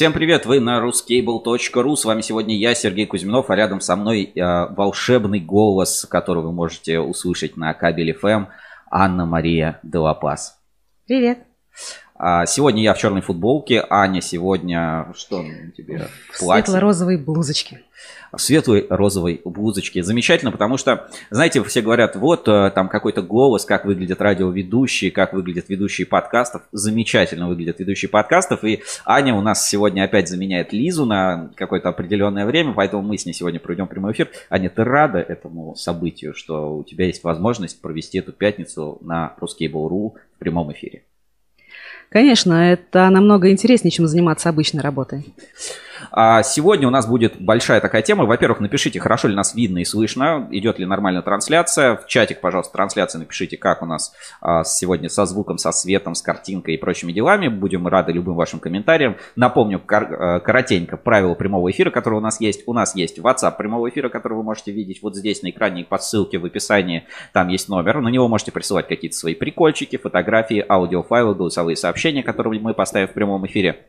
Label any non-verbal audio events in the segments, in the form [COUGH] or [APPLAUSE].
Всем привет, вы на ruscable.ru. С вами сегодня я, Сергей Кузьминов, а рядом со мной э, волшебный голос, который вы можете услышать на кабеле FM, Анна-Мария Делапас. Привет. А, сегодня я в черной футболке, Аня сегодня что тебе? Платье. Светло-розовые блузочки в светлой розовой блузочке. Замечательно, потому что, знаете, все говорят, вот э, там какой-то голос, как выглядят радиоведущие, как выглядят ведущие подкастов. Замечательно выглядят ведущие подкастов. И Аня у нас сегодня опять заменяет Лизу на какое-то определенное время, поэтому мы с ней сегодня проведем прямой эфир. Аня, ты рада этому событию, что у тебя есть возможность провести эту пятницу на Ruskable.ru в прямом эфире? Конечно, это намного интереснее, чем заниматься обычной работой. А сегодня у нас будет большая такая тема. Во-первых, напишите, хорошо ли нас видно и слышно, идет ли нормальная трансляция. В чатик, пожалуйста, трансляции напишите, как у нас а, сегодня со звуком, со светом, с картинкой и прочими делами. Будем рады любым вашим комментариям. Напомню э, коротенько правила прямого эфира, которые у нас есть. У нас есть WhatsApp прямого эфира, который вы можете видеть вот здесь на экране по ссылке в описании. Там есть номер. На него можете присылать какие-то свои прикольчики, фотографии, аудиофайлы, голосовые сообщения, которые мы поставим в прямом эфире.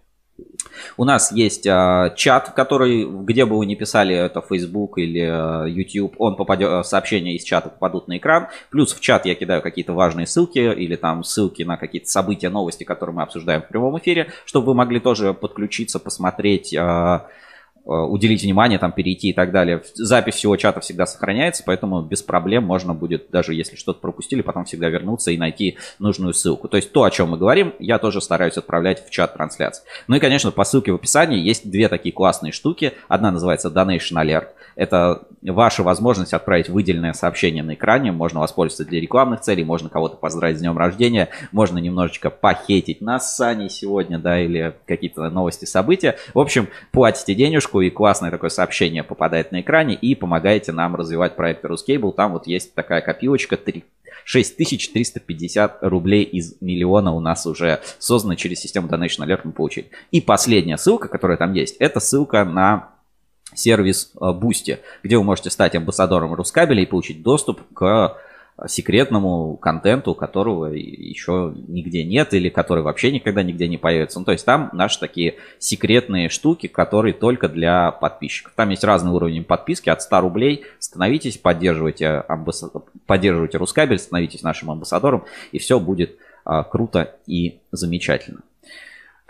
У нас есть а, чат, который, где бы вы ни писали, это Facebook или а, YouTube, он попадет, а, сообщения из чата попадут на экран. Плюс в чат я кидаю какие-то важные ссылки или там ссылки на какие-то события, новости, которые мы обсуждаем в прямом эфире, чтобы вы могли тоже подключиться, посмотреть. Э, уделить внимание, там перейти и так далее. Запись всего чата всегда сохраняется, поэтому без проблем можно будет, даже если что-то пропустили, потом всегда вернуться и найти нужную ссылку. То есть то, о чем мы говорим, я тоже стараюсь отправлять в чат трансляции. Ну и, конечно, по ссылке в описании есть две такие классные штуки. Одна называется Donation Alert. Это ваша возможность отправить выделенное сообщение на экране. Можно воспользоваться для рекламных целей, можно кого-то поздравить с днем рождения, можно немножечко похетить нас с Аней сегодня, да, или какие-то новости, события. В общем, платите денежку, и классное такое сообщение попадает на экране, и помогаете нам развивать проект Ruscable. Там вот есть такая копилочка, 3 6350 рублей из миллиона у нас уже создано через систему Donation Alert мы получили. И последняя ссылка, которая там есть, это ссылка на сервис э, Boosty, где вы можете стать амбассадором Рускабеля и получить доступ к секретному контенту, которого еще нигде нет или который вообще никогда нигде не появится. Ну, то есть там наши такие секретные штуки, которые только для подписчиков. Там есть разные уровни подписки от 100 рублей. Становитесь, поддерживайте, амбасс... поддерживайте Рускабель, становитесь нашим амбассадором, и все будет а, круто и замечательно.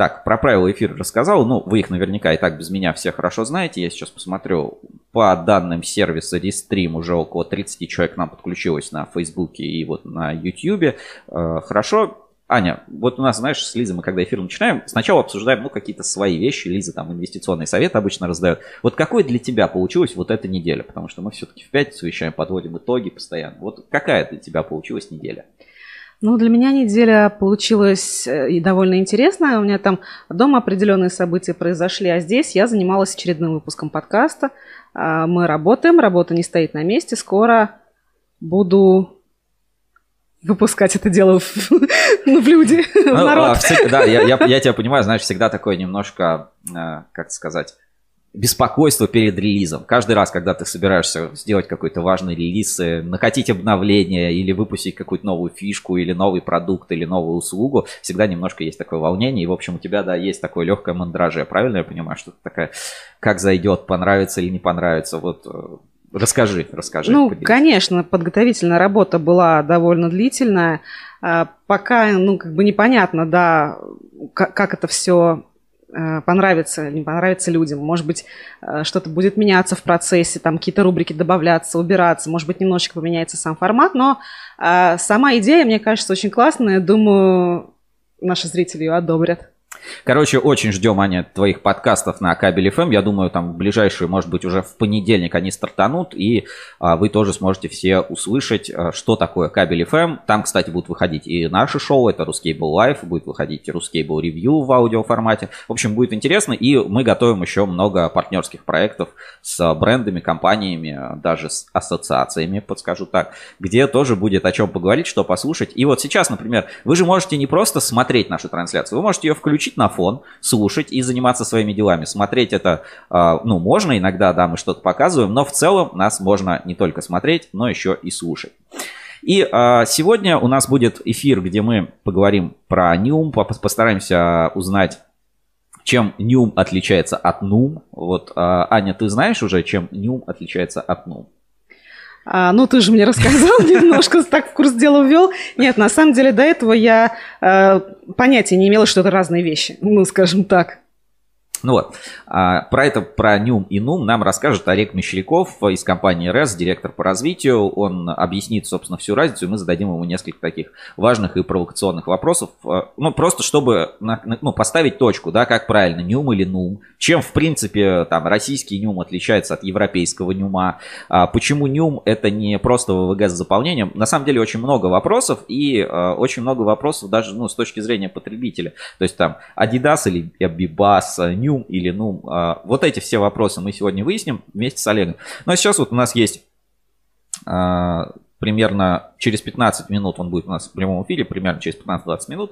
Так, про правила эфира рассказал. Ну, вы их наверняка и так без меня все хорошо знаете. Я сейчас посмотрю. По данным сервиса Restream уже около 30 человек нам подключилось на Фейсбуке и вот на Ютьюбе. Э, хорошо. Аня, вот у нас, знаешь, с Лизой мы когда эфир начинаем, сначала обсуждаем, ну, какие-то свои вещи. Лиза там инвестиционный совет обычно раздает. Вот какой для тебя получилась вот эта неделя? Потому что мы все-таки в пятницу вещаем, подводим итоги постоянно. Вот какая для тебя получилась неделя? Ну, для меня неделя получилась э, и довольно интересная. У меня там дома определенные события произошли, а здесь я занималась очередным выпуском подкаста. А, мы работаем, работа не стоит на месте. Скоро буду выпускать это дело в, [LAUGHS] в люди, ну, в народ. А, да, я, я, я [LAUGHS] тебя понимаю, знаешь, всегда такое немножко, э, как сказать, беспокойство перед релизом. Каждый раз, когда ты собираешься сделать какой-то важный релиз, э, накатить обновление или выпустить какую-то новую фишку или новый продукт или новую услугу, всегда немножко есть такое волнение. И, в общем, у тебя, да, есть такое легкое мандраже. Правильно я понимаю, что это такая, как зайдет, понравится или не понравится? Вот э, расскажи, расскажи. Ну, поделись. конечно, подготовительная работа была довольно длительная. А, пока, ну, как бы непонятно, да, как это все понравится, не понравится людям. Может быть, э, что-то будет меняться в процессе, там какие-то рубрики добавляться, убираться, может быть, немножечко поменяется сам формат, но э, сама идея, мне кажется, очень классная. Думаю, наши зрители ее одобрят. Короче, очень ждем, Аня, твоих подкастов на Кабель FM. Я думаю, там в ближайшие, может быть, уже в понедельник они стартанут, и а, вы тоже сможете все услышать, а, что такое Кабель FM. Там, кстати, будут выходить и наши шоу, это Ruscable Live, будет выходить и Ruscable Review в аудиоформате. В общем, будет интересно, и мы готовим еще много партнерских проектов с брендами, компаниями, даже с ассоциациями, подскажу так, где тоже будет о чем поговорить, что послушать. И вот сейчас, например, вы же можете не просто смотреть нашу трансляцию, вы можете ее включить включить на фон, слушать и заниматься своими делами. Смотреть это, а, ну, можно иногда, да, мы что-то показываем, но в целом нас можно не только смотреть, но еще и слушать. И а, сегодня у нас будет эфир, где мы поговорим про Нюм, постараемся узнать чем Нюм отличается от Нум. Вот, а, Аня, ты знаешь уже, чем Нюм отличается от Нум? А, ну, ты же мне рассказал [LAUGHS] немножко, так в курс дела ввел. Нет, на самом деле до этого я э, понятия не имела, что это разные вещи, ну, скажем так. Ну вот, а, про это, про Нюм и Нум нам расскажет Олег Мещеряков из компании РЭС, директор по развитию. Он объяснит, собственно, всю разницу, и мы зададим ему несколько таких важных и провокационных вопросов. А, ну, просто чтобы ну, поставить точку, да, как правильно, Нюм или Нум. Чем, в принципе, там, российский Нюм отличается от европейского Нюма. А, почему Нюм это не просто ВВГ с заполнением. На самом деле очень много вопросов, и очень много вопросов даже, ну, с точки зрения потребителя. То есть там Adidas или Abibas, Нюм нюм или нум. А, вот эти все вопросы мы сегодня выясним вместе с Олегом. Ну а сейчас вот у нас есть а, примерно через 15 минут, он будет у нас в прямом эфире, примерно через 15-20 минут.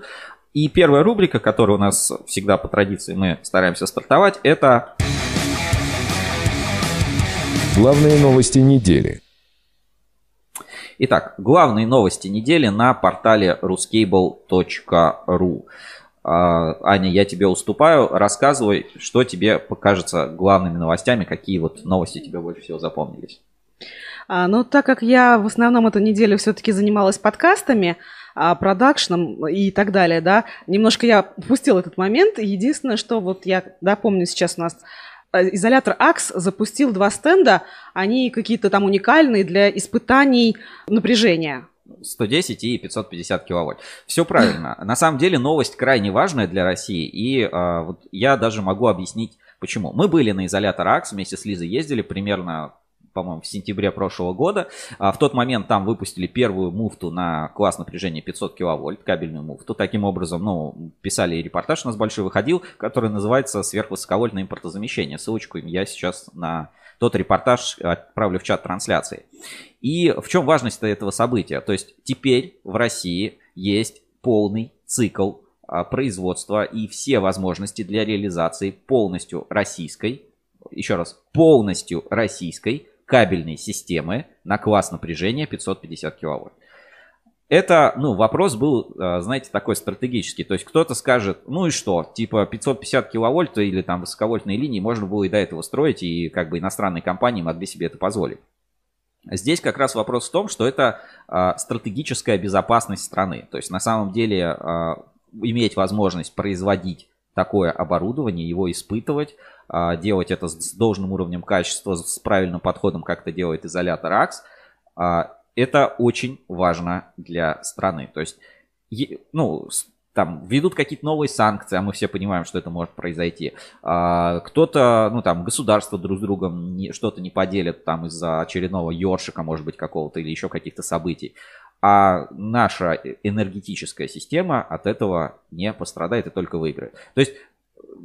И первая рубрика, которая у нас всегда по традиции мы стараемся стартовать, это... Главные новости недели. Итак, главные новости недели на портале ruscable.ru. А, Аня, я тебе уступаю. Рассказывай, что тебе покажется главными новостями, какие вот новости тебе больше всего запомнились. А, ну, так как я в основном эту неделю все-таки занималась подкастами, а, продакшном и так далее, да, немножко я упустил этот момент. Единственное, что вот я, да, помню сейчас у нас э, изолятор АКС запустил два стенда, они какие-то там уникальные для испытаний напряжения. 110 и 550 киловольт. Все правильно. На самом деле новость крайне важная для России, и а, вот я даже могу объяснить, почему. Мы были на изолятор АКС, вместе с Лизой ездили примерно по-моему, в сентябре прошлого года. А в тот момент там выпустили первую муфту на класс напряжения 500 киловольт, кабельную муфту. Таким образом, ну, писали и репортаж у нас большой выходил, который называется «Сверхвысоковольтное импортозамещение». Ссылочку я сейчас на тот репортаж отправлю в чат трансляции. И в чем важность этого события? То есть теперь в России есть полный цикл а, производства и все возможности для реализации полностью российской, еще раз, полностью российской кабельной системы на класс напряжения 550 киловатт. Это, ну, вопрос был, а, знаете, такой стратегический. То есть кто-то скажет, ну и что, типа 550 киловольт или там высоковольтные линии можно было и до этого строить, и как бы иностранные компании могли себе это позволить. Здесь как раз вопрос в том, что это э, стратегическая безопасность страны. То есть на самом деле э, иметь возможность производить такое оборудование, его испытывать, делать это с должным уровнем качества, с правильным подходом, как это делает изолятор АКС, это очень важно для страны. То есть, ну, там ведут какие-то новые санкции, а мы все понимаем, что это может произойти. А, кто-то, ну там, государство друг с другом что-то не поделят там из-за очередного ёршика, может быть, какого-то или еще каких-то событий. А наша энергетическая система от этого не пострадает и только выиграет. То есть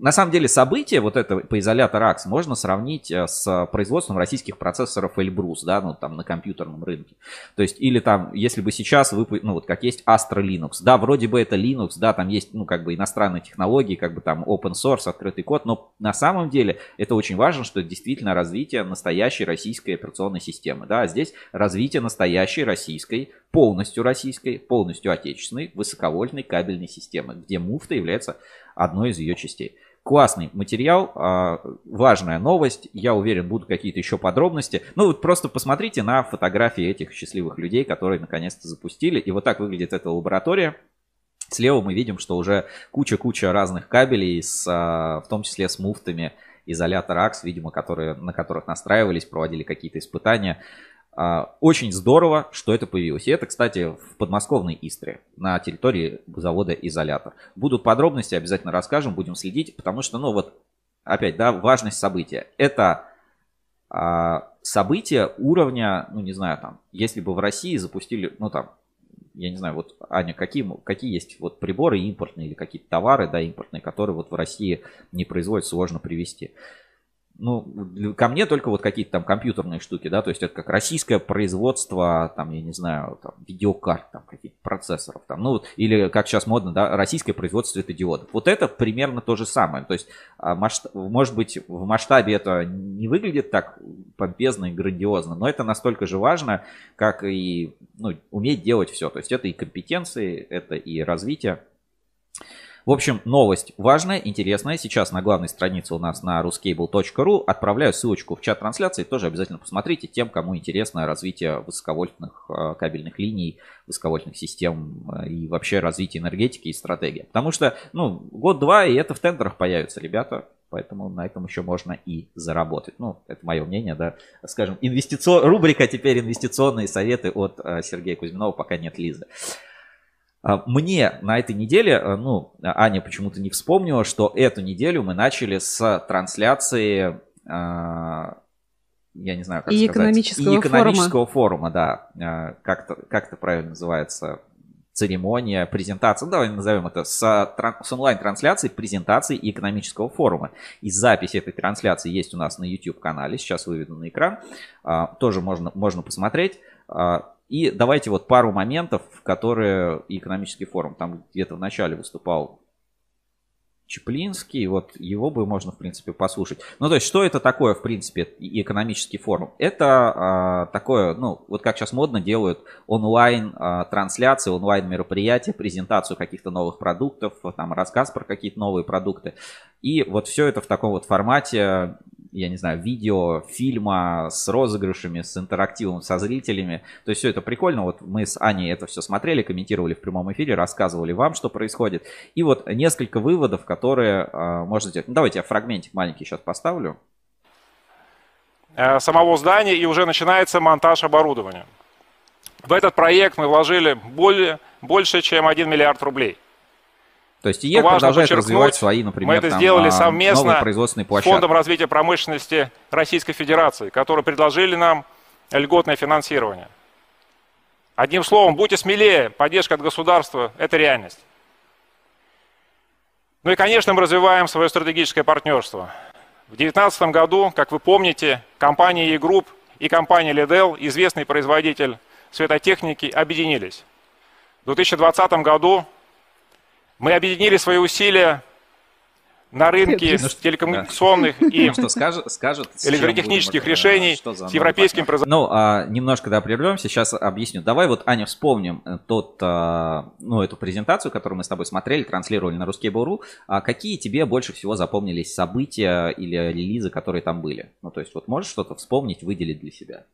на самом деле событие вот это по изолятору АКС можно сравнить э, с производством российских процессоров Эльбрус, да, ну там на компьютерном рынке. То есть или там, если бы сейчас вы, ну вот как есть Astra Linux, да, вроде бы это Linux, да, там есть, ну как бы иностранные технологии, как бы там open source, открытый код, но на самом деле это очень важно, что это действительно развитие настоящей российской операционной системы, да, а здесь развитие настоящей российской, полностью российской, полностью отечественной высоковольтной кабельной системы, где муфта является одной из ее частей. Классный материал, а, важная новость. Я уверен, будут какие-то еще подробности. Ну, вот просто посмотрите на фотографии этих счастливых людей, которые наконец-то запустили. И вот так выглядит эта лаборатория. Слева мы видим, что уже куча-куча разных кабелей, с, а, в том числе с муфтами изолятор АКС, видимо, которые, на которых настраивались, проводили какие-то испытания. А, очень здорово, что это появилось. И это, кстати, в подмосковной Истре, на территории завода «Изолятор». Будут подробности, обязательно расскажем, будем следить, потому что, ну вот, опять, да, важность события. Это а, событие уровня, ну не знаю, там, если бы в России запустили, ну там, я не знаю, вот, Аня, какие, какие есть вот приборы импортные или какие-то товары, да, импортные, которые вот в России не производят, сложно привезти ну, ко мне только вот какие-то там компьютерные штуки, да, то есть это как российское производство, там, я не знаю, там, видеокарт, там, каких-то процессоров, там, ну, или как сейчас модно, да, российское производство светодиодов. Вот это примерно то же самое, то есть, а, масштаб, может быть, в масштабе это не выглядит так помпезно и грандиозно, но это настолько же важно, как и, ну, уметь делать все, то есть это и компетенции, это и развитие. В общем, новость важная, интересная. Сейчас на главной странице у нас на ruscable.ru. Отправляю ссылочку в чат трансляции. Тоже обязательно посмотрите тем, кому интересно развитие высоковольтных э, кабельных линий, высоковольтных систем э, и вообще развитие энергетики и стратегии. Потому что, ну, год-два, и это в тендерах появится, ребята. Поэтому на этом еще можно и заработать. Ну, это мое мнение, да. Скажем, инвестици... рубрика теперь инвестиционные советы от э, Сергея Кузьминова, пока нет Лизы. А, мне на этой неделе, э, ну, Аня почему-то не вспомнила, что эту неделю мы начали с трансляции, а, я не знаю, как и сказать. Экономического и экономического форума. форума, да. А, как-то, как это правильно называется? церемония, презентация, ну, давай назовем это, с, с онлайн-трансляцией презентации экономического форума. И запись этой трансляции есть у нас на YouTube-канале, сейчас выведу на экран, тоже можно, можно посмотреть. И давайте вот пару моментов, которые экономический форум, там где-то в начале выступал Чеплинский, вот его бы можно, в принципе, послушать. Ну, то есть, что это такое, в принципе, экономический форум? Это а, такое, ну, вот как сейчас модно делают онлайн а, трансляции, онлайн мероприятия, презентацию каких-то новых продуктов, там рассказ про какие-то новые продукты. И вот все это в таком вот формате я не знаю, видео, фильма с розыгрышами, с интерактивом со зрителями. То есть все это прикольно. Вот мы с Аней это все смотрели, комментировали в прямом эфире, рассказывали вам, что происходит. И вот несколько выводов, которые э, можно сделать. Ну, давайте я фрагментик маленький сейчас поставлю. Э, самого здания и уже начинается монтаж оборудования. В этот проект мы вложили более, больше, чем 1 миллиард рублей. То есть IEK продолжает развивать свои, например, мы это там, сделали а, совместно производственные площадки. с Фондом развития промышленности Российской Федерации, которые предложили нам льготное финансирование. Одним словом, будьте смелее, поддержка от государства – это реальность. Ну и, конечно, мы развиваем свое стратегическое партнерство. В 2019 году, как вы помните, компания IEK Group и компания LEDEL, известный производитель светотехники, объединились. В 2020 году мы объединили свои усилия на рынке ну, телекоммуникационных да. и ну, что, скажет, скажет, электротехнических решений с европейским производителем. Ну, а, немножко да, прервемся, сейчас объясню. Давай вот, Аня, вспомним э, тот, а, ну, эту презентацию, которую мы с тобой смотрели, транслировали на Ruskable.ru. А какие тебе больше всего запомнились события или релизы, которые там были? Ну, то есть вот можешь что-то вспомнить, выделить для себя?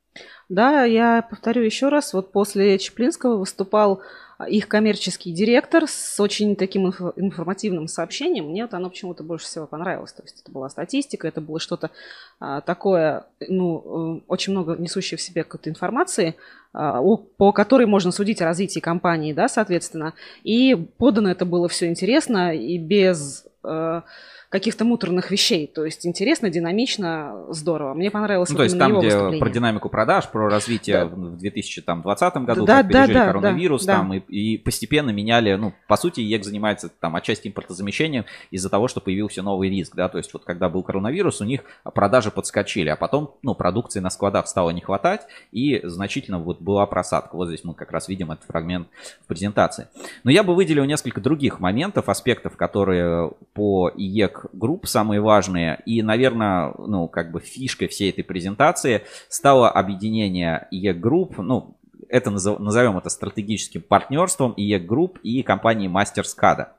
Да, я повторю еще раз. Вот после Чеплинского выступал их коммерческий директор с очень таким информативным сообщением. Мне вот оно почему-то больше всего понравилось. То есть это была статистика, это было что-то а, такое, ну, э, очень много несущее в себе какой-то информации, а, по которой можно судить о развитии компании, да, соответственно. И подано это было все интересно и без... А, каких-то муторных вещей. То есть интересно, динамично, здорово. Мне понравилось ну, вот то есть там, где про динамику продаж, про развитие да. в 2020 году, да, как да, пережили да, коронавирус, да, там да. И, и постепенно меняли, ну, по сути, IEK занимается там отчасти импортозамещением из-за того, что появился новый риск, да, то есть вот когда был коронавирус, у них продажи подскочили, а потом, ну, продукции на складах стало не хватать, и значительно вот была просадка. Вот здесь мы как раз видим этот фрагмент в презентации. Но я бы выделил несколько других моментов, аспектов, которые по IEK Group самые важные. И, наверное, ну, как бы фишкой всей этой презентации стало объединение IEK Group, ну, это назовем это стратегическим партнерством IEK Group и компании MasterSCADA.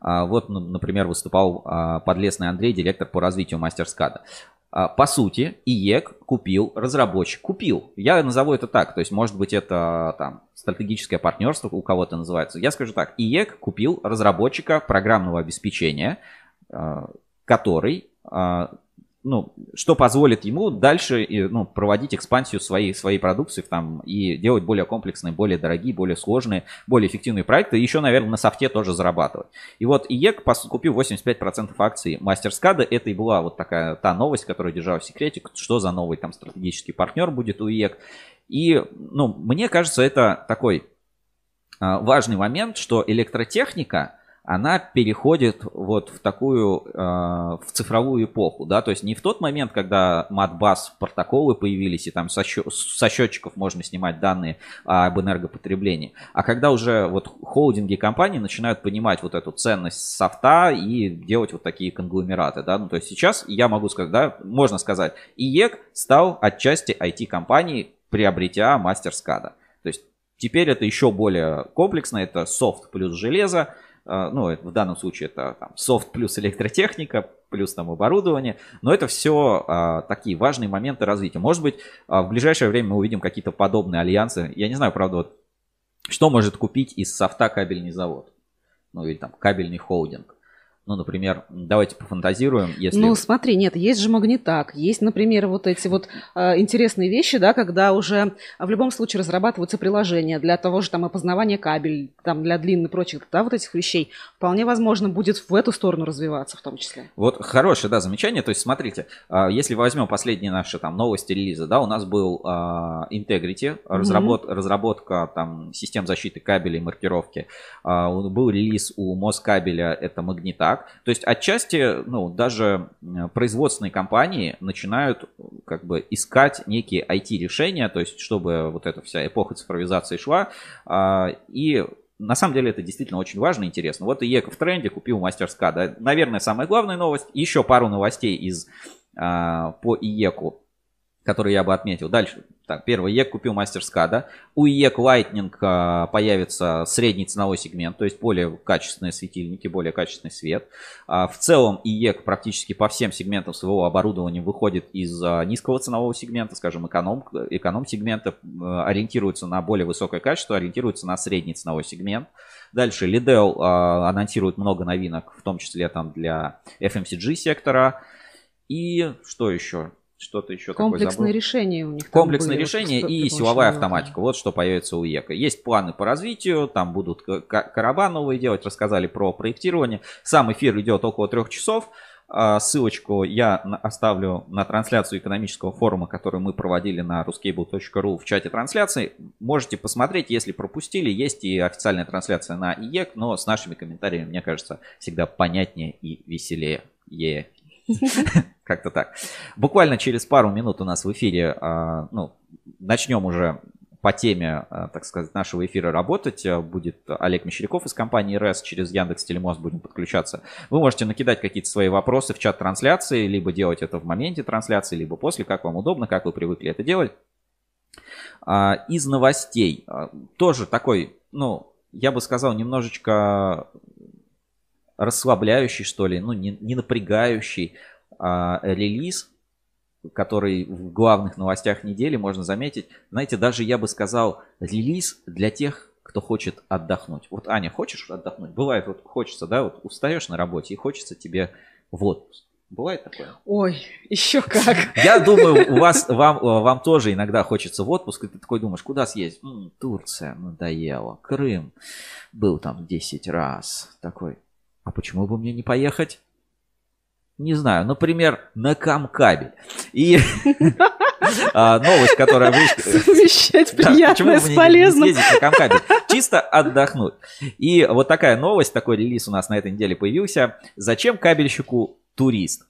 Вот, ну, например, выступал а, подлесный Андрей, директор по развитию MasterSCADA. А, по сути, IEK купил разработчик. Купил. Я назову это так. То есть, может быть, это там стратегическое партнерство у кого-то называется. Я скажу так. IEK купил разработчика программного обеспечения, а, который а, ну, что позволит ему дальше ну, проводить экспансию своей, своей продукции там, и делать более комплексные, более дорогие, более сложные, более эффективные проекты. И еще, наверное, на софте тоже зарабатывать. И вот IEK купил 85% акций MasterSCADA. Это и была вот такая та новость, которая держала в секрете, что за новый там стратегический партнер будет у IEK. И, ну, мне кажется, это такой а, важный момент, что электротехника – она переходит вот в такую, э, в цифровую эпоху, да, то есть не в тот момент, когда Modbus протоколы появились, и там со, со счетчиков можно снимать данные об энергопотреблении, а когда уже вот холдинги компании начинают понимать вот эту ценность софта и делать вот такие конгломераты, да, ну то есть сейчас я могу сказать, да, можно сказать, IEK стал отчасти IT-компанией, приобретя MasterSCADA. То есть теперь это еще более комплексно, это софт плюс железо, ну, в данном случае это там, софт плюс электротехника, плюс там оборудование, но это все а, такие важные моменты развития. Может быть, а, в ближайшее время мы увидим какие-то подобные альянсы. Я не знаю, правда, вот, что может купить из софта кабельный завод, ну или там кабельный холдинг. Ну, например, давайте пофантазируем, если... Ну, смотри, нет, есть же магнитак, есть, например, вот эти вот э, интересные вещи, да, когда уже в любом случае разрабатываются приложения для того же там опознавания кабель, там для длин и прочих, да, вот этих вещей. Вполне возможно будет в эту сторону развиваться в том числе. Вот хорошее, да, замечание. То есть, смотрите, э, если возьмем последние наши там новости релиза, да, у нас был э, Integrity, разработ, mm-hmm. разработка там систем защиты кабелей, маркировки. Э, был релиз у Москабеля, это магнитак так. То есть отчасти, ну, даже производственные компании начинают как бы искать некие IT-решения, то есть чтобы вот эта вся эпоха цифровизации шла. А, и на самом деле это действительно очень важно и интересно. Вот IEK в тренде купил MasterSCADA. Да? Наверное, самая главная новость. Еще пару новостей из, а, по IEK у который я бы отметил. Дальше. Так, первый IEK купил мастер да. У IEK Lighting а, появится средний ценовой сегмент, то есть более качественные светильники, более качественный свет. А, в целом IEK практически по всем сегментам своего оборудования выходит из а, низкого ценового сегмента, скажем, эконом, эконом-сегмента, ориентируется на более высокое качество, ориентируется на средний ценовой сегмент. Дальше LEDEL анонсирует много новинок, в том числе там для FMCG сектора. И что еще? Что-то еще Комплексные решения у них. Комплексные были, решения и силовая автоматика. Вот что появится у IEK. Есть планы по развитию, там будут короба новые делать, рассказали про проектирование. Сам эфир идет около трех часов. А, ссылочку я оставлю на трансляцию экономического форума, который мы проводили на ruscable.ru в чате трансляции. Можете посмотреть, если пропустили. Есть и официальная трансляция на IEK, но с нашими комментариями, мне кажется, всегда понятнее и веселее. Е. [LAUGHS] Как-то так. Буквально через пару минут у нас в эфире, а, ну, начнем уже по теме, а, так сказать, нашего эфира работать. Будет Олег Мещеряков из компании РЭС. Через Яндекс Телемост будем подключаться. Вы можете накидать какие-то свои вопросы в чат трансляции, либо делать это в моменте трансляции, либо после, как вам удобно, как вы привыкли это делать. А, из новостей. Тоже такой, ну, я бы сказал, немножечко расслабляющий, что ли, ну, не, не напрягающий а, релиз, который в главных новостях недели можно заметить. Знаете, даже я бы сказал, релиз для тех, кто хочет отдохнуть. Вот, Аня, хочешь отдохнуть? Бывает, вот хочется, да, вот устаешь на работе и хочется тебе в отпуск. Бывает такое? Ой, еще как. [LAUGHS] Я думаю, у вас, вам, вам тоже иногда хочется в отпуск, и ты такой думаешь, куда съездить? М-м, Турция, надоело. Крым, был там 10 раз. Такой, а почему бы мне не поехать? Не знаю, например, на Камкабель. И [LAUGHS] а, новость, которая вышла... Совмещать приятное с полезным. Чисто отдохнуть. И вот такая новость, такой релиз у нас на этой неделе появился. Зачем кабельщику турист?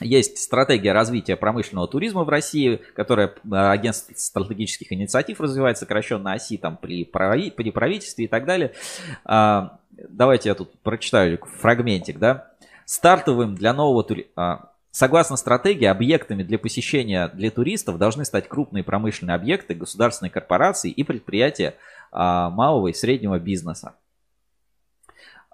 Есть стратегия развития промышленного туризма в России, которая а, агентство стратегических инициатив развивает, сокращенно оси там при, при правительстве и так далее. А, давайте я тут прочитаю фрагментик, да. Стартовым для нового туриста... Согласно стратегии, объектами для посещения для туристов должны стать крупные промышленные объекты, государственные корпорации и предприятия а, малого и среднего бизнеса.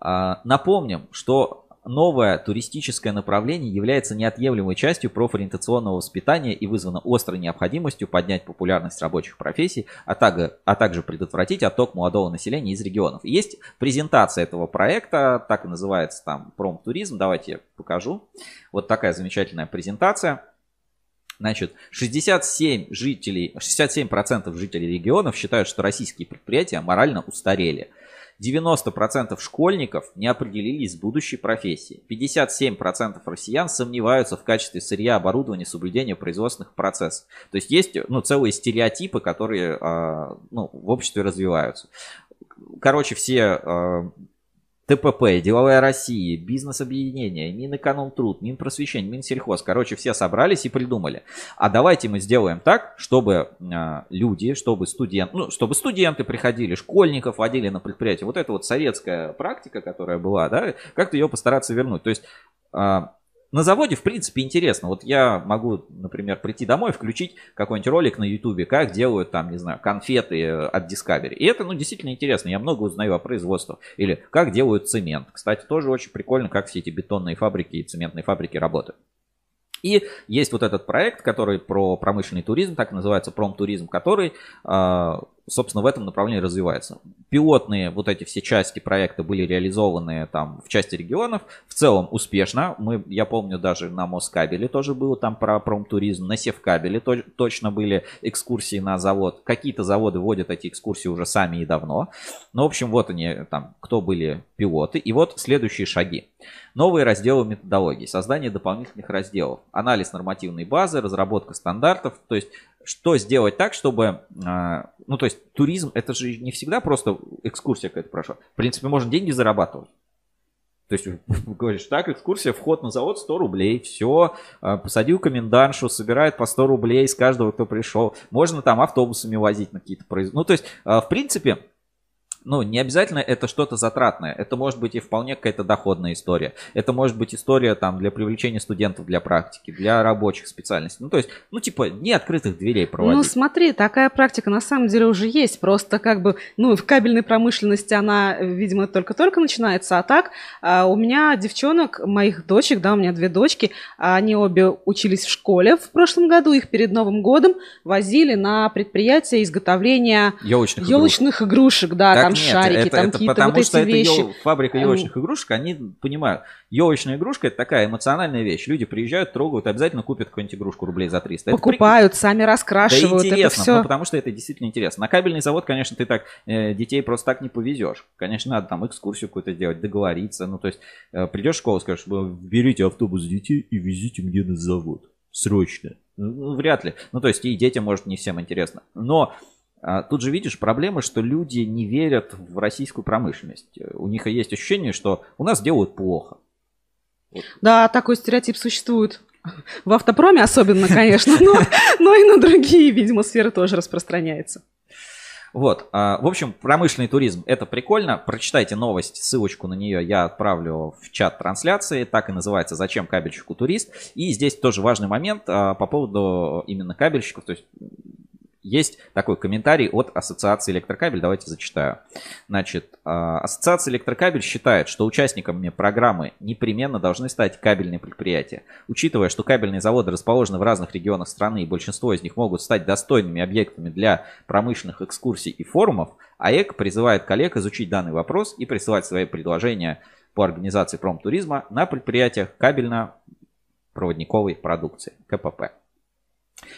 А, напомним, что новое туристическое направление является неотъемлемой частью профориентационного воспитания и вызвано острой необходимостью поднять популярность рабочих профессий, а также, а также предотвратить отток молодого населения из регионов. Есть презентация этого проекта, так и называется там промтуризм. Давайте я покажу. Вот такая замечательная презентация. Значит, 67 жителей, 67% жителей регионов считают, что российские предприятия морально устарели. 90% школьников не определились с будущей профессией. 57% россиян сомневаются в качестве сырья, оборудования, соблюдения производственных процессов. То есть есть ну, целые стереотипы, которые а, ну, в обществе развиваются. Короче, все а, ТПП, Деловая Россия, бизнес-объединение, Минэкономтруд, Минпросвещение, Минсельхоз. Короче, все собрались и придумали. А давайте мы сделаем так, чтобы э, люди, чтобы студенты, ну, чтобы студенты приходили, школьников водили на предприятие. Вот это вот советская практика, которая была, да, как-то ее постараться вернуть. То есть э, на заводе, в принципе, интересно. Вот я могу, например, прийти домой, включить какой-нибудь ролик на Ютубе, как делают там, не знаю, конфеты от Discovery. И это, ну, действительно интересно. Я много узнаю о производстве. Или как делают цемент. Кстати, тоже очень прикольно, как все эти бетонные фабрики и цементные фабрики работают. И есть вот этот проект, который про промышленный туризм, так называется промтуризм, который а, собственно, в этом направлении развивается. Пилотные вот эти все части проекта были реализованы там в части регионов. В целом успешно. Мы, я помню, даже на Москабеле тоже было там про промтуризм. На Севкабеле то, точно были экскурсии на завод. Какие-то заводы вводят эти экскурсии уже сами и давно. Но, в общем, вот они там, кто были пилоты. И вот следующие шаги. Новые разделы методологии. Создание дополнительных разделов. Анализ нормативной базы, разработка стандартов. То есть что сделать так, чтобы, а, ну то есть туризм это же не всегда просто экскурсия какая-то прошла. В принципе, можно деньги зарабатывать. То есть [LAUGHS] говоришь, так, экскурсия, вход на завод 100 рублей, все, а, посадил комендантшу, собирает по 100 рублей с каждого, кто пришел. Можно там автобусами возить на какие-то производства. Ну, то есть, а, в принципе, ну, не обязательно это что-то затратное. Это может быть и вполне какая-то доходная история. Это может быть история там для привлечения студентов для практики, для рабочих специальностей. Ну, то есть, ну, типа, не открытых дверей проводить. Ну, смотри, такая практика на самом деле уже есть. Просто как бы, ну, в кабельной промышленности она, видимо, только-только начинается. А так, а, у меня девчонок, моих дочек, да, у меня две дочки, они обе учились в школе в прошлом году. Их перед Новым годом возили на предприятие изготовления елочных, елочных игрушек. игрушек да, так там нет, шарики, это, там это какие-то потому вот что эти вещи. это ел, фабрика елочных игрушек, они понимают, елочная игрушка это такая эмоциональная вещь. Люди приезжают, трогают, обязательно купят какую-нибудь игрушку рублей за 300. Покупают, это сами раскрашивают. Да интересно, это все... ну, потому что это действительно интересно. На кабельный завод, конечно, ты так э, детей просто так не повезешь. Конечно, надо там экскурсию какую-то сделать, договориться. Ну, то есть э, придешь в школу, скажешь, берите автобус детей и везите мне на завод. Срочно. Ну, вряд ли. Ну, то есть и детям, может, не всем интересно. Но Тут же видишь проблема, что люди не верят в российскую промышленность. У них есть ощущение, что у нас делают плохо. Да, такой стереотип существует. В автопроме особенно, конечно, но, но и на другие, видимо, сферы тоже распространяется. Вот, а, в общем, промышленный туризм это прикольно. Прочитайте новость, ссылочку на нее я отправлю в чат трансляции. Так и называется «Зачем кабельщику турист?». И здесь тоже важный момент а, по поводу именно кабельщиков. То есть есть такой комментарий от Ассоциации Электрокабель, давайте зачитаю. Значит, а, Ассоциация Электрокабель считает, что участниками программы непременно должны стать кабельные предприятия. Учитывая, что кабельные заводы расположены в разных регионах страны и большинство из них могут стать достойными объектами для промышленных экскурсий и форумов, АЭК призывает коллег изучить данный вопрос и присылать свои предложения по организации промтуризма на предприятиях кабельно-проводниковой продукции, КПП.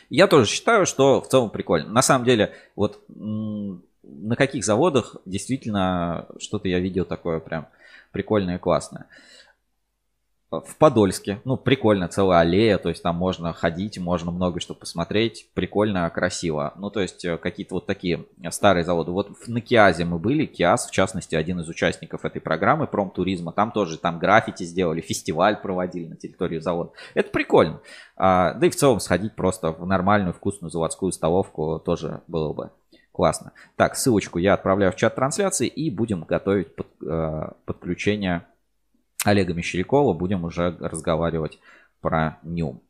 Я тоже считаю, что в целом прикольно. На самом деле, вот на каких заводах действительно что-то я видел такое прям прикольное и классное в Подольске. Ну, прикольно, целая аллея, то есть там можно ходить, можно много что посмотреть, прикольно, красиво. Ну, то есть э, какие-то вот такие старые заводы. Вот на Киазе мы были, Киаз, в частности, один из участников этой программы промтуризма, там тоже, там граффити сделали, [LAUGHS] фестиваль проводили на территории завода. Это прикольно. А, да и в целом сходить просто в нормальную вкусную заводскую столовку тоже было бы классно. Так, ссылочку я отправляю в чат трансляции и будем готовить под, э, подключение Олега Мещерякова будем уже разговаривать про Нюм.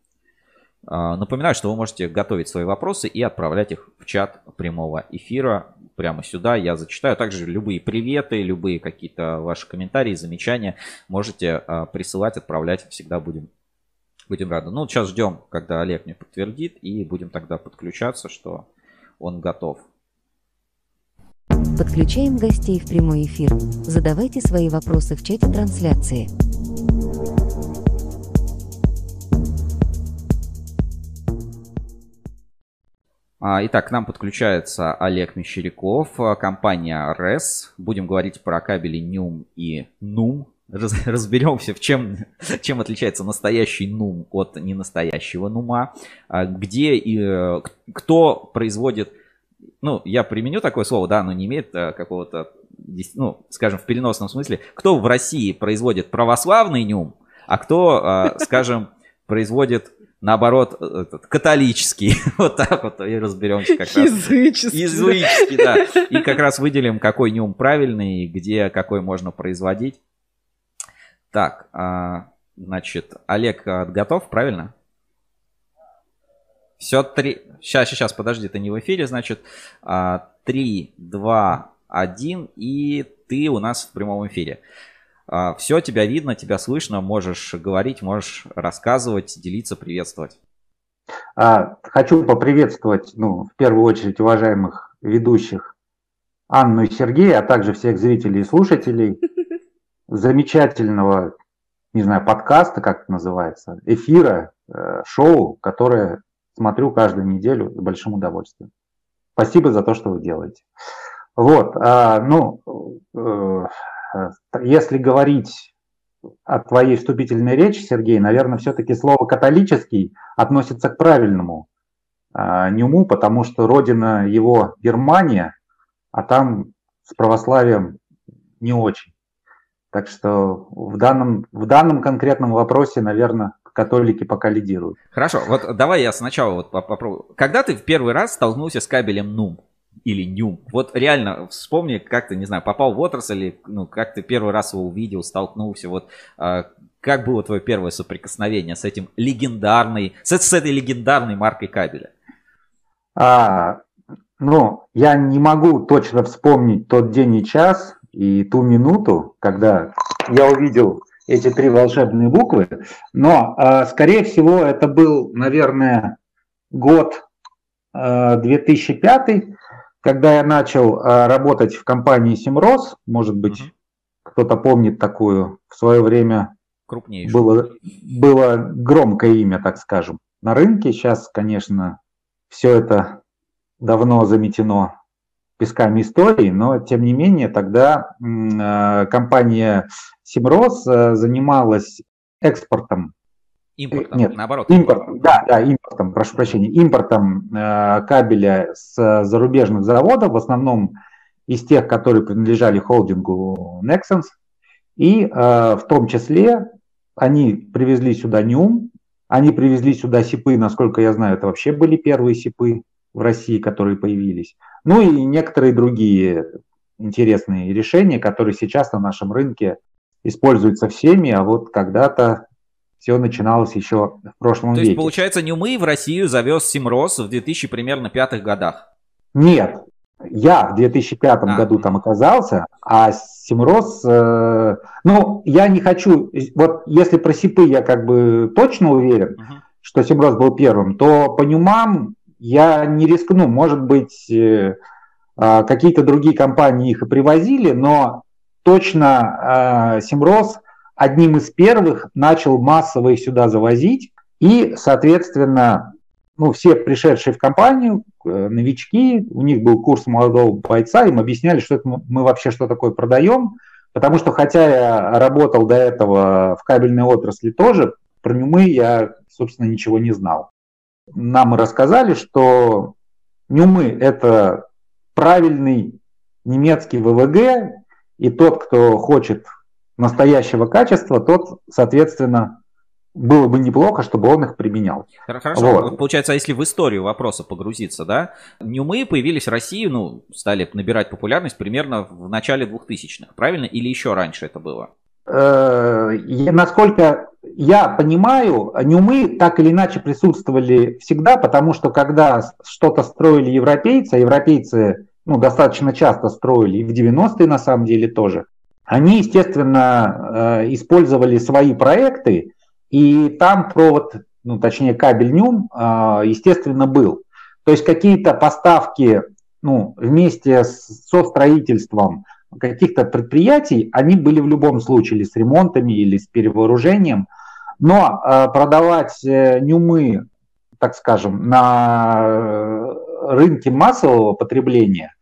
А, напоминаю, что вы можете готовить свои вопросы и отправлять их в чат прямого эфира прямо сюда. Я зачитаю. Также любые приветы, любые какие-то ваши комментарии, замечания можете а, присылать, отправлять. Всегда будем, будем рады. Ну, сейчас ждем, когда Олег мне подтвердит, и будем тогда подключаться, что он готов. Подключаем гостей в прямой эфир. Задавайте свои вопросы в чате трансляции. А, итак, к нам подключается Олег Мещеряков, а, компания RES. Будем говорить про кабели NUM и NUM. [LAUGHS] разберемся, в чем, чем отличается настоящий NUM от ненастоящего NUMа. А, где и э, кто производит ну, я применю такое слово, да, оно не имеет а, какого-то, ну, скажем, в переносном смысле, кто в России производит православный нюм, а кто, а, [LAUGHS] скажем, производит наоборот, этот, католический. [LAUGHS] вот так вот и разберемся как раз. Языческий. Языческий, да. И как раз выделим, какой нюм правильный, где какой можно производить. Так, а, Значит, Олег готов, правильно? Все, три... Сейчас, сейчас, подожди, ты не в эфире, значит. А, три, два, один, и ты у нас в прямом эфире. А, Все, тебя видно, тебя слышно, можешь говорить, можешь рассказывать, делиться, приветствовать. Хочу поприветствовать, ну, в первую очередь, уважаемых ведущих Анну и Сергея, а также всех зрителей и слушателей замечательного, не знаю, подкаста, как это называется, эфира, э, шоу, которое смотрю каждую неделю с большим удовольствием. Спасибо за то, что вы делаете. Вот, а, ну, э, если говорить о твоей вступительной речи, Сергей, наверное, все-таки слово «католический» относится к правильному а, Нюму, потому что родина его Германия, а там с православием не очень. Так что в данном, в данном конкретном вопросе, наверное, католики пока лидируют. Хорошо, вот давай я сначала вот попробую. Когда ты в первый раз столкнулся с кабелем NUM? или нюм. Вот реально вспомни, как ты, не знаю, попал в отрасль, ну, как ты первый раз его увидел, столкнулся, вот а, как было твое первое соприкосновение с этим легендарной, с, с этой легендарной маркой кабеля? А, ну, я не могу точно вспомнить тот день и час и ту минуту, когда я увидел эти три волшебные буквы, но, а, скорее всего, это был, наверное, год 2005, а, когда я начал а, работать в компании Симрос, может быть, угу. кто-то помнит такую, в свое время Крупнейшую. Было, было громкое имя, так скажем, на рынке. Сейчас, конечно, все это давно заметено песками истории, но тем не менее тогда а, компания Симрос а, занималась экспортом Импортом, Нет, наоборот. Импортом, да, да, импортом, прошу прощения, импортом э, кабеля с зарубежных заводов, в основном из тех, которые принадлежали холдингу Nexans. И э, в том числе они привезли сюда НЮМ, они привезли сюда СИПы, насколько я знаю, это вообще были первые СИПы в России, которые появились. Ну и некоторые другие интересные решения, которые сейчас на нашем рынке используются всеми, а вот когда-то все начиналось еще в прошлом То веке. есть, получается, Нюмы в Россию завез Симрос в 2000 примерно пятых годах? Нет, я в 2005 а. году там оказался, а Симрос, э, ну, я не хочу, вот если про СИПы я как бы точно уверен, угу. что Симрос был первым, то по Нюмам я не рискну, может быть, э, э, какие-то другие компании их и привозили, но точно э, Симрос – одним из первых начал массово их сюда завозить, и, соответственно, ну, все пришедшие в компанию, э, новички, у них был курс молодого бойца, им объясняли, что это мы вообще что такое продаем, потому что хотя я работал до этого в кабельной отрасли тоже, про нюмы я, собственно, ничего не знал. Нам рассказали, что нюмы – это правильный немецкий ВВГ, и тот, кто хочет настоящего качества, тот, соответственно, было бы неплохо, чтобы он их применял. Хорошо. Вот. Получается, а если в историю вопроса погрузиться, да, Ньюмы появились в России, ну, стали набирать популярность примерно в начале 2000-х, правильно? Или еще раньше это было? Э, насколько я понимаю, Ньюмы так или иначе присутствовали всегда, потому что когда что-то строили европейцы, а европейцы ну, достаточно часто строили, и в 90-е на самом деле тоже, они, естественно, э, использовали свои проекты, и там провод, ну, точнее, кабель НЮМ, э, естественно, был. То есть какие-то поставки ну, вместе со строительством каких-то предприятий, они были в любом случае или с ремонтами, или с перевооружением. Но э, продавать нюмы, так скажем, на рынке массового потребления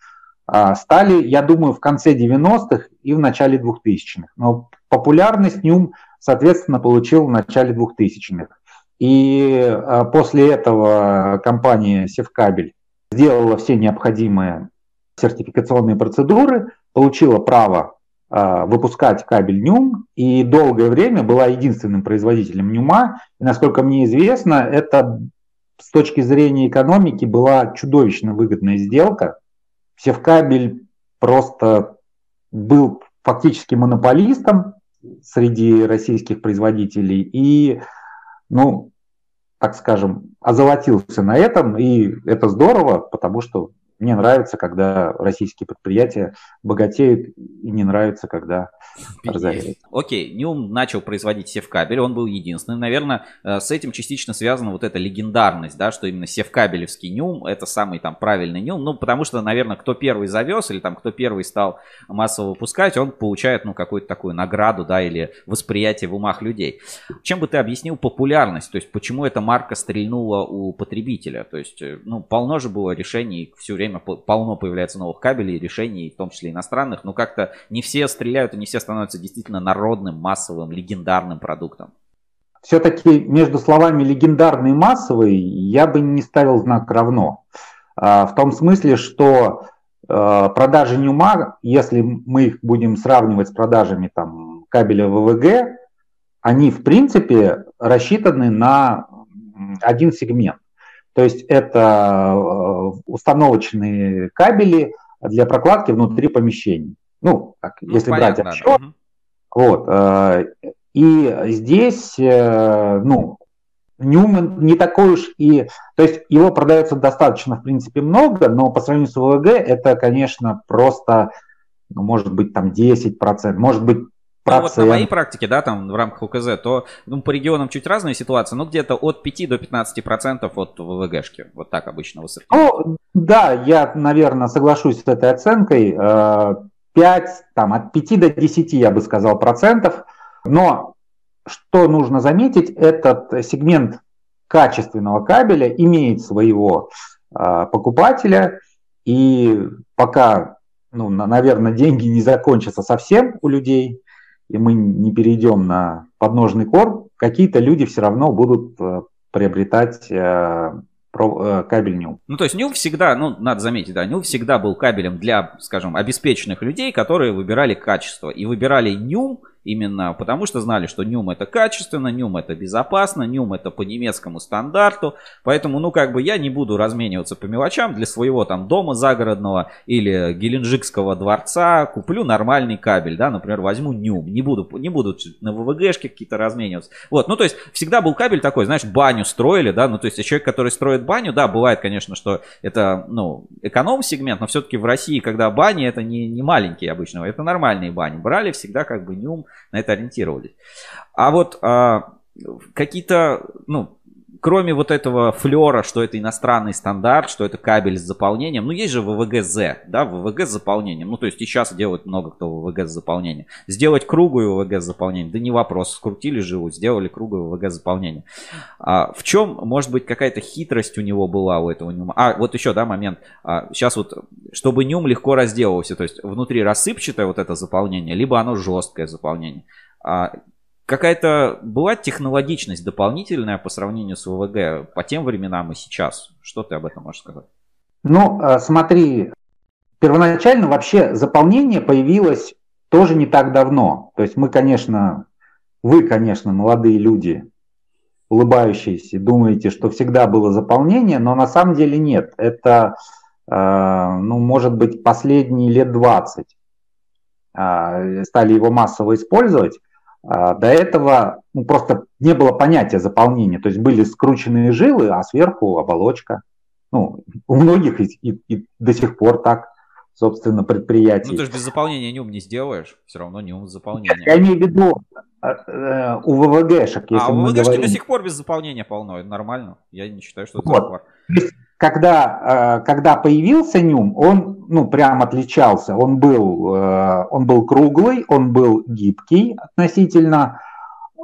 а, стали, я думаю, в конце 90-х и в начале 2000-х. Но популярность Нюм, соответственно, получил в начале 2000-х. И а, после этого компания Севкабель сделала все необходимые сертификационные процедуры, получила право а, выпускать кабель Нюм и долгое время была единственным производителем Нюма. И, насколько мне известно, это с точки зрения экономики была чудовищно выгодная сделка, Севкабель просто был фактически монополистом среди российских производителей и, ну, так скажем, озолотился на этом, и это здорово, потому что мне нравится, когда российские предприятия богатеют, и не нравится, когда разоряют. Окей, Ньюм начал производить севкабель, он был единственным. Наверное, э, с этим частично связана вот эта легендарность, да, что именно севкабелевский Ньюм это самый там правильный Ньюм. Ну, потому что, наверное, кто первый завез или там кто первый стал массово выпускать, он получает, ну, какую-то такую награду, да, или восприятие в умах людей. Чем бы ты объяснил популярность? То есть, почему эта марка стрельнула у потребителя? То есть, э, ну, полно же было решений все время время полно появляется новых кабелей, решений, в том числе иностранных, но как-то не все стреляют и не все становятся действительно народным, массовым, легендарным продуктом. Все-таки между словами легендарный и массовый я бы не ставил знак равно. А, в том смысле, что а, продажи Ньюма, если мы их будем сравнивать с продажами там, кабеля ВВГ, они в принципе рассчитаны на один сегмент. То есть это э, установочные кабели для прокладки внутри помещений. Ну, так, ну если понятно, брать общо. Да. Вот. Э, и здесь, э, ну, Ньюман не такой уж и... То есть его продается достаточно, в принципе, много, но по сравнению с ВВГ это, конечно, просто, ну, может быть, там 10%, может быть, ну, вот на моей практике, да, там в рамках УКЗ, то ну, по регионам чуть разная ситуация, но где-то от 5 до 15 процентов от ВВГшки. Вот так обычно высоко. Ну, да, я, наверное, соглашусь с этой оценкой. 5, э, там, от 5 до 10, я бы сказал, процентов. Но что нужно заметить, этот сегмент качественного кабеля имеет своего э, покупателя, и пока, ну, наверное, деньги не закончатся совсем у людей, и мы не перейдем на подножный корм, какие-то люди все равно будут э, приобретать э, э, кабель Нюм. Ну, то есть Нюм всегда, ну, надо заметить, да, Нюм всегда был кабелем для, скажем, обеспеченных людей, которые выбирали качество. И выбирали Нюм Именно потому что знали, что Нюм это качественно, Нюм это безопасно, Нюм это по немецкому стандарту. Поэтому, ну, как бы я не буду размениваться по мелочам для своего там дома загородного или геленджикского дворца. Куплю нормальный кабель, да, например, возьму Нюм. Не буду, не буду на ВВГшке какие-то размениваться. Вот, ну, то есть всегда был кабель такой, знаешь, баню строили, да, ну, то есть человек, который строит баню, да, бывает, конечно, что это, ну, эконом-сегмент, но все-таки в России, когда бани, это не, не маленькие обычно, это нормальные бани. Брали всегда как бы Нюм, на это ориентировались. А вот а, какие-то, ну, кроме вот этого флера, что это иностранный стандарт, что это кабель с заполнением, ну есть же ВВГ-З, да, ВВГ с заполнением, ну то есть и сейчас делают много кто ВВГ с заполнением. Сделать круглую ВВГ с заполнением, да не вопрос, скрутили живу, сделали круглую ВВГ с заполнением. А в чем, может быть, какая-то хитрость у него была, у этого нюма? А, вот еще, да, момент, а, сейчас вот, чтобы нюм легко разделывался, то есть внутри рассыпчатое вот это заполнение, либо оно жесткое заполнение. А, какая-то была технологичность дополнительная по сравнению с ВВГ по тем временам и сейчас? Что ты об этом можешь сказать? Ну, э, смотри, первоначально вообще заполнение появилось тоже не так давно. То есть мы, конечно, вы, конечно, молодые люди, улыбающиеся, думаете, что всегда было заполнение, но на самом деле нет. Это, э, ну, может быть, последние лет 20 э, стали его массово использовать. А, до этого ну, просто не было понятия заполнения, то есть были скрученные жилы, а сверху оболочка. Ну, у многих и, и, и до сих пор так, собственно, предприятий. Ну, ты же без заполнения нюм не сделаешь, все равно нюм заполнение. Я имею в виду э, э у ВВГшек, если а, у ВВГшки говорим... до сих пор без заполнения полно, это нормально. Я не считаю, что это вот когда, э, когда появился Нюм, он ну, прям отличался. Он был, э, он был круглый, он был гибкий относительно,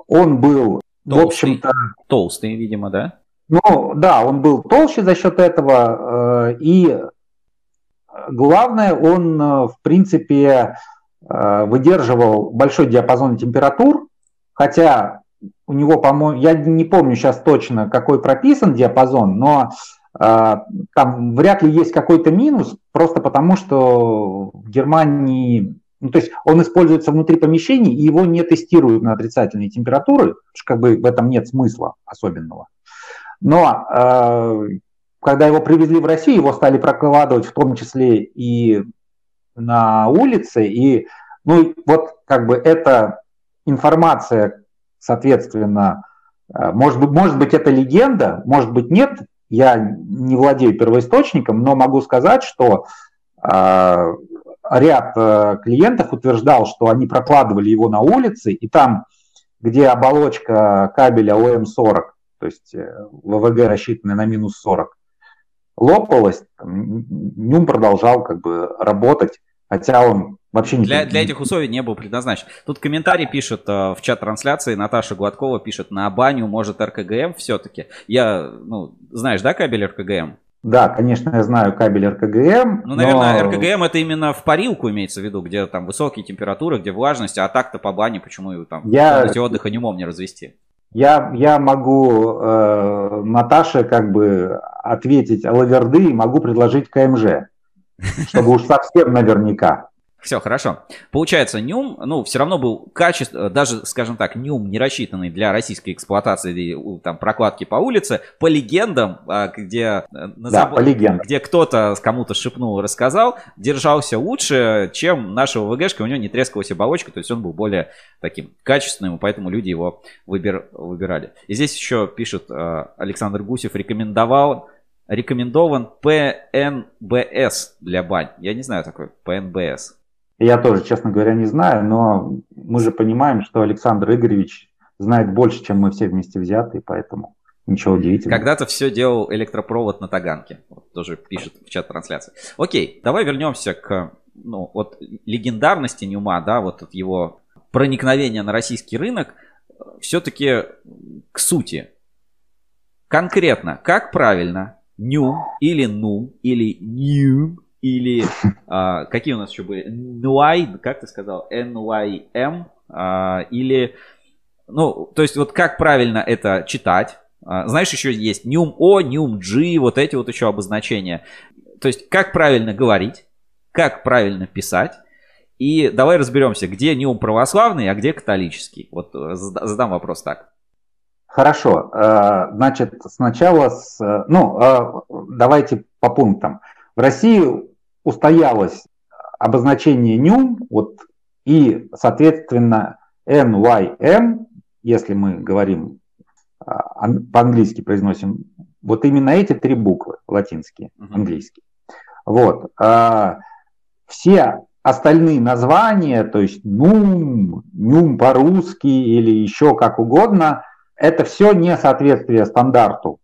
он был, толстый, в общем-то... Толстый, видимо, да? Ну, да, он был толще за счет этого. Э, и главное, он, в принципе, выдерживал большой диапазон температур, хотя у него, по-моему, я не помню сейчас точно, какой прописан диапазон, но там вряд ли есть какой-то минус, просто потому что в Германии, ну, то есть он используется внутри помещений, и его не тестируют на отрицательные температуры, что как бы в этом нет смысла особенного. Но а, когда его привезли в Россию, его стали прокладывать в том числе и на улице, и ну вот как бы это информация, соответственно, э, может быть, может быть, это легенда, может быть, нет. Я не владею первоисточником, но могу сказать, что э, ряд э, клиентов утверждал, что они прокладывали его на улице, и там, где оболочка кабеля ОМ-40, то есть ВВГ рассчитанная на минус 40, лопалась, Нюм продолжал как бы работать, хотя он вообще не... Для, для этих условий не был предназначен. Тут комментарий пишет э, в чат трансляции, Наташа Гладкова пишет, на баню может РКГМ все-таки. Я, ну, знаешь, да, кабель РКГМ? Да, конечно, я знаю кабель РКГМ. Ну, наверное, но... РКГМ это именно в парилку имеется в виду, где там высокие температуры, где влажность, а так-то по бане почему там я... отдыха не мог не развести? Я, я могу э, Наташе как бы ответить лаверды и могу предложить КМЖ, чтобы уж совсем наверняка. Все, хорошо. Получается, Нюм, ну, все равно был качество, даже, скажем так, Нюм не рассчитанный для российской эксплуатации там прокладки по улице, по легендам, а, где, э, на да, забор, по легендам. где кто-то кому-то шепнул, рассказал, держался лучше, чем нашего ВГшка, у него не трескалась оболочка, то есть он был более таким качественным, поэтому люди его выбир, выбирали. И здесь еще пишет э, Александр Гусев, рекомендовал рекомендован ПНБС для бань. Я не знаю такой ПНБС. Я тоже, честно говоря, не знаю, но мы же понимаем, что Александр Игоревич знает больше, чем мы все вместе взятые, поэтому ничего удивительного. Когда-то все делал электропровод на Таганке. Вот, тоже пишет в чат трансляции. Окей, давай вернемся к ну, вот, легендарности Ньюма, да, вот от его проникновения на российский рынок, все-таки к сути. Конкретно, как правильно Нюм или Нум или Ньюм или а, какие у нас еще были? NY, как ты сказал? NYM а, или ну, то есть вот как правильно это читать? А, знаешь, еще есть Нюм О, Нюм G, вот эти вот еще обозначения. То есть как правильно говорить, как правильно писать. И давай разберемся, где Нюм православный, а где католический. Вот э, задам вопрос так. Хорошо, э, значит, сначала, с, э, ну, давайте по пунктам. В России устоялось обозначение нюм, вот, и, соответственно, NYM, если мы говорим а, по-английски произносим, вот именно эти три буквы латинские, uh-huh. английские. Вот. А, все остальные названия, то есть нум, нюм по-русски или еще как угодно, это все несоответствие стандарту,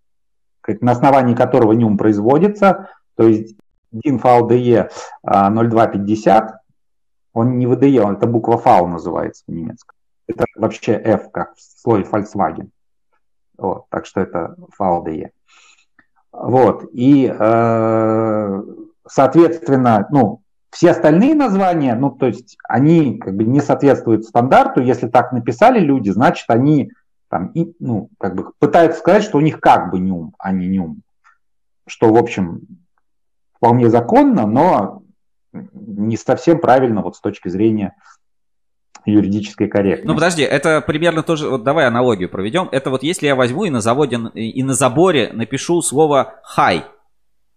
на основании которого нюм производится. То есть DIN VDE 0250, он не VDE, он, это буква V называется в немецком. Это вообще F, как в слое Volkswagen. Вот, так что это VDE. Вот, и, э, соответственно, ну, все остальные названия, ну, то есть они как бы не соответствуют стандарту. Если так написали люди, значит, они там, и, ну, как бы пытаются сказать, что у них как бы нюм, а не нюм. Что, в общем, вполне законно, но не совсем правильно вот с точки зрения юридической корректности. Ну подожди, это примерно тоже, вот давай аналогию проведем. Это вот если я возьму и на заводе и на заборе напишу слово хай,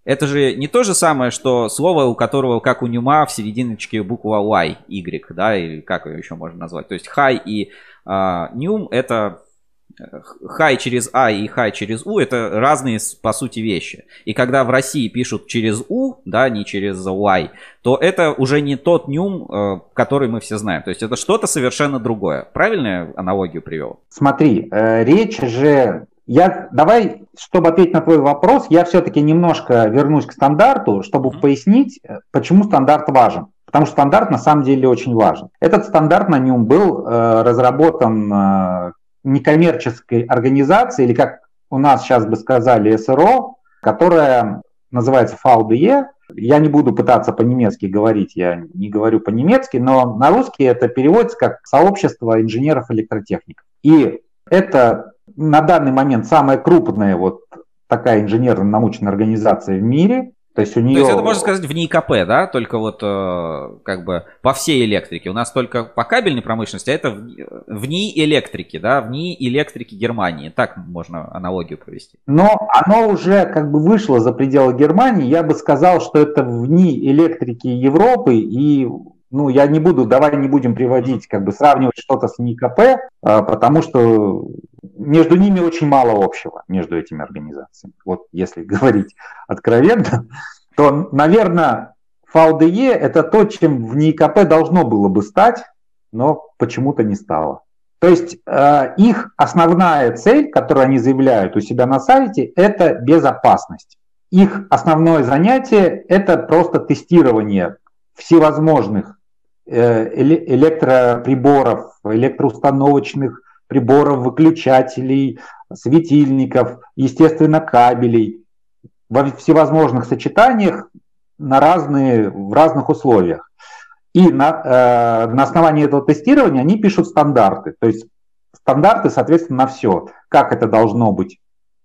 это же не то же самое, что слово, у которого, как у Нюма, в серединочке буква Y, Y, да, или как ее еще можно назвать. То есть хай и э, Нюм это хай через А и хай через У это разные по сути вещи. И когда в России пишут через У, да, не через Y, то это уже не тот нюм, э, который мы все знаем. То есть это что-то совершенно другое. Правильно я аналогию привел? Смотри, э, речь же... Я, давай, чтобы ответить на твой вопрос, я все-таки немножко вернусь к стандарту, чтобы mm-hmm. пояснить, э, почему стандарт важен. Потому что стандарт на самом деле очень важен. Этот стандарт на нем был э, разработан э, некоммерческой организации, или как у нас сейчас бы сказали СРО, которая называется VDE. Я не буду пытаться по-немецки говорить, я не говорю по-немецки, но на русский это переводится как «Сообщество инженеров-электротехников». И это на данный момент самая крупная вот такая инженерно-научная организация в мире, то есть у нее... То есть это можно сказать в НИКП, да? Только вот э, как бы по всей электрике. У нас только по кабельной промышленности, а это в, в НИИ электрике, да? В НИИ электрике Германии. Так можно аналогию провести. Но оно уже как бы вышло за пределы Германии. Я бы сказал, что это в НИИ электрики Европы и ну, я не буду, давай не будем приводить, как бы сравнивать что-то с НИКП, а, потому что между ними очень мало общего, между этими организациями. Вот если [LAUGHS] говорить откровенно, то, наверное, ФАУДЕ – это то, чем в НИКП должно было бы стать, но почему-то не стало. То есть э, их основная цель, которую они заявляют у себя на сайте, это безопасность. Их основное занятие – это просто тестирование всевозможных э, электроприборов, электроустановочных приборов, выключателей, светильников, естественно, кабелей во всевозможных сочетаниях на разные, в разных условиях. И на, э, на основании этого тестирования они пишут стандарты. То есть стандарты, соответственно, на все. Как это должно быть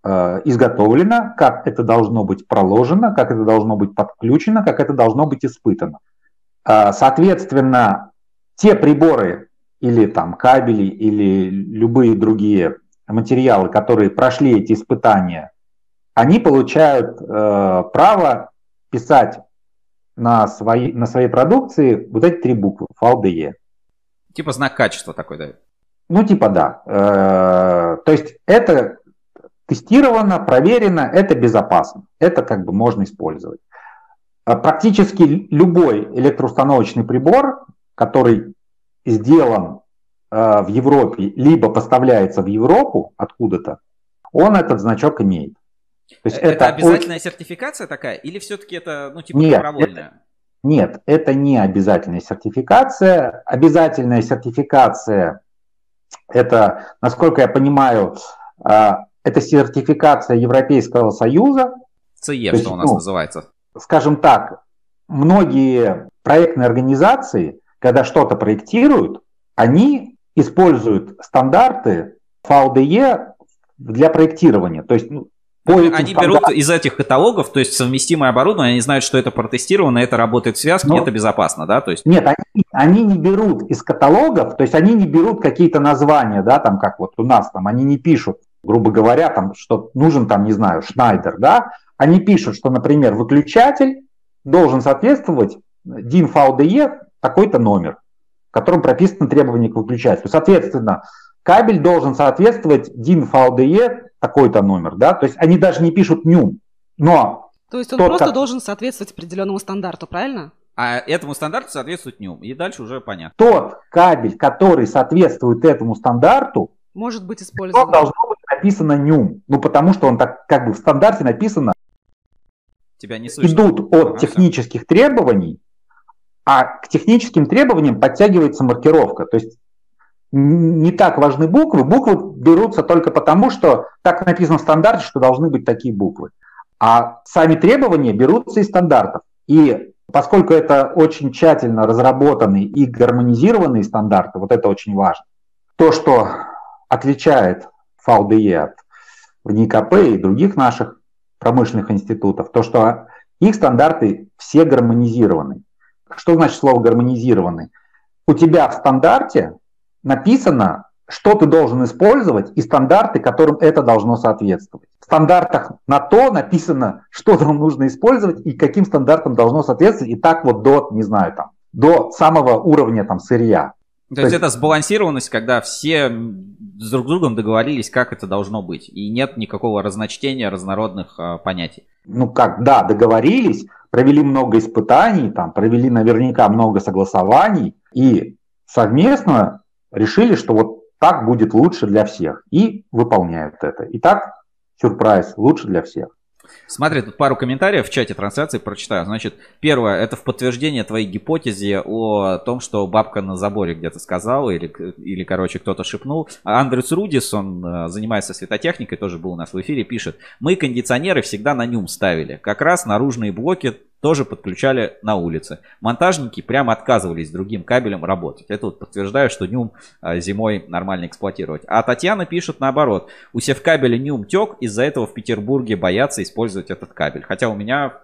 э, изготовлено, как это должно быть проложено, как это должно быть подключено, как это должно быть испытано. Э, соответственно, те приборы или там кабели или любые другие материалы, которые прошли эти испытания, они получают э, право писать на, своей, на своей продукции вот эти три буквы FALDE. Типа знак качества такой, да? Ну, типа да. Э, то есть это тестировано, проверено, это безопасно. Это как бы можно использовать. Э, практически любой электроустановочный прибор, который сделан э, в Европе, либо поставляется в Европу откуда-то, он этот значок имеет. То есть это, это обязательная очень... сертификация такая, или все-таки это ну, типа нет, добровольная? Это, нет, это не обязательная сертификация. Обязательная сертификация это, насколько я понимаю, а, это сертификация Европейского Союза. ЦЕ, что есть, у нас ну, называется. Скажем так, многие проектные организации, когда что-то проектируют, они используют стандарты ФАУДЕ для проектирования. То есть ну, по они берут из этих каталогов, то есть совместимое оборудование, они знают, что это протестировано, это работает в связке, Но... это безопасно, да? То есть... Нет, они, они не берут из каталогов, то есть они не берут какие-то названия, да, там как вот у нас там, они не пишут, грубо говоря, там, что нужен там, не знаю, Шнайдер, да, они пишут, что, например, выключатель должен соответствовать DIN VDE такой-то номер, в котором прописано требование к выключателю. Соответственно, кабель должен соответствовать DIN VDE такой-то номер, да, то есть они даже не пишут нюм, но... То есть он тот, просто как... должен соответствовать определенному стандарту, правильно? А этому стандарту соответствует нюм, и дальше уже понятно. Тот кабель, который соответствует этому стандарту, может быть использован. должно быть написано нюм, ну потому что он так как бы в стандарте написано. Тебя не слышно. Идут от ага. технических требований, а к техническим требованиям подтягивается маркировка. То есть не так важны буквы. Буквы берутся только потому, что так написано в стандарте, что должны быть такие буквы. А сами требования берутся из стандартов. И поскольку это очень тщательно разработанные и гармонизированные стандарты, вот это очень важно. То, что отличает ФАУДЕ от ВНИКП и других наших промышленных институтов, то, что их стандарты все гармонизированы. Что значит слово гармонизированы? У тебя в стандарте написано, что ты должен использовать и стандарты, которым это должно соответствовать. В стандартах на то написано, что там нужно использовать и каким стандартам должно соответствовать, и так вот до, не знаю, там, до самого уровня там сырья. То, То есть, есть это сбалансированность, когда все с друг другом договорились, как это должно быть, и нет никакого разночтения разнородных э, понятий. Ну как, да, договорились, провели много испытаний, там, провели наверняка много согласований, и совместно решили, что вот так будет лучше для всех. И выполняют это. И так, сюрприз, лучше для всех. Смотри, тут пару комментариев в чате трансляции прочитаю. Значит, первое, это в подтверждение твоей гипотезе о том, что бабка на заборе где-то сказала, или, или короче, кто-то шепнул. А Андрюс Рудис, он э, занимается светотехникой, тоже был у нас в эфире, пишет, мы кондиционеры всегда на нюм ставили. Как раз наружные блоки тоже подключали на улице. Монтажники прямо отказывались другим кабелем работать. Это вот подтверждаю, что Нюм а, зимой нормально эксплуатировать. А Татьяна пишет наоборот. У севкабеля Нюм тек, из-за этого в Петербурге боятся использовать этот кабель. Хотя у меня,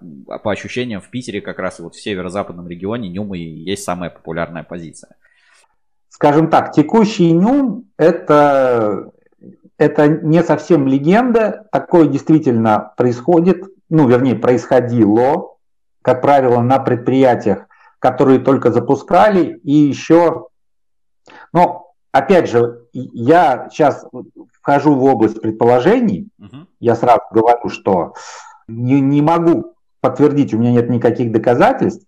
по ощущениям, в Питере как раз вот в северо-западном регионе Нюм и есть самая популярная позиция. Скажем так, текущий Нюм это, это не совсем легенда. Такое действительно происходит, ну, вернее, происходило как правило, на предприятиях, которые только запускали, и еще, ну, опять же, я сейчас вхожу в область предположений, угу. я сразу говорю, что не, не могу подтвердить, у меня нет никаких доказательств,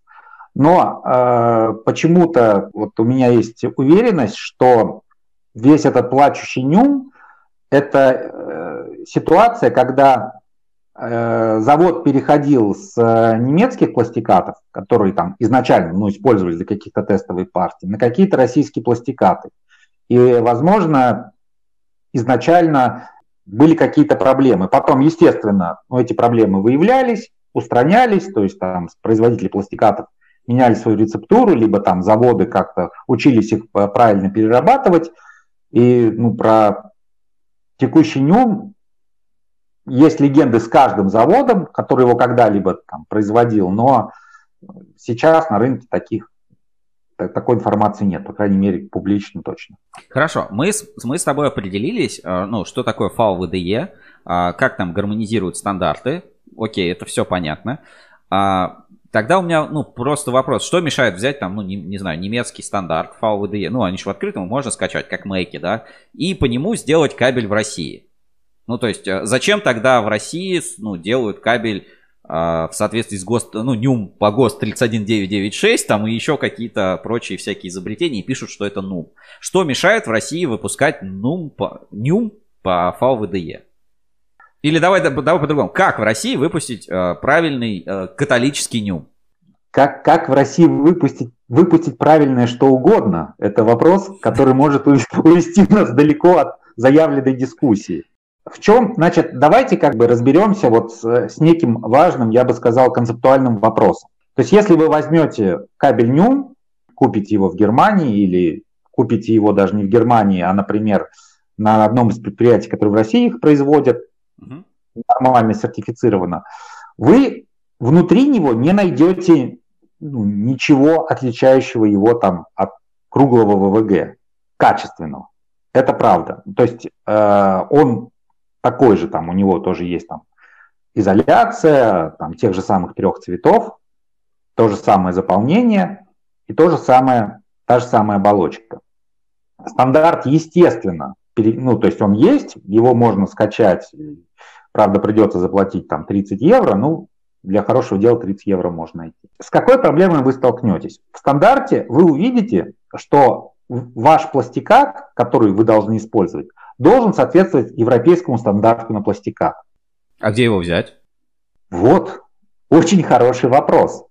но э, почему-то вот у меня есть уверенность, что весь этот плачущий нюм – это э, ситуация, когда завод переходил с э, немецких пластикатов, которые там изначально ну, использовались для каких-то тестовых партий, на какие-то российские пластикаты. И, возможно, изначально были какие-то проблемы. Потом, естественно, ну, эти проблемы выявлялись, устранялись, то есть там производители пластикатов меняли свою рецептуру, либо там заводы как-то учились их правильно перерабатывать. И ну, про текущий нюм есть легенды с каждым заводом, который его когда-либо там производил, но сейчас на рынке таких такой информации нет, по крайней мере, публично точно. Хорошо, мы с, мы с тобой определились, э, ну, что такое FAO VDE, а, как там гармонизируют стандарты. Окей, это все понятно. А, Тогда у меня, ну, просто вопрос, что мешает взять там, ну, не, не знаю, немецкий стандарт VDE, ну, они же в открытом, можно скачать, как Мэйки, да, и по нему сделать кабель в России. Ну, то есть, э, зачем тогда в России, ну, делают кабель э, в соответствии с ГОСТ, ну, НЮМ по ГОСТ 31996, там и еще какие-то прочие всякие изобретения, и пишут, что это НУМ. Что мешает в России выпускать НУМ по, НЮМ по VDE? Или давай, давай по-другому. Как в России выпустить э, правильный э, католический нюм? Как, как в России выпустить, выпустить правильное что угодно? Это вопрос, который может увести нас далеко от заявленной дискуссии. В чем, значит, давайте как бы разберемся вот с, с неким важным, я бы сказал, концептуальным вопросом. То есть если вы возьмете кабель нюм, купите его в Германии или купите его даже не в Германии, а, например, на одном из предприятий, которые в России их производят, угу. нормально сертифицировано, вы внутри него не найдете ну, ничего отличающего его там от круглого ВВГ, качественного. Это правда. То есть э, он такой же, там у него тоже есть там изоляция, там тех же самых трех цветов, то же самое заполнение и то же самое, та же самая оболочка. Стандарт, естественно, ну, то есть он есть, его можно скачать, правда, придется заплатить там 30 евро, ну, для хорошего дела 30 евро можно найти. С какой проблемой вы столкнетесь? В стандарте вы увидите, что ваш пластикат, который вы должны использовать, должен соответствовать европейскому стандарту на пластикат. А где его взять? Вот, очень хороший вопрос.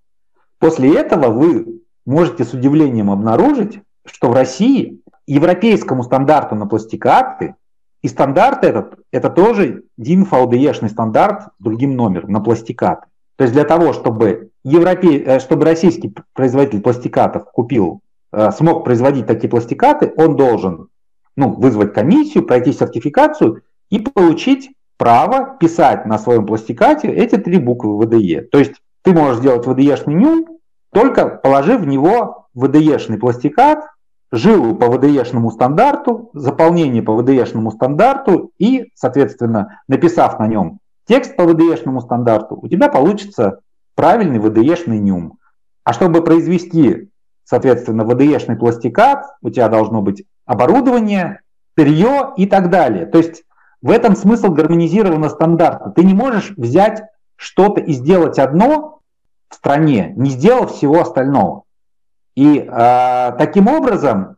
После этого вы можете с удивлением обнаружить, что в России европейскому стандарту на пластикаты, и стандарт этот, это тоже DIN VDE-шный стандарт с другим номером на пластикаты. То есть для того, чтобы, европей, э, чтобы российский производитель пластикатов купил, э, смог производить такие пластикаты, он должен ну, вызвать комиссию, пройти сертификацию и получить право писать на своем пластикате эти три буквы VDE. То есть ты можешь сделать VDE-шный нюм, только положив в него VDE-шный пластикат, жилу по VDE-шному стандарту, заполнение по VDE-шному стандарту и, соответственно, написав на нем текст по VDE-шному стандарту, у тебя получится правильный VDE-шный нюм. А чтобы произвести, соответственно, VDE-шный пластикат, у тебя должно быть оборудование, перье и так далее. То есть в этом смысл гармонизированного стандарта. Ты не можешь взять что-то и сделать одно в стране, не сделав всего остального. И э, таким образом,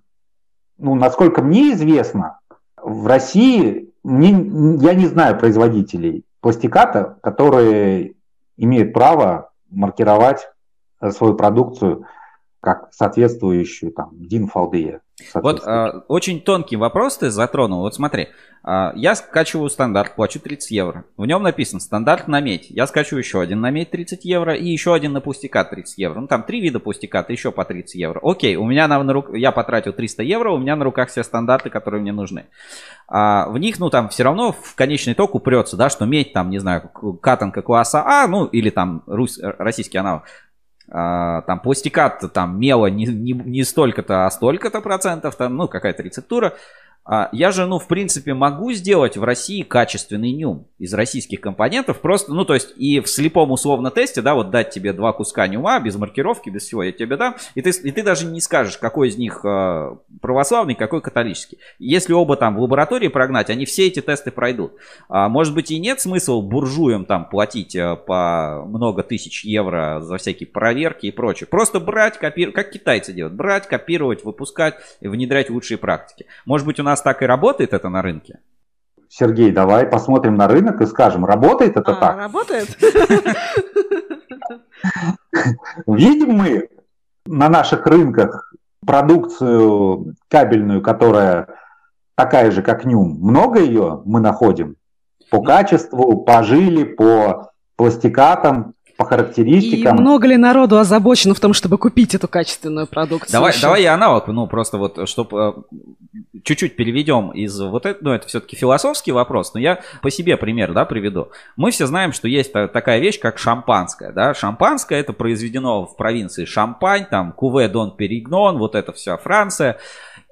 ну, насколько мне известно, в России мне, я не знаю производителей пластиката, которые имеют право маркировать свою продукцию как соответствующую там FALDE. Вот а, очень тонкий вопрос ты затронул. Вот смотри, а, я скачиваю стандарт, плачу 30 евро. В нем написано стандарт на медь. Я скачу еще один на медь 30 евро и еще один на пустяка 30 евро. Ну там три вида пустяката, еще по 30 евро. Окей, у меня на, на рук... я потратил 300 евро, у меня на руках все стандарты, которые мне нужны. А, в них, ну там все равно в конечный итог упрется, да, что медь там, не знаю, катанка класса А, ну или там рус... российский аналог там пластикат там мела не, не, не столько-то, а столько-то процентов, там, ну, какая-то рецептура. А, я же, ну, в принципе, могу сделать в России качественный нюм из российских компонентов. Просто, ну, то есть и в слепом условно тесте, да, вот дать тебе два куска нюма без маркировки, без всего, я тебе дам. И ты, и ты даже не скажешь, какой из них э, православный, какой католический. Если оба там в лаборатории прогнать, они все эти тесты пройдут. А, может быть и нет смысла буржуям там платить э, по много тысяч евро за всякие проверки и прочее. Просто брать, копировать, как китайцы делают, брать, копировать, выпускать внедрять лучшие практики. Может быть у нас нас так и работает это на рынке? Сергей, давай посмотрим на рынок и скажем, работает это а, так? Работает. [LAUGHS] Видим мы на наших рынках продукцию кабельную, которая такая же, как Нюм. Много ее мы находим по качеству, по жиле, по пластикатам по характеристикам. И много ли народу озабочено в том, чтобы купить эту качественную продукцию? Давай, давай я аналог, ну просто вот, чтобы э, чуть-чуть переведем из вот этого, ну это все-таки философский вопрос, но я по себе пример, да, приведу. Мы все знаем, что есть такая вещь, как шампанское, да. Шампанское это произведено в провинции Шампань, там Куве Дон Перигнон, вот это вся Франция.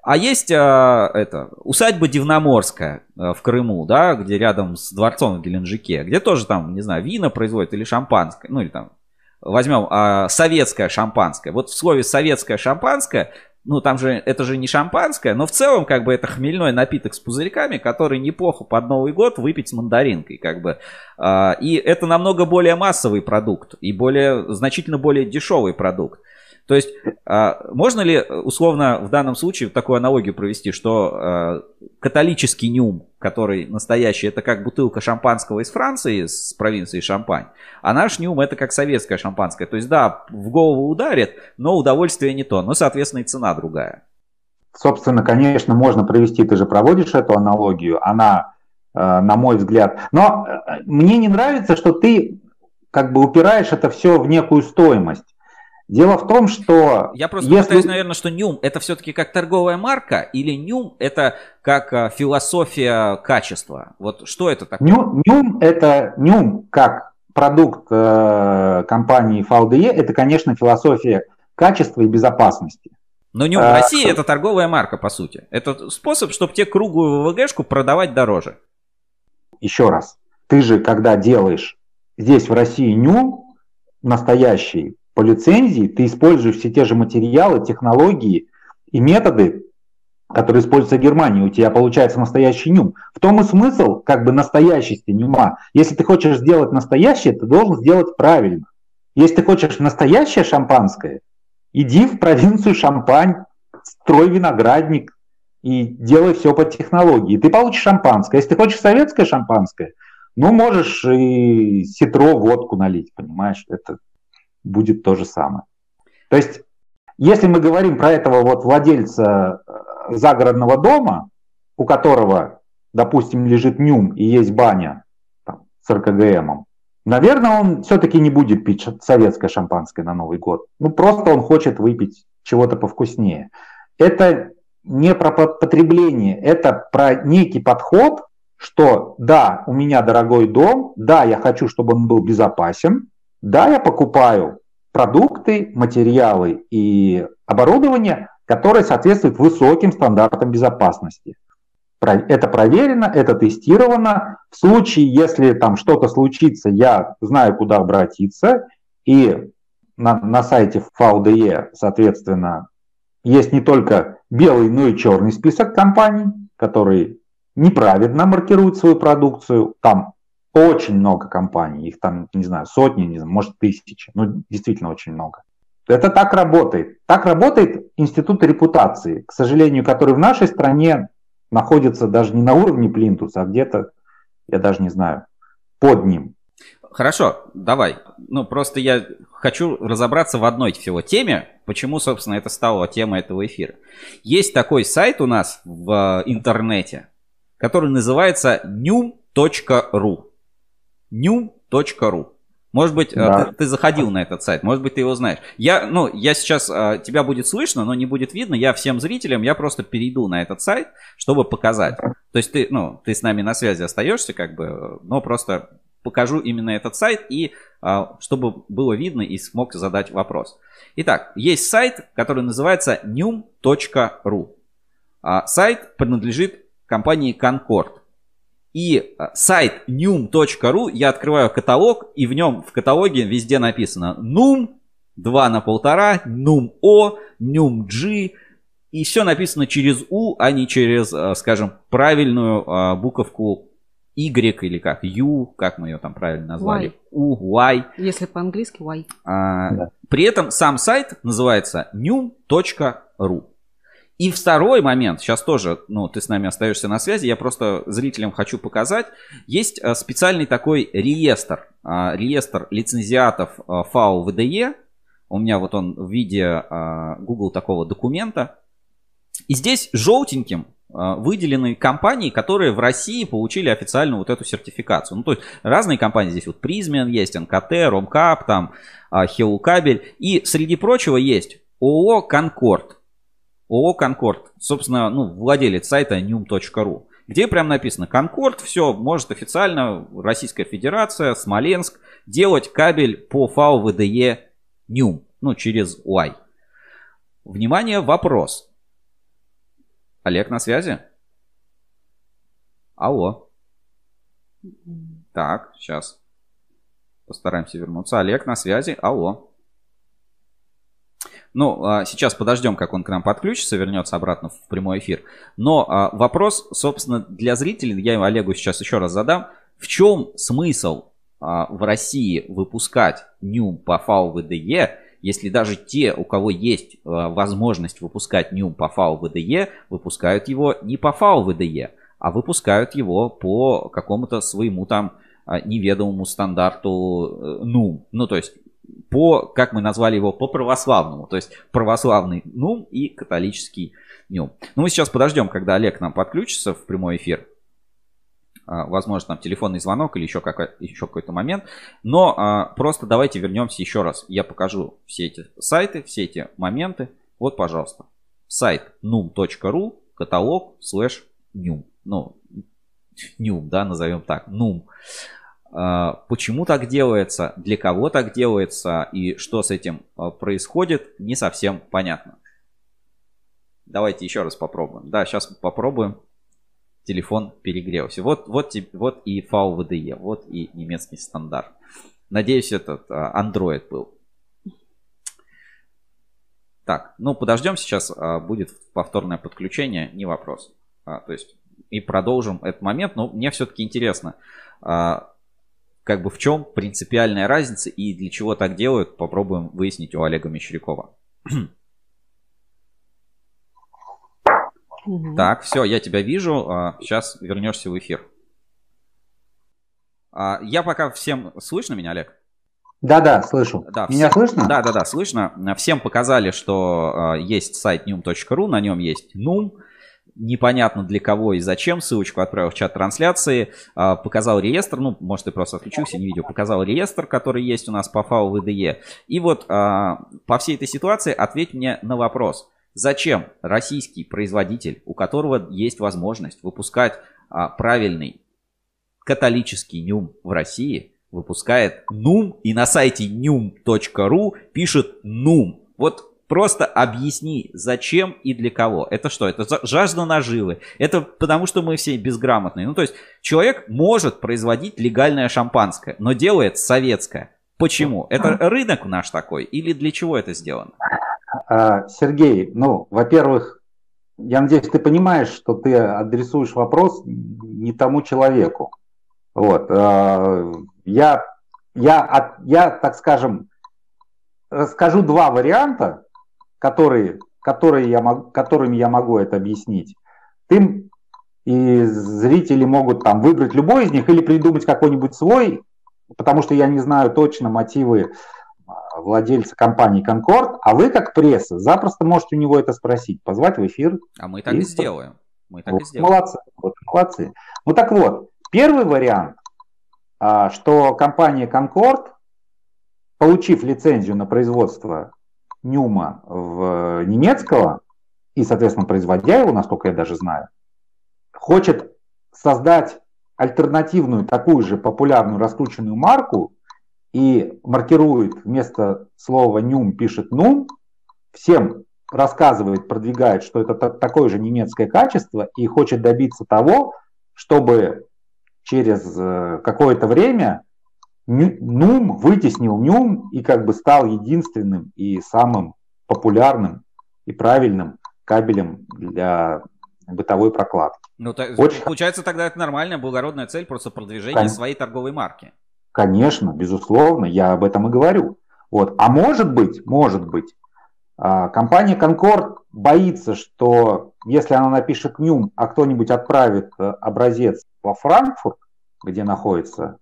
А есть а, это, усадьба Дивноморская а, в Крыму, да, где рядом с дворцом в Геленджике, где тоже там, не знаю, вина производят или шампанское, ну или там, возьмем а, советское шампанское. Вот в слове советское шампанское, ну там же, это же не шампанское, но в целом как бы это хмельной напиток с пузырьками, который неплохо под Новый год выпить с мандаринкой, как бы. А, и это намного более массовый продукт и более, значительно более дешевый продукт. То есть а, можно ли условно в данном случае такую аналогию провести, что а, католический нюм, который настоящий, это как бутылка шампанского из Франции, с провинции Шампань, а наш нюм это как советское шампанское. То есть да, в голову ударит, но удовольствие не то, но соответственно и цена другая. Собственно, конечно, можно провести, ты же проводишь эту аналогию, она, э, на мой взгляд, но э, мне не нравится, что ты как бы упираешь это все в некую стоимость. Дело в том, что... Я просто если... пытаюсь, наверное, что Нюм это все-таки как торговая марка или Нюм это как а, философия качества? Вот что это такое? Нюм, Нюм это Нюм как продукт э, компании VDE, это, конечно, философия качества и безопасности. Но Нюм в а, России это торговая марка, по сути. Это способ, чтобы тебе круглую ВВГшку продавать дороже. Еще раз. Ты же, когда делаешь здесь в России Нюм настоящий, по лицензии ты используешь все те же материалы, технологии и методы, которые используются в Германии. У тебя получается настоящий нюм. В том и смысл как бы настоящести нюма. Если ты хочешь сделать настоящее, ты должен сделать правильно. Если ты хочешь настоящее шампанское, иди в провинцию Шампань, строй виноградник и делай все по технологии. Ты получишь шампанское. Если ты хочешь советское шампанское, ну, можешь и ситро водку налить, понимаешь? Это будет то же самое. То есть, если мы говорим про этого вот владельца э, загородного дома, у которого, допустим, лежит нюм и есть баня там, с РКГМом, наверное, он все-таки не будет пить советское шампанское на Новый год. Ну, просто он хочет выпить чего-то повкуснее. Это не про потребление, это про некий подход, что да, у меня дорогой дом, да, я хочу, чтобы он был безопасен, да, я покупаю продукты, материалы и оборудование, которые соответствуют высоким стандартам безопасности. Это проверено, это тестировано. В случае, если там что-то случится, я знаю, куда обратиться. И на, на сайте VDE, соответственно, есть не только белый, но и черный список компаний, которые неправильно маркируют свою продукцию. Там очень много компаний, их там, не знаю, сотни, не знаю, может тысячи, ну действительно очень много. Это так работает. Так работает институт репутации, к сожалению, который в нашей стране находится даже не на уровне плинтуса, а где-то, я даже не знаю, под ним. Хорошо, давай. Ну, просто я хочу разобраться в одной всего теме, почему, собственно, это стало темой этого эфира. Есть такой сайт у нас в интернете, который называется new.ru new.ru. Может быть, э, да. ты, ты заходил на этот сайт, может быть, ты его знаешь. Я, ну, я сейчас, э, тебя будет слышно, но не будет видно. Я всем зрителям, я просто перейду на этот сайт, чтобы показать. То есть ты, ну, ты с нами на связи остаешься, как бы, но просто покажу именно этот сайт, и э, чтобы было видно и смог задать вопрос. Итак, есть сайт, который называется num.ru. А сайт принадлежит компании Concord. И э, сайт num.ru, я открываю каталог, и в нем в каталоге везде написано num 2 на полтора, num o, num g, и все написано через U, а не через, э, скажем, правильную э, буковку Y или как, U, как мы ее там правильно назвали, Y. U, Y. Если по-английски Y. А, Да. При этом сам сайт называется new.ru. И второй момент, сейчас тоже, ну, ты с нами остаешься на связи, я просто зрителям хочу показать. Есть а, специальный такой реестр, а, реестр лицензиатов а, ФАО ВДЕ. У меня вот он в виде Google такого документа. И здесь желтеньким выделены компании, которые в России получили официальную вот эту сертификацию. Ну, то есть разные компании, здесь вот Призмен есть, НКТ, Ромкап, там, а, Хилл Кабель. И среди прочего есть ООО «Конкорд». ООО «Конкорд». Собственно, ну, владелец сайта num.ru. Где прям написано «Конкорд», все, может официально Российская Федерация, Смоленск делать кабель по ФАО ВДЕ NUM, ну, через Y. Внимание, вопрос. Олег на связи? Алло. Так, сейчас. Постараемся вернуться. Олег на связи. Алло. Ну, а, сейчас подождем, как он к нам подключится, вернется обратно в прямой эфир. Но а, вопрос, собственно, для зрителей, я Олегу сейчас еще раз задам. В чем смысл а, в России выпускать NUM по ФАО ВДЕ, если даже те, у кого есть возможность выпускать NUM по ФАО ВДЕ, выпускают его не по ФАО ВДЕ, а выпускают его по какому-то своему там неведомому стандарту э, NUM. Ну, то есть по, как мы назвали его, по православному. То есть православный НУМ и католический НЮМ. Ну, мы сейчас подождем, когда Олег нам подключится в прямой эфир. А, Возможно, там телефонный звонок или еще, какой- еще какой-то момент. Но а, просто давайте вернемся еще раз. Я покажу все эти сайты, все эти моменты. Вот, пожалуйста. Сайт num.ru, каталог, слэш num. Ну, num, да, назовем так, num. А, Почему так делается, для кого так делается и что с этим а, происходит, не совсем понятно. Давайте еще раз попробуем. Да, сейчас попробуем. Телефон перегрелся. Вот, вот, вот и FAO VDE, вот и немецкий стандарт. Надеюсь, этот а, Android был. Так, ну подождем, сейчас будет повторное подключение, не вопрос. То есть и продолжим этот момент, но мне все-таки интересно, как бы в чем принципиальная разница и для чего так делают, попробуем выяснить у Олега Мещерякова. Так, все, я тебя вижу. Сейчас вернешься в эфир. А, Я пока всем... Слышно меня, Олег? Да-да, слышу. Да, Меня все- слышно? Да, да, да, слышно. Всем показали, что а, есть сайт num.ru, на нем есть num. Непонятно для кого и зачем. Ссылочку отправил в чат трансляции. А, Показал реестр. Ну, может, ты просто отключился, не видел. Показал реестр, который есть у нас по ФАО ВДЕ. И вот а, по всей этой ситуации ответь мне на вопрос. Зачем российский производитель, у которого есть возможность выпускать а, правильный католический нюм в России, выпускает нум и на сайте num.ru пишет нум. Вот просто объясни, зачем и для кого. Это что? Это жажда наживы. Это потому, что мы все безграмотные. Ну, то есть человек может производить легальное шампанское, но делает советское. Почему? Это рынок наш такой или для чего это сделано? А, Сергей, ну, во-первых, я надеюсь, ты понимаешь, что ты адресуешь вопрос не тому человеку. Вот. а, Я, я, я, так скажем, расскажу два варианта, которые, которые я, мог- которыми я могу это объяснить. Ты и зрители могут там выбрать любой из них или придумать какой-нибудь свой, потому что я не знаю точно мотивы а, владельца компании Concord, а вы, как пресса, запросто можете у него это спросить, позвать в эфир. А мы так и И- сделаем. Мы так Вот, и сделаем. молодцы, вот, молодцы. Ну так вот, первый вариант, а, что компания Concord, получив лицензию на производство Нюма в немецкого и, соответственно, производя его, насколько я даже знаю, хочет создать альтернативную, такую же популярную раскрученную марку и маркирует вместо слова нюм пишет нум, всем рассказывает, продвигает, что это такое же немецкое качество и хочет добиться того, чтобы через э, какое-то время Нум вытеснил Нюм и как бы стал единственным и самым популярным и правильным кабелем для бытовой прокладки. Ну, то, Очень... получается, тогда это нормальная, благородная цель, просто продвижение Кон... своей торговой марки. Конечно, безусловно, я об этом и говорю. Вот. А может быть, может быть, а, компания Concord боится, что если она напишет Нюм, а кто-нибудь отправит э, образец во Франкфурт, где находится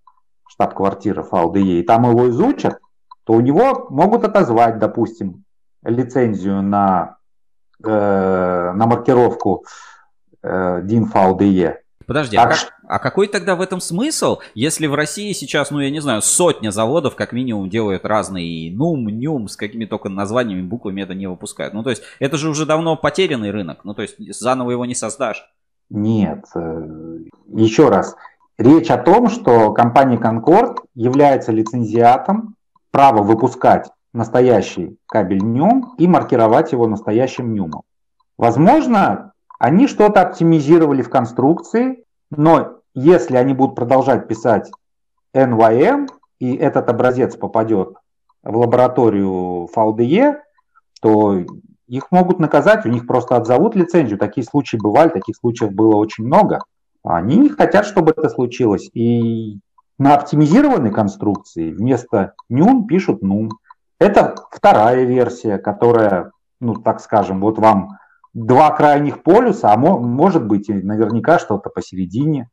штаб-квартира ФАУДЕ, и там его изучат, то у него могут отозвать, допустим, лицензию на, э, на маркировку э, DIN ФАУДЕ. Подожди, так, а, как, а какой тогда в этом смысл, если в России сейчас, ну я не знаю, сотня заводов как минимум делают разные нум, нюм, с какими только названиями, буквами это не выпускают. Ну то есть это же уже давно потерянный рынок, ну то есть заново его не создашь. Нет, э, еще раз, Речь о том, что компания Concord является лицензиатом права выпускать настоящий кабель NUM и маркировать его настоящим NUM. Возможно, они что-то оптимизировали в конструкции, но если они будут продолжать писать NYM, и этот образец попадет в лабораторию VDE, то их могут наказать, у них просто отзовут лицензию. Такие случаи бывали, таких случаев было очень много. Они не хотят, чтобы это случилось. И на оптимизированной конструкции вместо нюм пишут нум. Это вторая версия, которая, ну так скажем, вот вам два крайних полюса, а может быть и наверняка что-то посередине.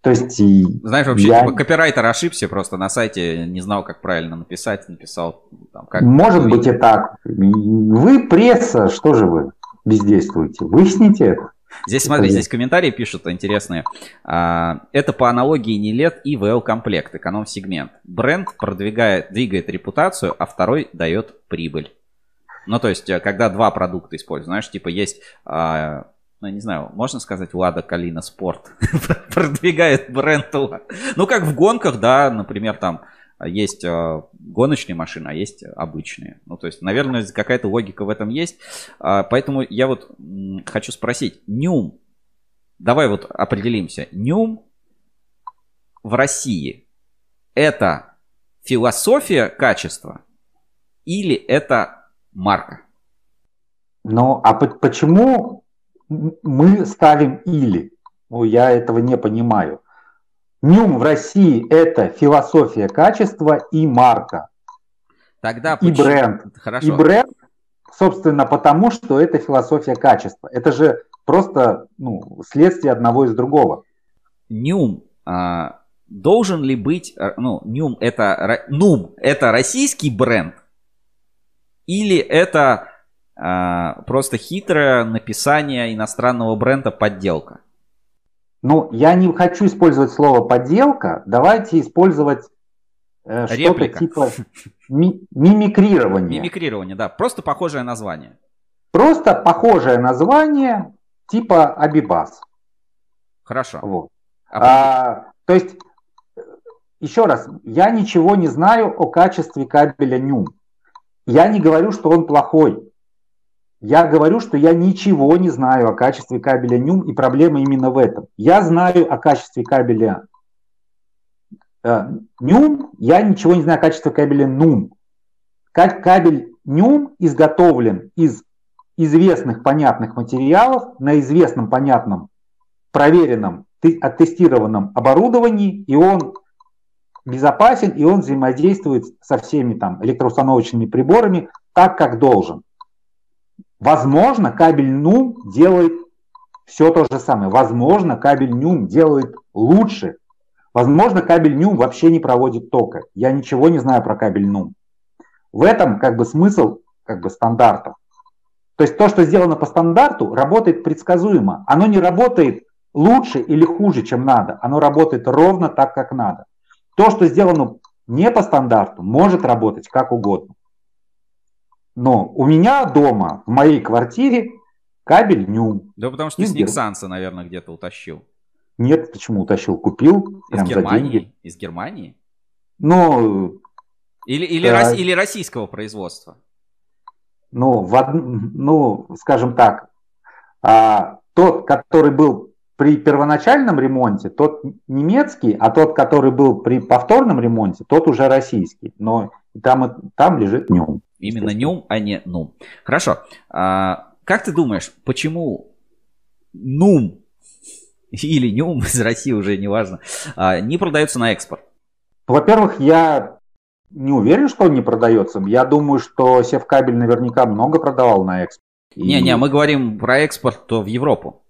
То есть Знаешь, вообще, я... типа, копирайтер ошибся просто на сайте, не знал, как правильно написать, написал. Там, как Может быть и так. Вы пресса, что же вы бездействуете? Выясните это. Здесь, смотри, здесь комментарии пишут интересные. А, это по аналогии не лет и VL комплект, эконом-сегмент. Бренд продвигает, двигает репутацию, а второй дает прибыль. Ну, то есть, э, когда два продукта используют, знаешь, типа есть, а, ну, не знаю, можно сказать, Лада Калина Спорт [LAUGHS] продвигает бренд. Ну, как в гонках, да, например, там есть э, гоночные машины, а есть обычные. Ну, то есть, наверное, какая-то логика в этом есть. А, поэтому я вот хочу спросить, Нюм, давай вот определимся, Нюм в России это философия качества или это марка? Ну, а почему мы ставим или? Ну, я этого не понимаю. Нюм в России это философия качества и марка. Тогда и почему? бренд. Хорошо. И бренд, собственно, потому что это философия качества. Это же просто ну, следствие одного из другого. Нюм а, должен ли быть, э, ну, Нюм это, Нум это российский бренд или это а, просто хитрое написание иностранного бренда подделка? Ну, я не хочу использовать слово подделка. Давайте использовать э, что-то типа ми- мимикрирования. Мимикрирование, да. Просто похожее название. Просто похожее название типа Абибас. Хорошо. Вот. А, то есть, еще раз, я ничего не знаю о качестве кабеля NUM. Я не говорю, что он плохой. Я говорю, что я ничего не знаю о качестве кабеля NUM, и проблема именно в этом. Я знаю о качестве кабеля э, NUM, я ничего не знаю о качестве кабеля NUM. Кабель NUM изготовлен из известных понятных материалов на известном понятном проверенном оттестированном оборудовании, и он безопасен, и он взаимодействует со всеми там электроустановочными приборами так, как должен. Возможно, кабель NUM делает все то же самое. Возможно, кабель NUM делает лучше. Возможно, кабель NUM вообще не проводит тока. Я ничего не знаю про кабель NUM. В этом как бы смысл как бы стандартов. То есть то, что сделано по стандарту, работает предсказуемо. Оно не работает лучше или хуже, чем надо. Оно работает ровно так, как надо. То, что сделано не по стандарту, может работать как угодно. Но у меня дома, в моей квартире, кабель нюм. Да потому что ты с Никсанса, наверное, где-то утащил. Нет, почему утащил? Купил. Из Германии? Из Германии? Ну... Или, или, да. рос, или российского производства? ну, в од... ну скажем так, а, тот, который был при первоначальном ремонте, тот немецкий, а тот, который был при повторном ремонте, тот уже российский. Но там, там лежит нюм. Именно нюм, а не нум. Хорошо. А, как ты думаешь, почему нум или нюм из России уже не важно, а, не продается на экспорт? Во-первых, я не уверен, что он не продается. Я думаю, что Севкабель наверняка много продавал на экспорт. Не-не, мы говорим про экспорт то в Европу,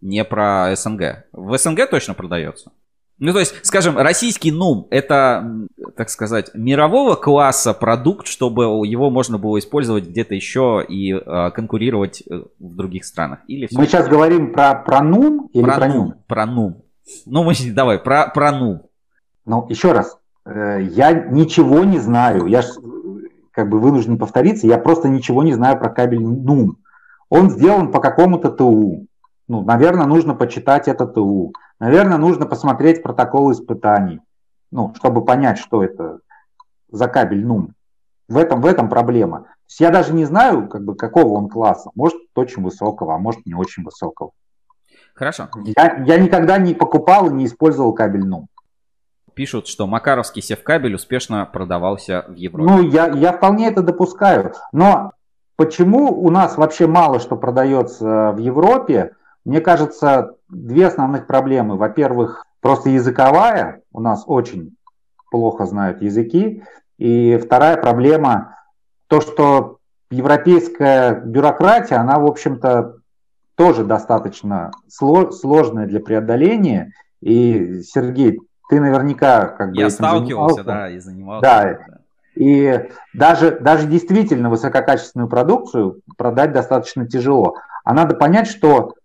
не про СНГ. В СНГ точно продается. Ну, то есть, скажем, российский НУМ – это, так сказать, мирового класса продукт, чтобы его можно было использовать где-то еще и э, конкурировать в других странах. Или Мы сейчас говорим про, про НУМ или про, про НУМ? Про НУМ. Ну, мы [LAUGHS] давай, про, про НУМ. Ну, еще раз, э, я ничего не знаю. Я ж, как бы вынужден повториться, я просто ничего не знаю про кабель НУМ. Он сделан по какому-то ТУ. Ну, наверное, нужно почитать это ТУ. Наверное, нужно посмотреть протокол испытаний, ну, чтобы понять, что это за кабель НУМ. В этом, в этом проблема. То есть я даже не знаю, как бы, какого он класса. Может, очень высокого, а может, не очень высокого. Хорошо. Я, я никогда не покупал и не использовал кабель НУМ. Пишут, что макаровский севкабель успешно продавался в Европе. Ну, я, я вполне это допускаю. Но почему у нас вообще мало что продается в Европе? Мне кажется, две основных проблемы. Во-первых, просто языковая. У нас очень плохо знают языки. И вторая проблема, то, что европейская бюрократия, она, в общем-то, тоже достаточно сложная для преодоления. И, Сергей, ты наверняка как бы Я сталкивался, занимался. да, и занимался. Да. И даже, даже действительно высококачественную продукцию продать достаточно тяжело. А надо понять, что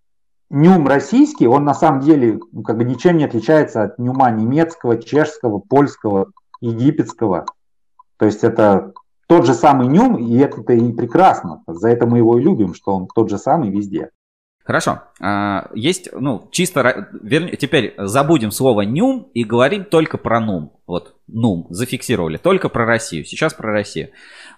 нюм российский, он на самом деле ну, как бы ничем не отличается от нюма немецкого, чешского, польского, египетского. То есть это тот же самый нюм, и это и прекрасно. За это мы его и любим, что он тот же самый везде. Хорошо. А, есть, ну, чисто, вернее, теперь забудем слово нюм и говорим только про нум. Вот, нум, зафиксировали, только про Россию. Сейчас про Россию.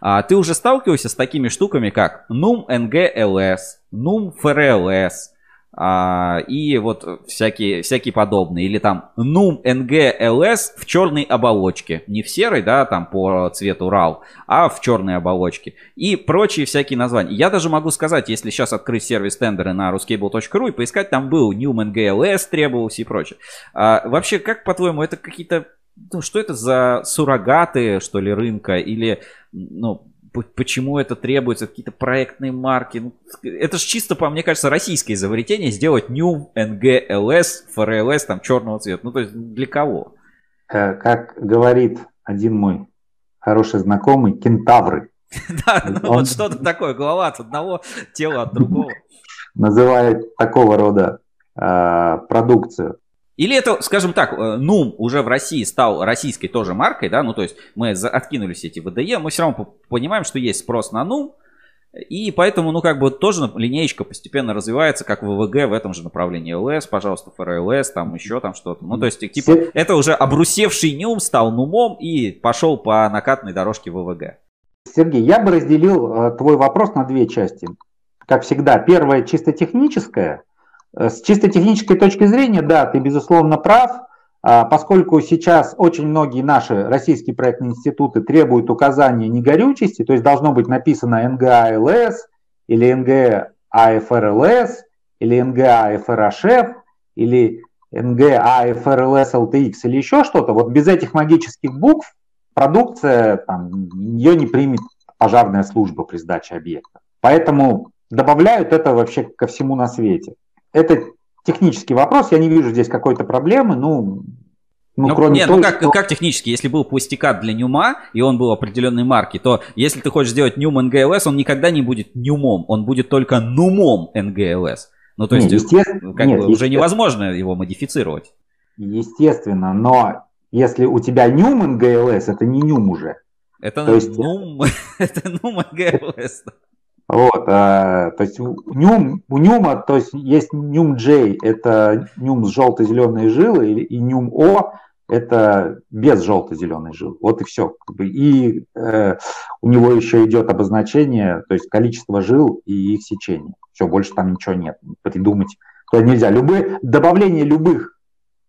А, ты уже сталкивался с такими штуками, как нум НГЛС, нум ФРЛС, а, и вот всякие, всякие подобные. Или там NUM NGLS в черной оболочке. Не в серой, да, там по цвету RAW, а в черной оболочке. И прочие всякие названия. Я даже могу сказать, если сейчас открыть сервис тендеры на ruscable.ru и поискать, там был NUM NGLS требовался и прочее. А, вообще, как по-твоему, это какие-то ну, что это за суррогаты, что ли, рынка? Или, ну, почему это требуется, какие-то проектные марки. Ну, это же чисто, по мне кажется, российское изобретение сделать New NGLS, FRLS там черного цвета. Ну, то есть для кого? Э, как говорит один мой хороший знакомый, кентавры. [LAUGHS] Да, ну вот что-то такое, голова от одного, тело от другого. Называет такого рода э, продукцию. Или это, скажем так, э, НУМ уже в России стал российской тоже маркой, да, ну то есть мы откинули все эти ВДЕ, мы все равно понимаем, что есть спрос на НУМ, и поэтому, ну, как бы тоже линеечка постепенно развивается, как ВВГ в этом же направлении. ЛС, пожалуйста, ФРЛС, там еще там что-то. Ну, то есть, типа, это уже обрусевший НЮМ стал НУМом и пошел по накатной дорожке ВВГ. Сергей, я бы разделил э, твой вопрос на две части. Как всегда, первая чисто техническая – с чисто технической точки зрения, да, ты безусловно прав, а, поскольку сейчас очень многие наши российские проектные институты требуют указания негорючести, то есть должно быть написано НГАЛС или НГАФРЛС или НГАФРHF или НГАФРЛС LTX или еще что-то, вот без этих магических букв продукция, там, ее не примет пожарная служба при сдаче объекта. Поэтому добавляют это вообще ко всему на свете это технический вопрос, я не вижу здесь какой-то проблемы, ну, ну, ну, кроме нет, ну той, ну как, что... как технически, если был пластикат для Нюма, и он был определенной марки, то если ты хочешь сделать Нюм НГЛС, он никогда не будет Нюмом, он будет только Нумом НГЛС. Ну, то есть, нет, естественно, как нет, бы уже невозможно его модифицировать. Естественно, но если у тебя Нюм НГЛС, это не Нюм уже. Это то есть... Нум, [LAUGHS] это Нум НГЛС. Вот, а, то есть нюм, у нюма, то есть есть нюм J, это нюм с желто-зеленой жилой, и нюм О, это без желто-зеленой жилы. Вот и все. И э, у него еще идет обозначение, то есть количество жил и их сечение. Все, больше там ничего нет. Придумать то нельзя. Любые, добавление любых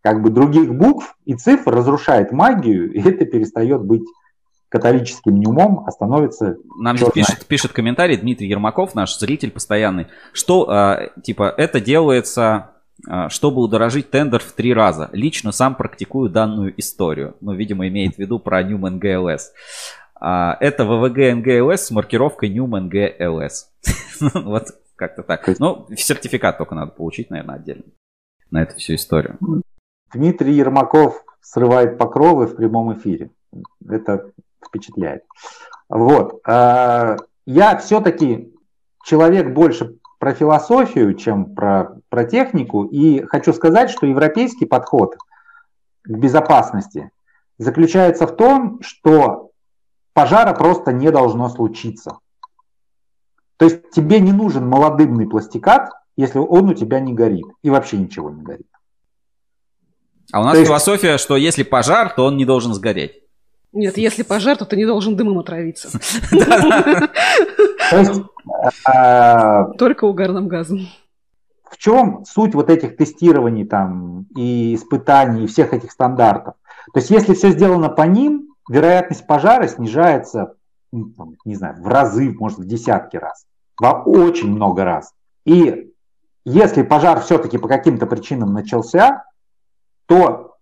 как бы других букв и цифр разрушает магию, и это перестает быть католическим неумом, а становится... Нам здесь пишет, пишет комментарий Дмитрий Ермаков, наш зритель постоянный, что, э, типа, это делается а, чтобы удорожить тендер в три раза. Лично сам практикую данную историю. Ну, видимо, имеет в виду про Newman GLS. А, это ВВГ NGLS с маркировкой Newman GLS. [LAUGHS] вот как-то так. Ну, сертификат только надо получить, наверное, отдельно на эту всю историю. Дмитрий Ермаков срывает покровы в прямом эфире. Это впечатляет. Вот. А, я все-таки человек больше про философию, чем про, про технику. И хочу сказать, что европейский подход к безопасности заключается в том, что пожара просто не должно случиться. То есть тебе не нужен молодымный пластикат, если он у тебя не горит и вообще ничего не горит. А у нас то философия, есть... что если пожар, то он не должен сгореть. Нет, если пожар, то ты не должен дымом отравиться. А, Только угарным газом. В чем суть вот этих тестирований там и испытаний, и всех этих стандартов? То есть если все сделано по ним, вероятность пожара снижается, ну, не знаю, в разы, может, в десятки раз. Во очень много раз. И если пожар все-таки по каким-то причинам начался, то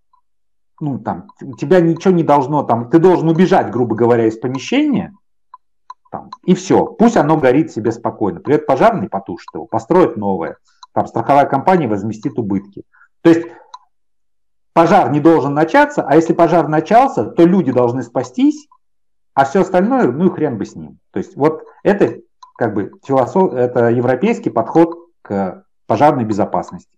ну, там, тебя ничего не должно, там, ты должен убежать, грубо говоря, из помещения, там, и все. Пусть оно горит себе спокойно. Придет пожарный, потушит его, построит новое. Там страховая компания возместит убытки. То есть пожар не должен начаться, а если пожар начался, то люди должны спастись, а все остальное, ну и хрен бы с ним. То есть вот это как бы философ, это европейский подход к пожарной безопасности.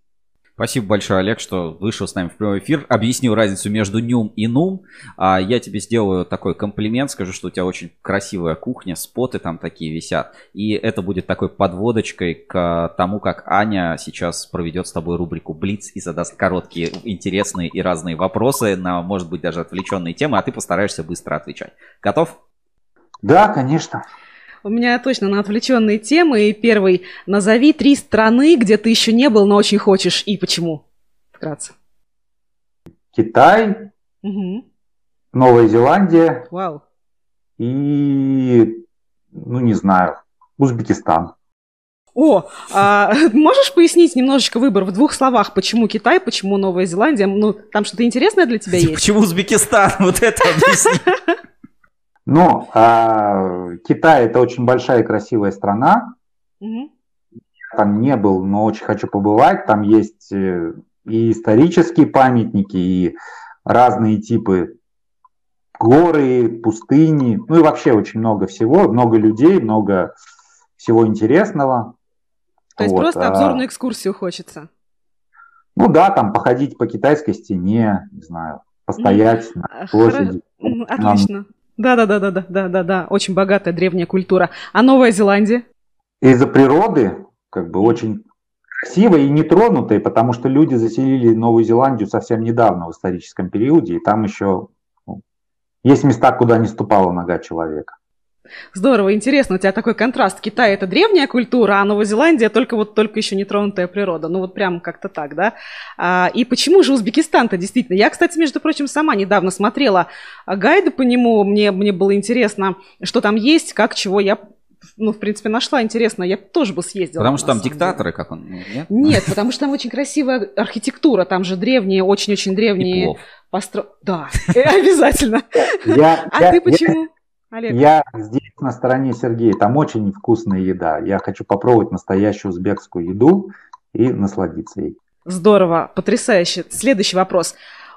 Спасибо большое, Олег, что вышел с нами в прямой эфир. Объяснил разницу между нюм и нум. А я тебе сделаю такой комплимент, скажу, что у тебя очень красивая кухня, споты там такие висят. И это будет такой подводочкой к тому, как Аня сейчас проведет с тобой рубрику Блиц и задаст короткие, интересные и разные вопросы на, может быть, даже отвлеченные темы, а ты постараешься быстро отвечать. Готов? Да, конечно. У меня точно на отвлеченные темы. И первый. Назови три страны, где ты еще не был, но очень хочешь. И почему? Вкратце. Китай, угу. Новая Зеландия. Вау. И, ну не знаю, Узбекистан. О, а, [LAUGHS] можешь пояснить немножечко выбор в двух словах, почему Китай, почему Новая Зеландия? Ну, там что-то интересное для тебя есть? Почему Узбекистан? [LAUGHS] Вот это объясни. [LAUGHS] Ну, а, Китай это очень большая и красивая страна. Угу. Там не был, но очень хочу побывать. Там есть э, и исторические памятники, и разные типы горы, пустыни, ну и вообще очень много всего, много людей, много всего интересного. То есть вот. просто а обзорную экскурсию хочется? Ну да, там походить по китайской стене, не знаю, постоять mm. на площади. Отлично. Да, да, да, да, да, да, да, да. Очень богатая древняя культура. А Новая Зеландия? Из-за природы, как бы очень красивой и нетронутой, потому что люди заселили Новую Зеландию совсем недавно в историческом периоде, и там еще ну, есть места, куда не ступала нога человека. Здорово, интересно, у тебя такой контраст. Китай это древняя культура, а Новая Зеландия только вот только еще нетронутая природа. Ну вот прям как-то так, да? А, и почему же Узбекистан-то действительно? Я, кстати, между прочим, сама недавно смотрела гайды по нему. Мне, мне было интересно, что там есть, как, чего. Я ну, в принципе, нашла интересно, я тоже бы съездила. Потому что там диктаторы, деле. как он, нет? Нет, потому что там очень красивая архитектура, там же древние, очень-очень древние постро... Да, [LAUGHS] обязательно. А ты почему? Олег. Я здесь на стороне Сергея. Там очень вкусная еда. Я хочу попробовать настоящую узбекскую еду и насладиться ей. Здорово, потрясающе. Следующий вопрос.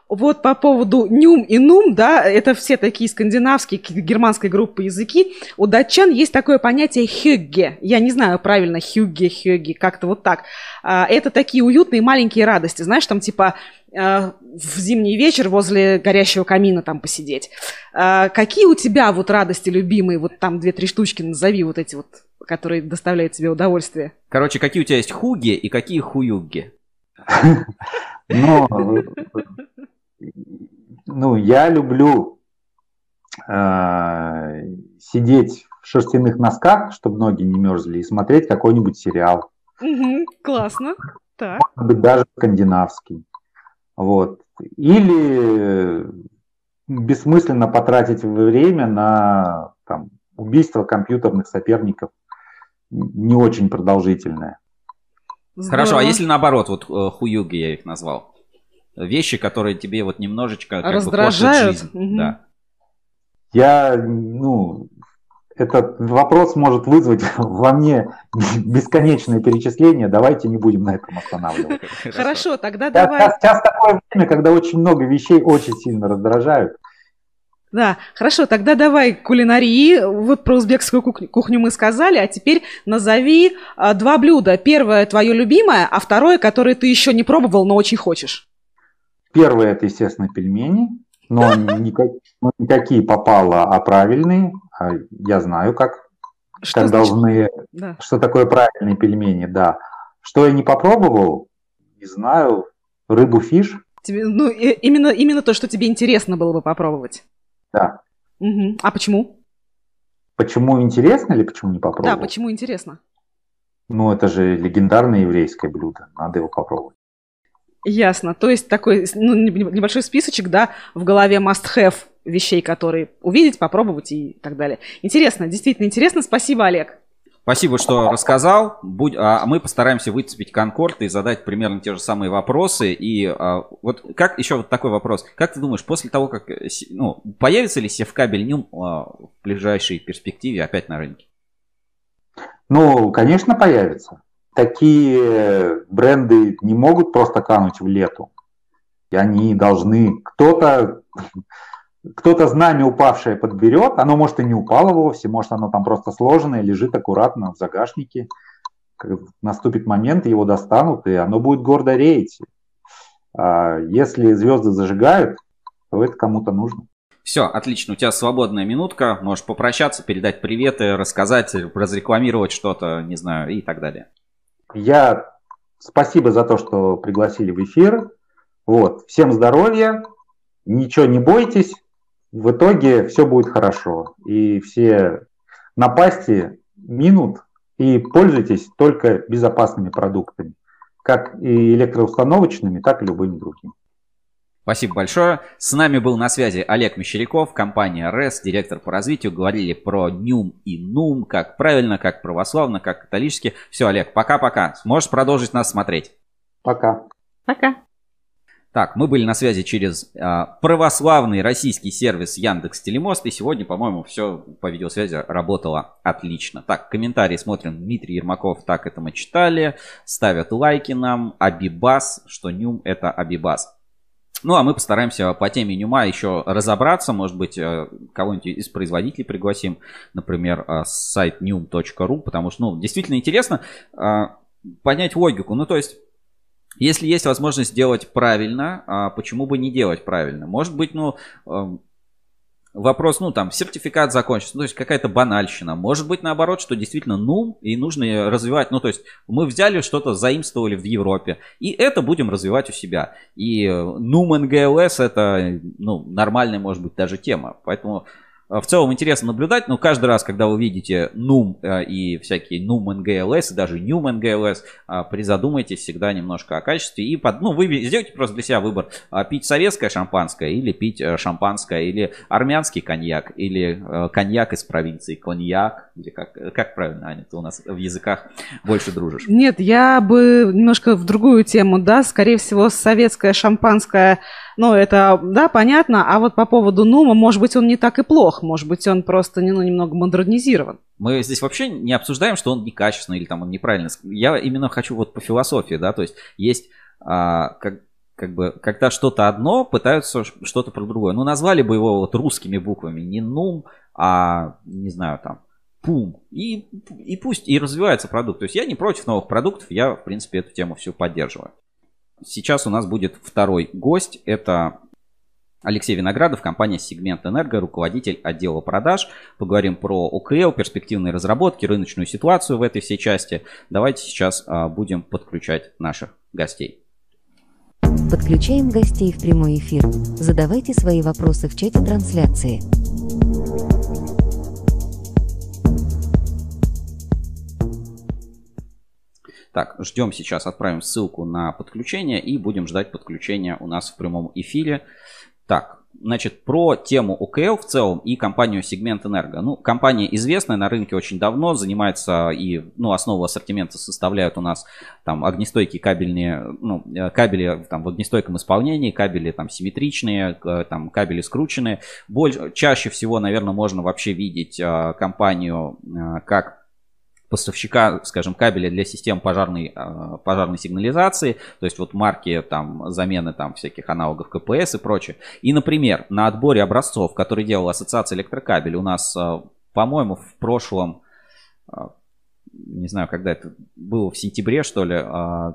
Вот по поводу нюм и нум, да, это все такие скандинавские, германской группы языки. У датчан есть такое понятие хюгге. Я не знаю правильно, хюгге, хюгге, как-то вот так. А, это такие уютные маленькие радости. Знаешь, там типа а, в зимний вечер возле горящего камина там посидеть. А, какие у тебя вот радости любимые, вот там две-три штучки назови вот эти вот, которые доставляют тебе удовольствие? Короче, какие у тебя есть хуги и какие хуюги? [LAUGHS] Ну, Ну, я люблю э, сидеть в шерстяных носках, чтобы ноги не мерзли, и смотреть какой-нибудь сериал. Угу, классно. Так. Может быть, даже скандинавский. Вот. Или бессмысленно потратить время на там, убийство компьютерных соперников не очень продолжительное. Здорово. Хорошо, а если наоборот, вот э, хуюги я их назвал? Вещи, которые тебе вот немножечко как раздражают. Бы, жизнь. Угу. Да. Я, ну, этот вопрос может вызвать [LAUGHS] во мне бесконечное перечисление. Давайте не будем на этом останавливаться. [LAUGHS] Хорошо, тогда давай. Сейчас такое время, когда очень много вещей очень сильно раздражают. Да, хорошо, тогда давай кулинарии. Вот про узбекскую кухню мы сказали, а теперь назови а, два блюда. Первое твое любимое, а второе, которое ты еще не пробовал, но очень хочешь. Первое это, естественно, пельмени, но не, такие [LAUGHS] попало, а правильные. А я знаю, как, что как должны, да. что такое правильные пельмени, да. Что я не попробовал, не знаю, рыбу фиш. Тебе, ну, именно, именно то, что тебе интересно было бы попробовать. Да. Угу. А почему? Почему интересно или почему не попробовал? Да, почему интересно? Ну, это же легендарное еврейское блюдо, надо его попробовать. Ясно. То есть такой ну, небольшой списочек, да, в голове must-have вещей, которые увидеть, попробовать и так далее. Интересно, действительно интересно. Спасибо, Олег. Спасибо, что рассказал. Будь, а мы постараемся выцепить Конкорд и задать примерно те же самые вопросы. И а, вот как еще вот такой вопрос. Как ты думаешь, после того, как э, ну, появится ли севкабель Нюм а, в ближайшей перспективе опять на рынке? Ну, конечно, появится. Такие бренды не могут просто кануть в лету. И они должны... Кто-то кто-то знамя упавшее подберет, оно может и не упало вовсе, может оно там просто сложенное, лежит аккуратно в загашнике. Наступит момент, его достанут, и оно будет гордо реять. А если звезды зажигают, то это кому-то нужно. Все, отлично, у тебя свободная минутка, можешь попрощаться, передать приветы, рассказать, разрекламировать что-то, не знаю, и так далее. Я спасибо за то, что пригласили в эфир. Вот, всем здоровья, ничего не бойтесь, в итоге все будет хорошо. И все напасти минут и пользуйтесь только безопасными продуктами, как и электроустановочными, так и любыми другими. Спасибо большое. С нами был на связи Олег Мещеряков, компания РЭС, директор по развитию. Говорили про НЮМ и НУМ, как правильно, как православно, как католически. Все, Олег, пока-пока. Сможешь продолжить нас смотреть. Пока. Пока. Так, мы были на связи через э, православный российский сервис Яндекс Телемост, и сегодня, по-моему, все по видеосвязи работало отлично. Так, комментарии смотрим. Дмитрий Ермаков, так это мы читали. Ставят лайки нам. Абибас, что Нюм это Абибас. Ну, а мы постараемся по теме Нюма еще разобраться. Может быть, э, кого-нибудь из производителей пригласим. Например, э, сайт num.ru, потому что, ну, действительно интересно э, понять логику. Ну, то есть если есть возможность делать правильно, а почему бы не делать правильно? Может быть, ну, эм, вопрос, ну, там, сертификат закончится, ну, то есть какая-то банальщина. Может быть, наоборот, что действительно, ну, и нужно развивать, ну, то есть мы взяли что-то, заимствовали в Европе, и это будем развивать у себя. И NUM э, NGLS это, ну, нормальная, может быть, даже тема. Поэтому в целом интересно наблюдать, но каждый раз, когда вы видите NUM э, и всякие NUM NGLS, и даже NUM NGLS, э, призадумайтесь всегда немножко о качестве. И под, ну, вы сделайте просто для себя выбор, э, пить советское шампанское или пить шампанское, или армянский коньяк, или коньяк из провинции, коньяк, или как, как правильно, Аня, ты у нас в языках больше дружишь. Нет, я бы немножко в другую тему, да, скорее всего, советское шампанское ну, это, да, понятно. А вот по поводу Нума, может быть, он не так и плох. Может быть, он просто ну, немного модернизирован. Мы здесь вообще не обсуждаем, что он некачественный или там он неправильный. Я именно хочу вот по философии, да, то есть есть а, как, как бы, когда что-то одно, пытаются что-то про другое. Ну, назвали бы его вот русскими буквами, не Нум, а, не знаю, там, Пум. И, и пусть и развивается продукт. То есть я не против новых продуктов, я, в принципе, эту тему всю поддерживаю. Сейчас у нас будет второй гость. Это Алексей Виноградов, компания «Сегмент Энерго», руководитель отдела продаж. Поговорим про ОКЛ, перспективные разработки, рыночную ситуацию в этой всей части. Давайте сейчас а, будем подключать наших гостей. Подключаем гостей в прямой эфир. Задавайте свои вопросы в чате трансляции. Так, ждем сейчас, отправим ссылку на подключение и будем ждать подключения у нас в прямом эфире. Так, Значит, про тему ОКЛ в целом и компанию Сегмент Энерго. Ну, компания известная на рынке очень давно, занимается и, ну, основу ассортимента составляют у нас там огнестойкие кабельные, ну, э, кабели там в огнестойком исполнении, кабели там симметричные, там кабели скрученные. Больше, чаще всего, наверное, можно вообще видеть э, компанию э, как поставщика, скажем, кабеля для систем пожарной, а, пожарной сигнализации, то есть вот марки там замены там всяких аналогов КПС и прочее. И, например, на отборе образцов, который делала Ассоциация электрокабель, у нас, а, по-моему, в прошлом а, не знаю, когда это было, в сентябре, что ли,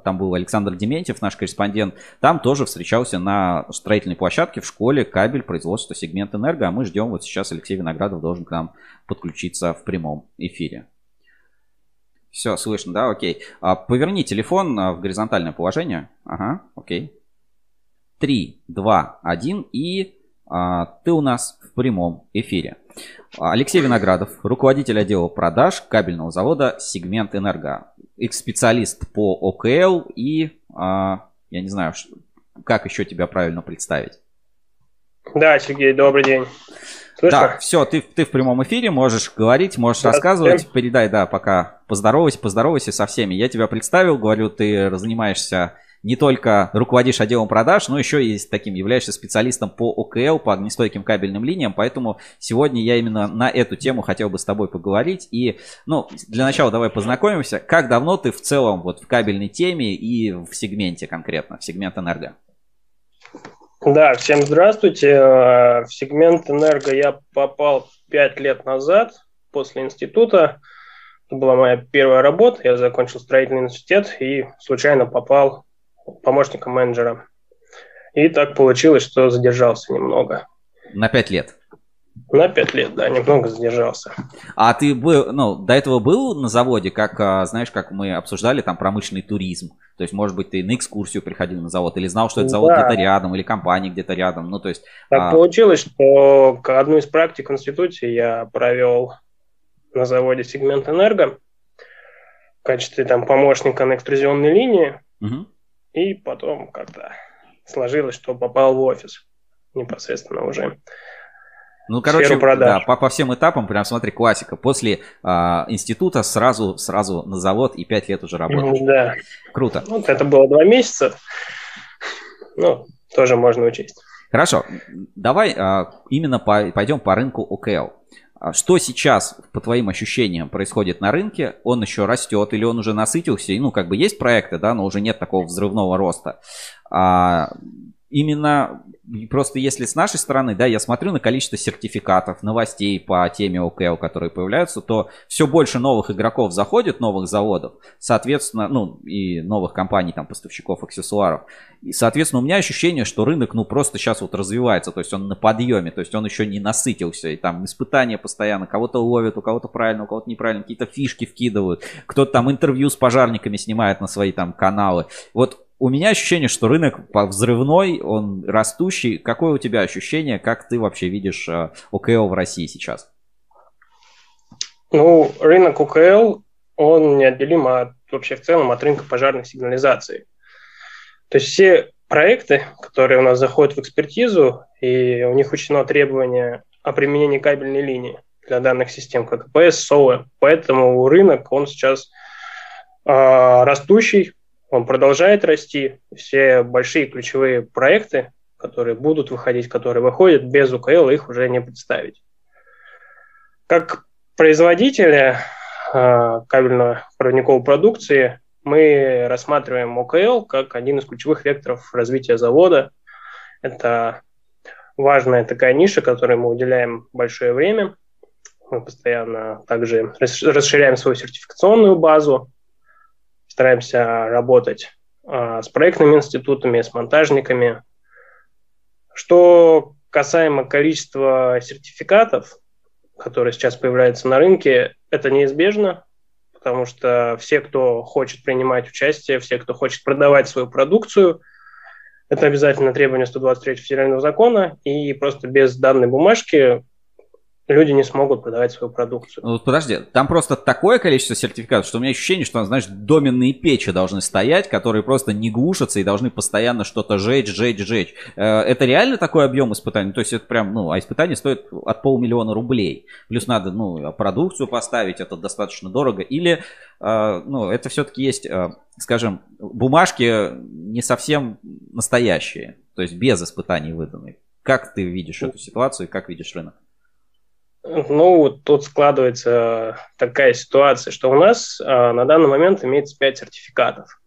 там был Александр Дементьев, наш корреспондент, там тоже встречался на строительной площадке в школе кабель производства сегмент энерго, а мы ждем, вот сейчас Алексей Виноградов должен к нам подключиться в прямом эфире. Все, слышно, да? Окей. А, поверни телефон а, в горизонтальное положение. Ага, окей. 3, 2, 1 и а, ты у нас в прямом эфире. Алексей Виноградов, руководитель отдела продаж кабельного завода «Сегмент Энерго». Специалист по ОКЛ и, а, я не знаю, как еще тебя правильно представить. Да, Сергей, добрый день. Слышно? Да, все, ты, ты в прямом эфире, можешь говорить, можешь да, рассказывать. Всем. Передай, да, пока поздоровайся, поздоровайся со всеми. Я тебя представил, говорю, ты занимаешься не только руководишь отделом продаж, но еще и таким являешься специалистом по ОКЛ, по огнестойким кабельным линиям, поэтому сегодня я именно на эту тему хотел бы с тобой поговорить. И, ну, для начала давай познакомимся. Как давно ты в целом вот в кабельной теме и в сегменте конкретно, в сегмент энерго? Да, всем здравствуйте. Э, в сегмент энерго я попал пять лет назад после института. Это была моя первая работа. Я закончил строительный университет и случайно попал помощником менеджера. И так получилось, что задержался немного. На пять лет? На пять лет, да, немного задержался. А ты был, ну, до этого был на заводе, как, а, знаешь, как мы обсуждали, там, промышленный туризм? То есть, может быть, ты на экскурсию приходил на завод, или знал, что это завод да. где-то рядом, или компания где-то рядом, ну, то есть... Так а... получилось, что одну из практик в институте я провел на заводе сегмент энерго в качестве там помощника на экструзионной линии, угу. и потом как-то сложилось, что попал в офис непосредственно уже. Ну, короче, да, по, по всем этапам, прям смотри, классика. После а, института сразу, сразу на завод и пять лет уже работаешь. Да. Круто. Вот это было два месяца. Ну, тоже можно учесть. Хорошо. Давай а, именно по, пойдем по рынку ОКЛ. А что сейчас, по твоим ощущениям, происходит на рынке? Он еще растет или он уже насытился? Ну, как бы есть проекты, да, но уже нет такого взрывного роста. А, именно просто если с нашей стороны, да, я смотрю на количество сертификатов, новостей по теме ОКЛ, которые появляются, то все больше новых игроков заходит, новых заводов, соответственно, ну, и новых компаний, там, поставщиков аксессуаров. И, соответственно, у меня ощущение, что рынок, ну, просто сейчас вот развивается, то есть он на подъеме, то есть он еще не насытился, и там испытания постоянно, кого-то ловят, у кого-то правильно, у кого-то неправильно, какие-то фишки вкидывают, кто-то там интервью с пожарниками снимает на свои там каналы. Вот у меня ощущение, что рынок взрывной, он растущий. Какое у тебя ощущение, как ты вообще видишь э, ОКЛ в России сейчас? Ну, рынок ОКЛ, он неотделим от, вообще в целом от рынка пожарной сигнализации. То есть все проекты, которые у нас заходят в экспертизу, и у них учтено требование о применении кабельной линии для данных систем, как ПС, СОЭ. Поэтому рынок, он сейчас э, растущий, он продолжает расти. Все большие ключевые проекты, которые будут выходить, которые выходят, без УКЛ их уже не представить. Как производителя э, кабельно-проводниковой продукции мы рассматриваем ОКЛ как один из ключевых векторов развития завода. Это важная такая ниша, которой мы уделяем большое время. Мы постоянно также расширяем свою сертификационную базу, стараемся работать а, с проектными институтами, с монтажниками. Что касаемо количества сертификатов, которые сейчас появляются на рынке, это неизбежно, потому что все, кто хочет принимать участие, все, кто хочет продавать свою продукцию, Это обязательно требование 123 федерального закона, и просто без данной бумажки люди не смогут продавать свою продукцию. Ну, подожди, там просто такое количество сертификатов, что у меня ощущение, что, знаешь, доменные печи должны стоять, которые просто не глушатся и должны постоянно что-то жечь, жечь, жечь. Э, это реально такой объем испытаний? То есть это прям, ну, а испытание стоит от полмиллиона рублей. Плюс надо, ну, продукцию поставить, это достаточно дорого. Или, э, ну, это все-таки есть, э, скажем, бумажки не совсем настоящие, то есть без испытаний выданные. Как ты видишь эту ситуацию и как видишь рынок? Ну, тут складывается такая ситуация, что у нас а, на данный момент имеется 5 сертификатов.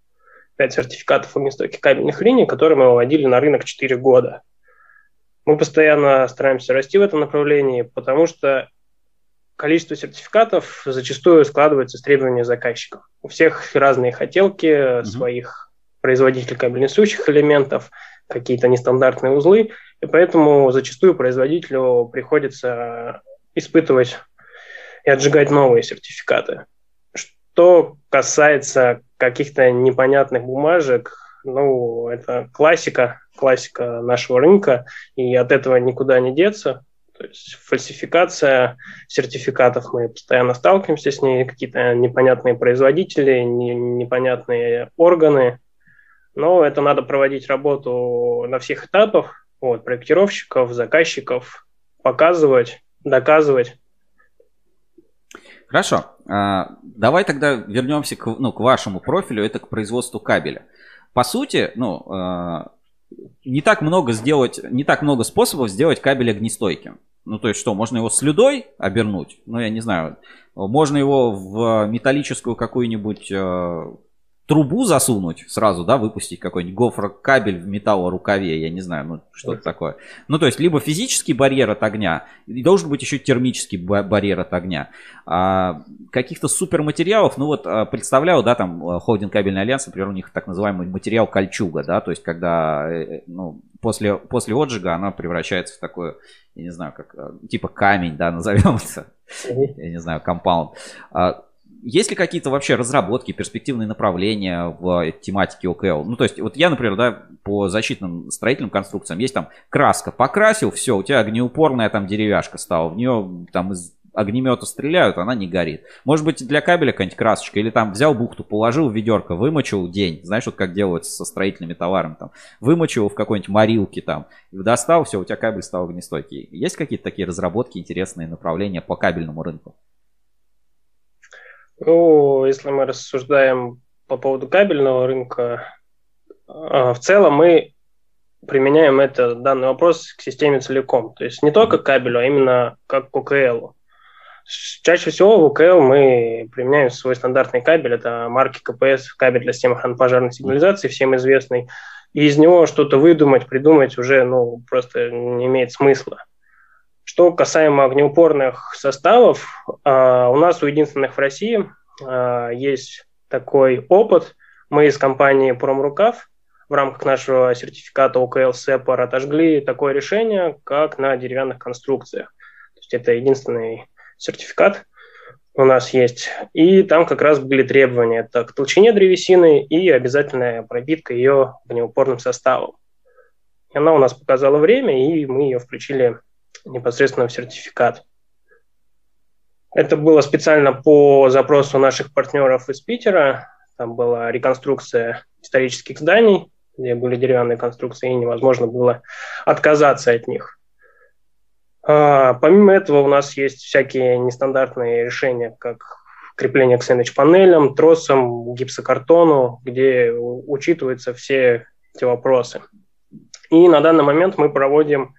5 сертификатов огнестойких кабельных линий, которые мы выводили на рынок 4 года. Мы постоянно стараемся расти в этом направлении, потому что количество сертификатов зачастую складывается с требований заказчиков. У всех разные хотелки mm-hmm. своих производителей кабельнесущих элементов, какие-то нестандартные узлы, и поэтому зачастую производителю приходится испытывать и отжигать новые сертификаты. Что касается каких-то непонятных бумажек, ну, это классика, классика нашего рынка, и от этого никуда не деться. То есть фальсификация сертификатов, мы постоянно сталкиваемся с ней, какие-то непонятные производители, не, непонятные органы. Но это надо проводить работу на всех этапах, вот, проектировщиков, заказчиков, показывать, доказывать. Хорошо. А, давай тогда вернемся к, ну, к вашему профилю, это к производству кабеля. По сути, ну, а, не так много сделать, не так много способов сделать кабель огнестойким. Ну, то есть что, можно его слюдой обернуть? Ну, я не знаю. Можно его в металлическую какую-нибудь а, трубу засунуть сразу, да, выпустить какой-нибудь гофрокабель в металлорукаве, я не знаю, ну что это такое. Ну то есть либо физический барьер от огня, и должен быть еще термический барьер от огня. А, каких-то суперматериалов, ну вот а, представляю, да, там э, холдинг кабельный альянс, например, у них так называемый материал кольчуга, да, то есть когда, э, э, ну, после, после отжига она превращается в такое, я не знаю, как, типа камень, да, [LAUGHS] назовем это, я не знаю, компаунд. А, есть ли какие-то вообще разработки, перспективные направления в тематике ОКЛ? Ну, то есть, вот я, например, да, по защитным строительным конструкциям, есть там краска, покрасил, все, у тебя огнеупорная там деревяшка стала, в нее там из огнемета стреляют, она не горит. Может быть, для кабеля какая-нибудь красочка, или там взял бухту, положил в ведерко, вымочил день, знаешь, вот как делают со строительными товарами, там, вымочил в какой-нибудь морилке там, достал, все, у тебя кабель стал огнестойкий. Есть какие-то такие разработки, интересные направления по кабельному рынку? Ну, если мы рассуждаем по поводу кабельного рынка, а, в целом мы применяем это, данный вопрос к системе целиком. То есть не только к кабелю, а именно как к ОКЛ. Чаще всего в ОКЛ мы применяем свой стандартный кабель, это марки КПС, кабель для системы пожарной сигнализации, всем известный. И из него что-то выдумать, придумать уже ну, просто не имеет смысла. Что касаемо огнеупорных составов, а, у нас у единственных в России а, есть такой опыт. Мы из компании Промрукав в рамках нашего сертификата ОКЛ СЭПАР отожгли такое решение, как на деревянных конструкциях. То есть это единственный сертификат у нас есть. И там как раз были требования. Это к толщине древесины и обязательная пробитка ее огнеупорным составом. И она у нас показала время, и мы ее включили непосредственно в сертификат. Это было специально по запросу наших партнеров из Питера. Там была реконструкция исторических зданий, где были деревянные конструкции, и невозможно было отказаться от них. А, помимо этого у нас есть всякие нестандартные решения, как крепление к сэндвич-панелям, тросам, гипсокартону, где учитываются все эти вопросы. И на данный момент мы проводим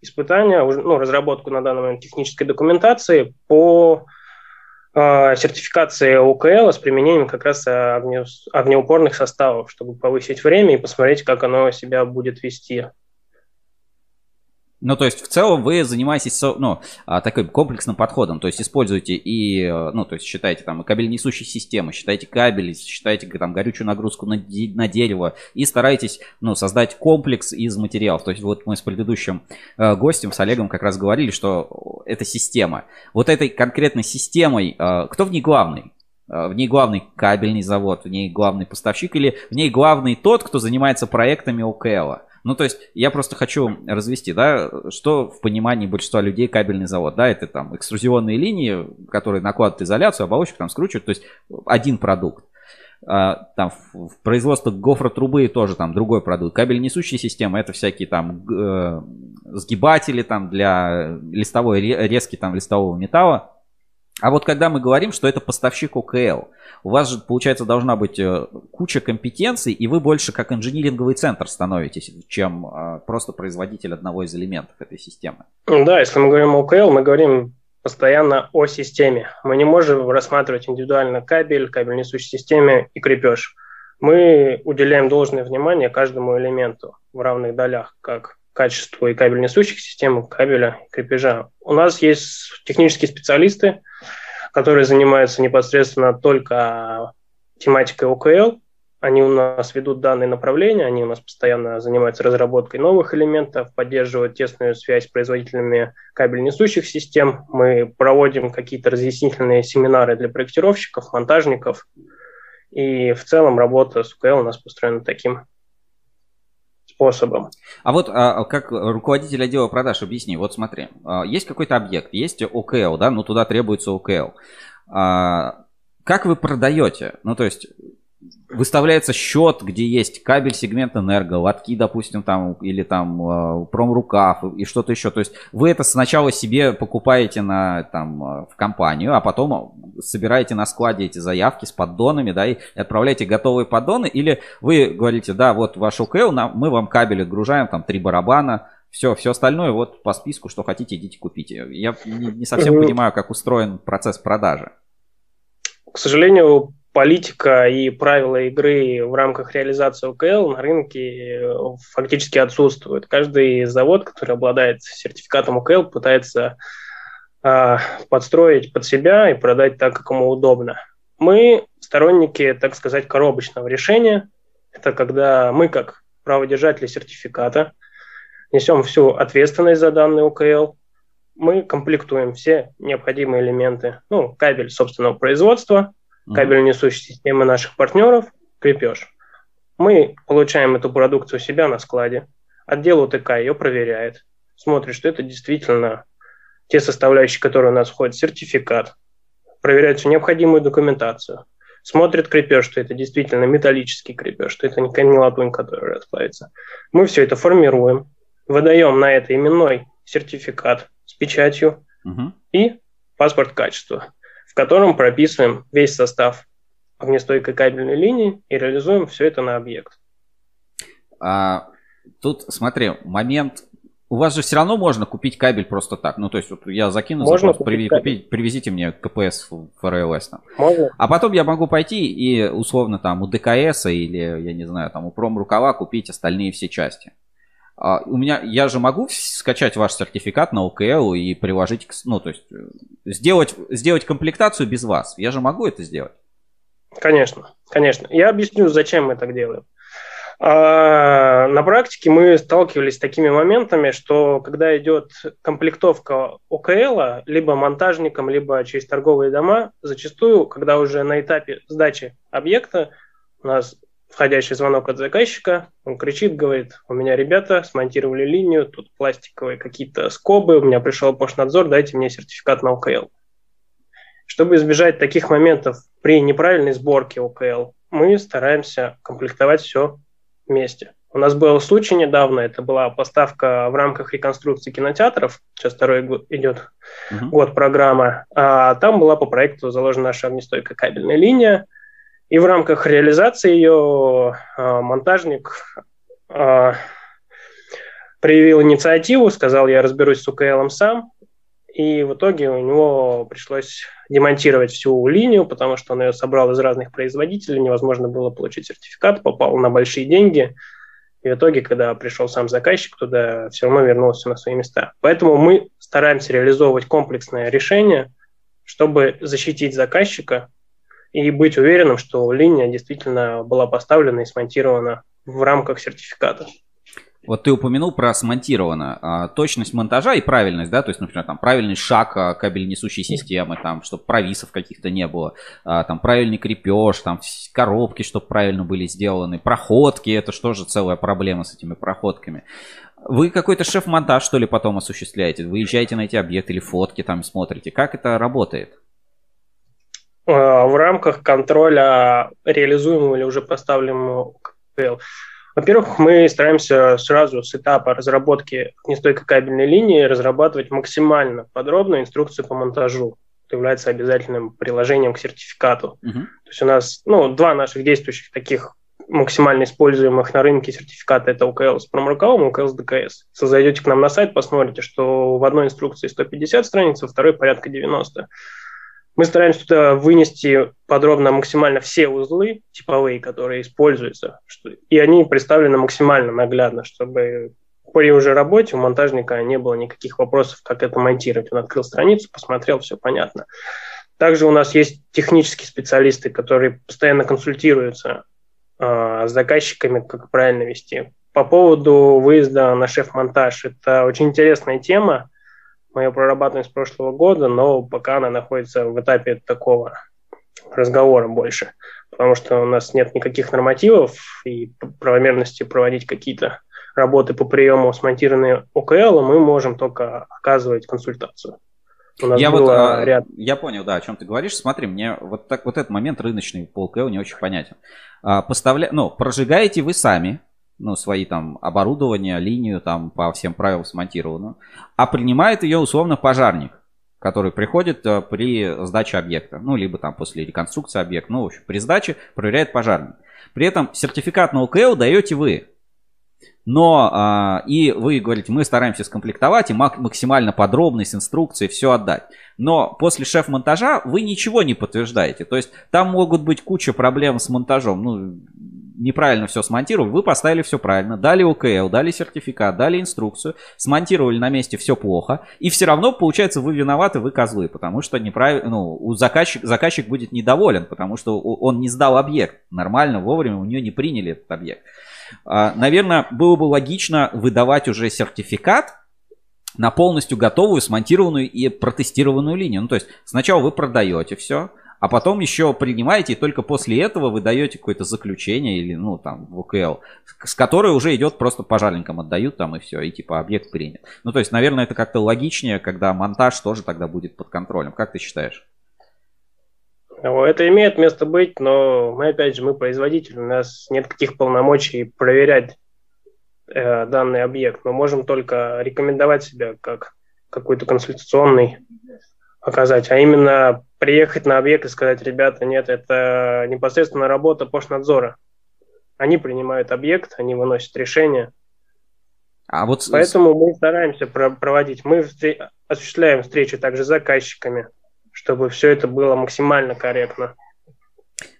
испытания, ну, разработку на данный момент технической документации по э, сертификации ОКЛ с применением как раз огне, огнеупорных составов, чтобы повысить время и посмотреть, как оно себя будет вести. Ну, то есть, в целом вы занимаетесь, ну, а, таким комплексным подходом, то есть, используете и, э, ну, то есть, считаете там кабель несущей системы, считаете кабели, считаете там горючую нагрузку на, на дерево и стараетесь, ну, создать комплекс из материалов. То есть, вот мы с предыдущим э, гостем, с Олегом, как раз говорили, что это система. Вот этой конкретной системой, э, кто в ней главный? В ней главный кабельный завод, в ней главный поставщик или в ней главный тот, кто занимается проектами ОКЛ. Ну, то есть, я просто хочу развести, да, что в понимании большинства людей кабельный завод, да, это там экструзионные линии, которые накладывают изоляцию, оболочку там скручивают, то есть один продукт. А, там в, в производство гофротрубы тоже там другой продукт. Кабель несущие системы это всякие там э, сгибатели там для листовой резки там листового металла. А вот когда мы говорим, что это поставщик ОКЛ, у вас же, получается, должна быть э, куча компетенций, и вы больше как инжиниринговый центр становитесь, чем э, просто производитель одного из элементов этой системы. Да, если мы говорим о ОКЛ, мы говорим постоянно о системе. Мы не можем рассматривать индивидуально кабель, кабель несущей системе и крепеж. Мы уделяем должное внимание каждому элементу в равных долях, как качеству и кабель несущих систем, кабеля и крепежа. У нас есть технические специалисты, которые занимаются непосредственно только тематикой ОКЛ, они у нас ведут данные направления, они у нас постоянно занимаются разработкой новых элементов, поддерживают тесную связь с производителями кабель-несущих систем. Мы проводим какие-то разъяснительные семинары для проектировщиков, монтажников. И в целом работа с УКЛ у нас построена таким способом. А вот а, как руководитель отдела продаж, объясни, вот смотри, а, есть какой-то объект, есть ОКЛ, да, ну туда требуется ОКЛ. А, как вы продаете? Ну, то есть, выставляется счет, где есть кабель, сегмент энерго, лотки, допустим, там, или там э, промрукав и что-то еще. То есть вы это сначала себе покупаете на, там, э, в компанию, а потом собираете на складе эти заявки с поддонами, да, и отправляете готовые поддоны, или вы говорите, да, вот ваш ОКЛ, мы вам кабель отгружаем, там, три барабана, все, все остальное вот по списку, что хотите, идите купите. Я не, не совсем понимаю, как устроен процесс продажи. К сожалению, политика и правила игры в рамках реализации ОКЛ на рынке э, фактически отсутствуют. Каждый завод, который обладает сертификатом ОКЛ, пытается э, подстроить под себя и продать так, как ему удобно. Мы сторонники, так сказать, коробочного решения. Это когда мы, как праводержатели сертификата, несем всю ответственность за данный ОКЛ, мы комплектуем все необходимые элементы, ну, кабель собственного производства, кабель несущей системы наших партнеров, крепеж. Мы получаем эту продукцию у себя на складе, отдел УТК ее проверяет, смотрит, что это действительно те составляющие, которые у нас входят сертификат, проверяет всю необходимую документацию, смотрит крепеж, что это действительно металлический крепеж, что это не латунь, которая расплавится. Мы все это формируем, выдаем на это именной сертификат с печатью угу. и паспорт качества котором прописываем весь состав огнестойкой кабельной линии и реализуем все это на объект. А, тут, смотри, момент у вас же все равно можно купить кабель просто так. Ну, то есть, вот я закину можно запрос, купить, купить, привезите мне КПС ФРЛС там. Можно. А потом я могу пойти и условно там у ДКС или, я не знаю, там у Промрукава купить остальные все части. А у меня, я же могу скачать ваш сертификат на ОКЛ и приложить, ну, то есть э, сделать, сделать комплектацию без вас. Я же могу это сделать? Конечно, конечно. Я объясню, зачем мы так делаем. А, на практике мы сталкивались с такими моментами, что когда идет комплектовка ОКЛ, либо монтажником, либо через торговые дома, зачастую, когда уже на этапе сдачи объекта у нас входящий звонок от заказчика, он кричит, говорит, у меня ребята смонтировали линию, тут пластиковые какие-то скобы, у меня пришел Пошнадзор, дайте мне сертификат на ОКЛ. Чтобы избежать таких моментов при неправильной сборке ОКЛ, мы стараемся комплектовать все вместе. У нас был случай недавно, это была поставка в рамках реконструкции кинотеатров, сейчас второй год идет uh-huh. год программа, а там была по проекту заложена наша огнестойкая кабельная линия, и в рамках реализации ее а, монтажник а, проявил инициативу, сказал, я разберусь с УКЛ сам, и в итоге у него пришлось демонтировать всю линию, потому что он ее собрал из разных производителей, невозможно было получить сертификат, попал на большие деньги, и в итоге, когда пришел сам заказчик, туда все равно вернулся на свои места. Поэтому мы стараемся реализовывать комплексное решение, чтобы защитить заказчика и быть уверенным, что линия действительно была поставлена и смонтирована в рамках сертификата. Вот ты упомянул про смонтировано. А, точность монтажа и правильность, да, то есть, например, там правильный шаг а, кабель несущей системы, там, чтобы провисов каких-то не было, а, там правильный крепеж, там коробки, чтобы правильно были сделаны, проходки, это что же целая проблема с этими проходками. Вы какой-то шеф-монтаж, что ли, потом осуществляете? Выезжаете на эти объекты или фотки там смотрите? Как это работает? В рамках контроля реализуемого или уже поставленного КПЛ во-первых, мы стараемся сразу с этапа разработки нестойкой кабельной линии разрабатывать максимально подробную инструкцию по монтажу. Это является обязательным приложением к сертификату. Uh-huh. То есть у нас ну, два наших действующих таких максимально используемых на рынке сертификата это УКЛ с промрукавом и УКЛ с ДКС. Если зайдете к нам на сайт, посмотрите, что в одной инструкции 150 страниц, во второй порядка 90. Мы стараемся туда вынести подробно максимально все узлы типовые, которые используются, и они представлены максимально наглядно, чтобы при уже работе у монтажника не было никаких вопросов, как это монтировать. Он открыл страницу, посмотрел, все понятно. Также у нас есть технические специалисты, которые постоянно консультируются э, с заказчиками, как правильно вести. По поводу выезда на шеф-монтаж, это очень интересная тема. Мы ее прорабатываем с прошлого года, но пока она находится в этапе такого разговора больше, потому что у нас нет никаких нормативов и правомерности проводить какие-то работы по приему смонтированные ОКЛ, мы можем только оказывать консультацию. Я вот а, ряд... я понял, да, о чем ты говоришь. Смотри, мне вот так вот этот момент рыночный по ОКЛ не очень понятен. А, поставля... Ну, прожигаете вы сами, ну, свои там оборудования, линию там по всем правилам смонтированную, а принимает ее условно пожарник, который приходит э, при сдаче объекта, ну, либо там после реконструкции объекта, ну, в общем, при сдаче проверяет пожарник. При этом сертификат на ОКЛ даете вы. Но а, и вы говорите, мы стараемся скомплектовать и максимально подробно с инструкцией все отдать. Но после шеф-монтажа вы ничего не подтверждаете. То есть там могут быть куча проблем с монтажом. Ну, неправильно все смонтировали, вы поставили все правильно, дали ОКЛ, дали сертификат, дали инструкцию, смонтировали на месте все плохо, и все равно, получается, вы виноваты, вы козлы, потому что неправильно, ну, у заказчик, заказчик будет недоволен, потому что он не сдал объект нормально, вовремя, у нее не приняли этот объект. А, наверное, было бы логично выдавать уже сертификат, на полностью готовую, смонтированную и протестированную линию. Ну, то есть сначала вы продаете все, а потом еще принимаете, и только после этого вы даете какое-то заключение или, ну, там, в УКЛ, с которой уже идет просто пожарникам отдают там и все, и типа объект принят. Ну, то есть, наверное, это как-то логичнее, когда монтаж тоже тогда будет под контролем. Как ты считаешь? Это имеет место быть, но мы, опять же, мы производитель, у нас нет каких полномочий проверять э, данный объект. Мы можем только рекомендовать себя как какой-то консультационный оказать, а именно приехать на объект и сказать, ребята, нет, это непосредственно работа Пошнадзора. Они принимают объект, они выносят решение. А вот... Поэтому мы стараемся проводить. Мы осуществляем встречи также с заказчиками, чтобы все это было максимально корректно.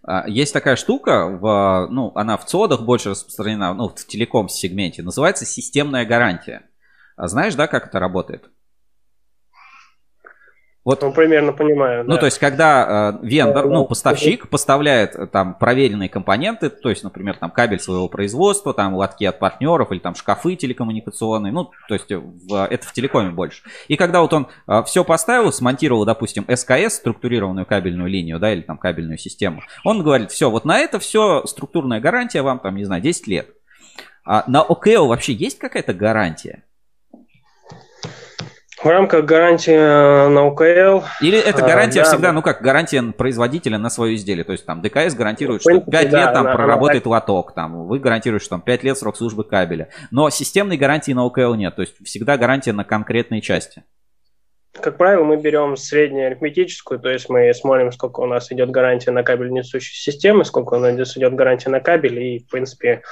А, есть такая штука, в, ну, она в ЦОДах больше распространена, ну, в телеком-сегменте, называется системная гарантия. А знаешь, да, как это работает? Вот, ну, примерно понимаю. Ну, да. то есть, когда э, вендор, ну, поставщик поставляет э, там проверенные компоненты, то есть, например, там кабель своего производства, там лотки от партнеров или там шкафы телекоммуникационные, ну, то есть, в, это в телекоме больше. И когда вот он э, все поставил, смонтировал, допустим, СКС, структурированную кабельную линию, да, или там кабельную систему, он говорит, все, вот на это все структурная гарантия вам там, не знаю, 10 лет. А на ОКЛ вообще есть какая-то гарантия? В рамках гарантии э, на УКЛ... Или это э, гарантия да, всегда, ну как, гарантия производителя на свое изделие. То есть там ДКС гарантирует, что 5 да, лет там она, проработает она... лоток, там, вы гарантируете, что там 5 лет срок службы кабеля. Но системной гарантии на УКЛ нет. То есть всегда гарантия на конкретные части. Как правило, мы берем среднюю арифметическую, то есть мы смотрим, сколько у нас идет гарантия на кабель несущей системы, сколько у нас идет гарантия на кабель, и, в принципе,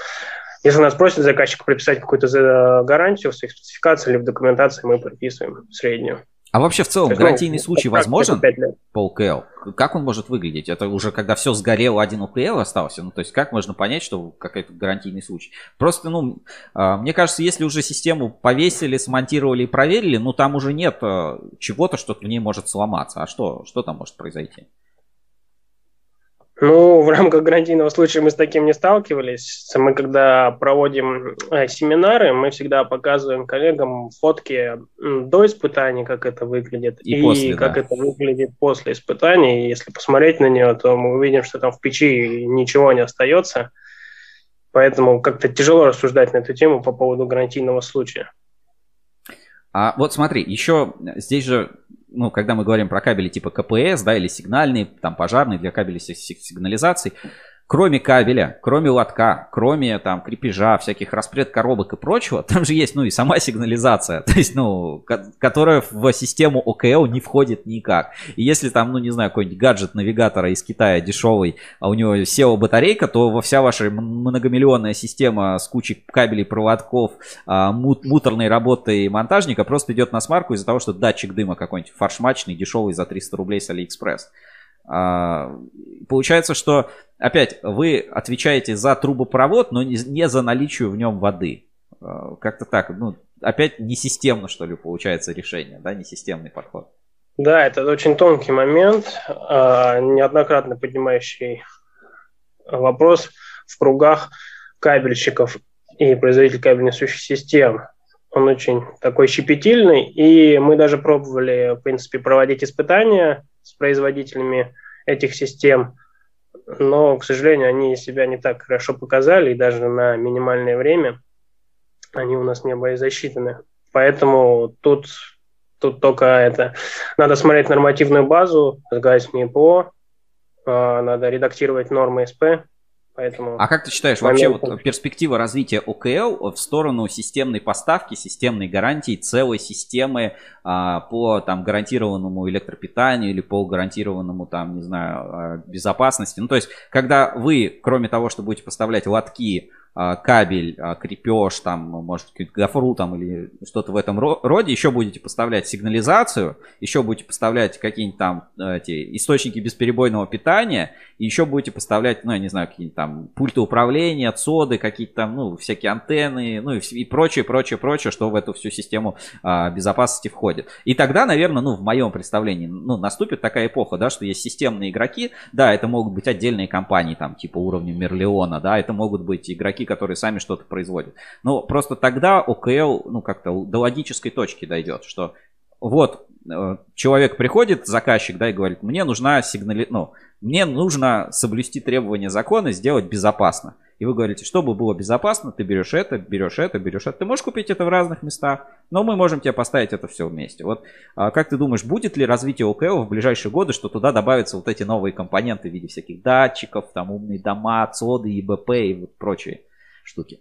если нас просит заказчик прописать какую-то гарантию в своих спецификациях или в документации, мы прописываем среднюю. А вообще в целом есть, ну, гарантийный ну, случай возможен по УКЛ? Как он может выглядеть? Это уже когда все сгорело, один УКЛ остался? Ну, то есть как можно понять, что какой-то гарантийный случай? Просто, ну, а, мне кажется, если уже систему повесили, смонтировали и проверили, ну, там уже нет а, чего-то, что в ней может сломаться. А что, что там может произойти? Ну, в рамках гарантийного случая мы с таким не сталкивались. Мы когда проводим э, семинары, мы всегда показываем коллегам фотки до испытаний, как это выглядит, и, и после, как да. это выглядит после испытаний. И если посмотреть на нее, то мы увидим, что там в печи ничего не остается. Поэтому как-то тяжело рассуждать на эту тему по поводу гарантийного случая. А вот смотри, еще здесь же, ну, когда мы говорим про кабели типа КПС, да, или сигнальные, там, пожарные для кабелей си- си- сигнализаций, кроме кабеля, кроме лотка, кроме там крепежа, всяких распред коробок и прочего, [LAUGHS] там же есть, ну, и сама сигнализация, [LAUGHS] то есть, ну, ко- которая в систему ОКЛ не входит никак. И если там, ну, не знаю, какой-нибудь гаджет навигатора из Китая дешевый, а у него SEO-батарейка, то во вся ваша многомиллионная система с кучей кабелей, проводков, а, мут- муторной работы монтажника просто идет насмарку из-за того, что датчик дыма какой-нибудь фаршмачный, дешевый за 300 рублей с Алиэкспресс. А, Получается, что опять вы отвечаете за трубопровод, но не, за наличие в нем воды. А, Как-то так, ну, опять не системно, что ли, получается решение, да, не системный подход. Да, это очень тонкий момент, а, неоднократно поднимающий вопрос в кругах кабельщиков и производителей кабельных систем. Он очень такой щепетильный, и мы даже пробовали, в принципе, проводить испытания с производителями этих систем, но, к сожалению, они себя не так хорошо показали, и даже на минимальное время они у нас не были засчитаны. Поэтому тут, тут только это. Надо смотреть нормативную базу, сгадать НИПО, а, надо редактировать нормы СП, поэтому... А как ты считаешь, вообще Момент. вот перспектива развития ОКЛ в сторону системной поставки, системной гарантии, целой системы а, по там гарантированному электропитанию или по гарантированному там, не знаю, а, безопасности? Ну, то есть, когда вы, кроме того, что будете поставлять лотки, кабель, а, крепеж, там, может, какую-то гофру там или что-то в этом ро- роде, еще будете поставлять сигнализацию, еще будете поставлять какие-нибудь там э, эти источники бесперебойного питания, и еще будете поставлять, ну, я не знаю, какие-нибудь там пульты управления, цоды, какие-то там, ну, всякие антенны, ну, и, и прочее, прочее, прочее, что в эту всю систему а, безопасности входит. И тогда, наверное, ну, в моем представлении, ну, наступит такая эпоха, да, что есть системные игроки, да, это могут быть отдельные компании, там, типа уровня Мерлеона, да, это могут быть игроки, которые сами что-то производят. Но просто тогда ОКЛ, ну, как-то до логической точки дойдет, что вот э, человек приходит, заказчик, да, и говорит, мне нужна сигнали... ну, мне нужно соблюсти требования закона, сделать безопасно. И вы говорите, чтобы было безопасно, ты берешь это, берешь это, берешь это. Ты можешь купить это в разных местах, но мы можем тебе поставить это все вместе. Вот а как ты думаешь, будет ли развитие ОКЛ в ближайшие годы, что туда добавятся вот эти новые компоненты в виде всяких датчиков, там умные дома, ЦОДы, ИБП и вот прочие штуки?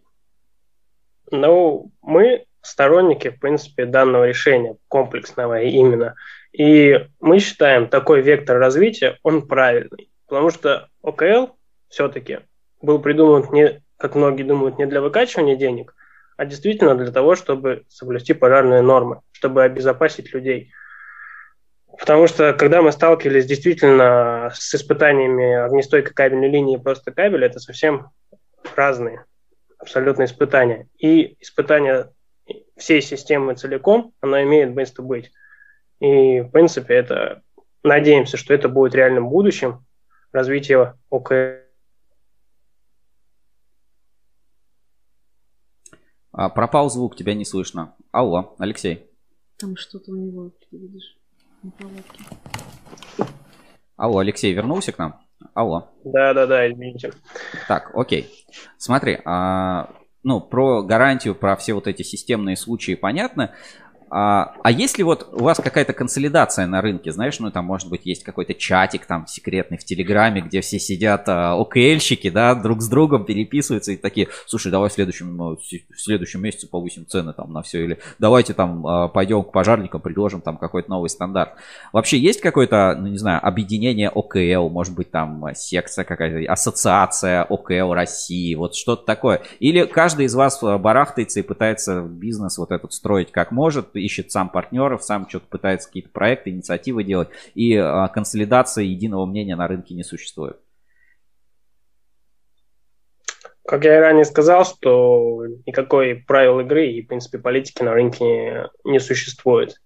Ну, мы сторонники, в принципе, данного решения, комплексного именно. И мы считаем, такой вектор развития, он правильный. Потому что ОКЛ все-таки был придуман не, как многие думают, не для выкачивания денег, а действительно для того, чтобы соблюсти пожарные нормы, чтобы обезопасить людей. Потому что когда мы сталкивались действительно с испытаниями огнестойкой кабельной линии и просто кабеля, это совсем разные абсолютно испытания. И испытание всей системы целиком, оно имеет место быть. И, в принципе, это надеемся, что это будет реальным будущим развития ОК. А, пропал звук, тебя не слышно. Алло, Алексей. Там что-то у него, ты видишь, неполадки. Алло, Алексей вернулся к нам? Алло. Да-да-да, извините. Так, окей. Смотри, а, ну, про гарантию, про все вот эти системные случаи понятно. А, а есть ли вот у вас какая-то консолидация на рынке, знаешь, ну там может быть есть какой-то чатик там секретный в Телеграме, где все сидят а, ОКЛьщики, да, друг с другом переписываются и такие, слушай, давай в следующем, ну, в следующем месяце повысим цены там на все, или давайте там а, пойдем к пожарникам, предложим там какой-то новый стандарт. Вообще есть какое-то, ну не знаю, объединение ОКЛ, может быть там секция какая-то, ассоциация ОКЛ России, вот что-то такое. Или каждый из вас барахтается и пытается бизнес вот этот строить как может, ищет сам партнеров, сам что-то пытается какие-то проекты, инициативы делать, и а, консолидации единого мнения на рынке не существует. Как я и ранее сказал, что никакой правил игры и, в принципе, политики на рынке не, существует.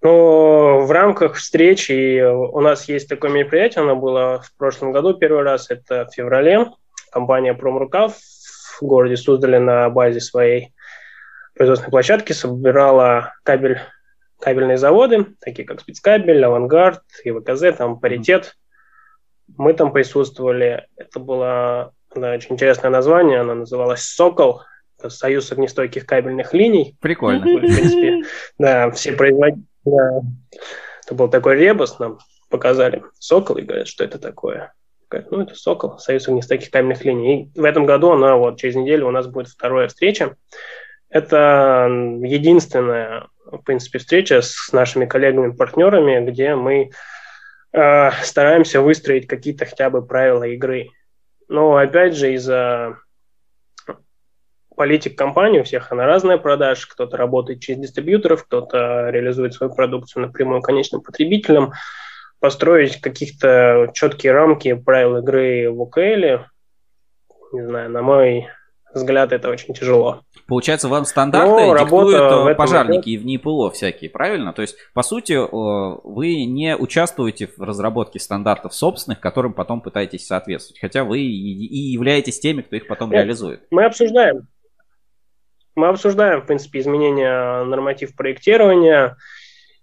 Но в рамках встречи у нас есть такое мероприятие, оно было в прошлом году первый раз, это в феврале. Компания Промрукав в городе Суздале на базе своей производственной площадки собирала кабель, кабельные заводы, такие как Спецкабель, Авангард, ИВКЗ, там Паритет. Мы там присутствовали. Это было да, очень интересное название, оно называлось «Сокол», Союз огнестойких кабельных линий. Прикольно. В принципе, да, все производители... Да. Это был такой ребус, нам показали сокол и говорят, что это такое. Говорят, ну, это сокол, Союз огнестойких кабельных линий. И в этом году она вот через неделю у нас будет вторая встреча. Это единственная, в принципе, встреча с нашими коллегами-партнерами, где мы э, стараемся выстроить какие-то хотя бы правила игры. Но опять же, из-за политик компании, у всех она разная продаж, кто-то работает через дистрибьюторов, кто-то реализует свою продукцию напрямую конечным потребителям. Построить каких-то четкие рамки правил игры в ОКЛ, не знаю, на мой взгляд, это очень тяжело. Получается, вам стандарты Но диктуют э, пожарники и в НИПЛО всякие, правильно? То есть, по сути, э, вы не участвуете в разработке стандартов собственных, которым потом пытаетесь соответствовать, хотя вы и являетесь теми, кто их потом Нет, реализует. Мы обсуждаем. Мы обсуждаем, в принципе, изменения норматив проектирования.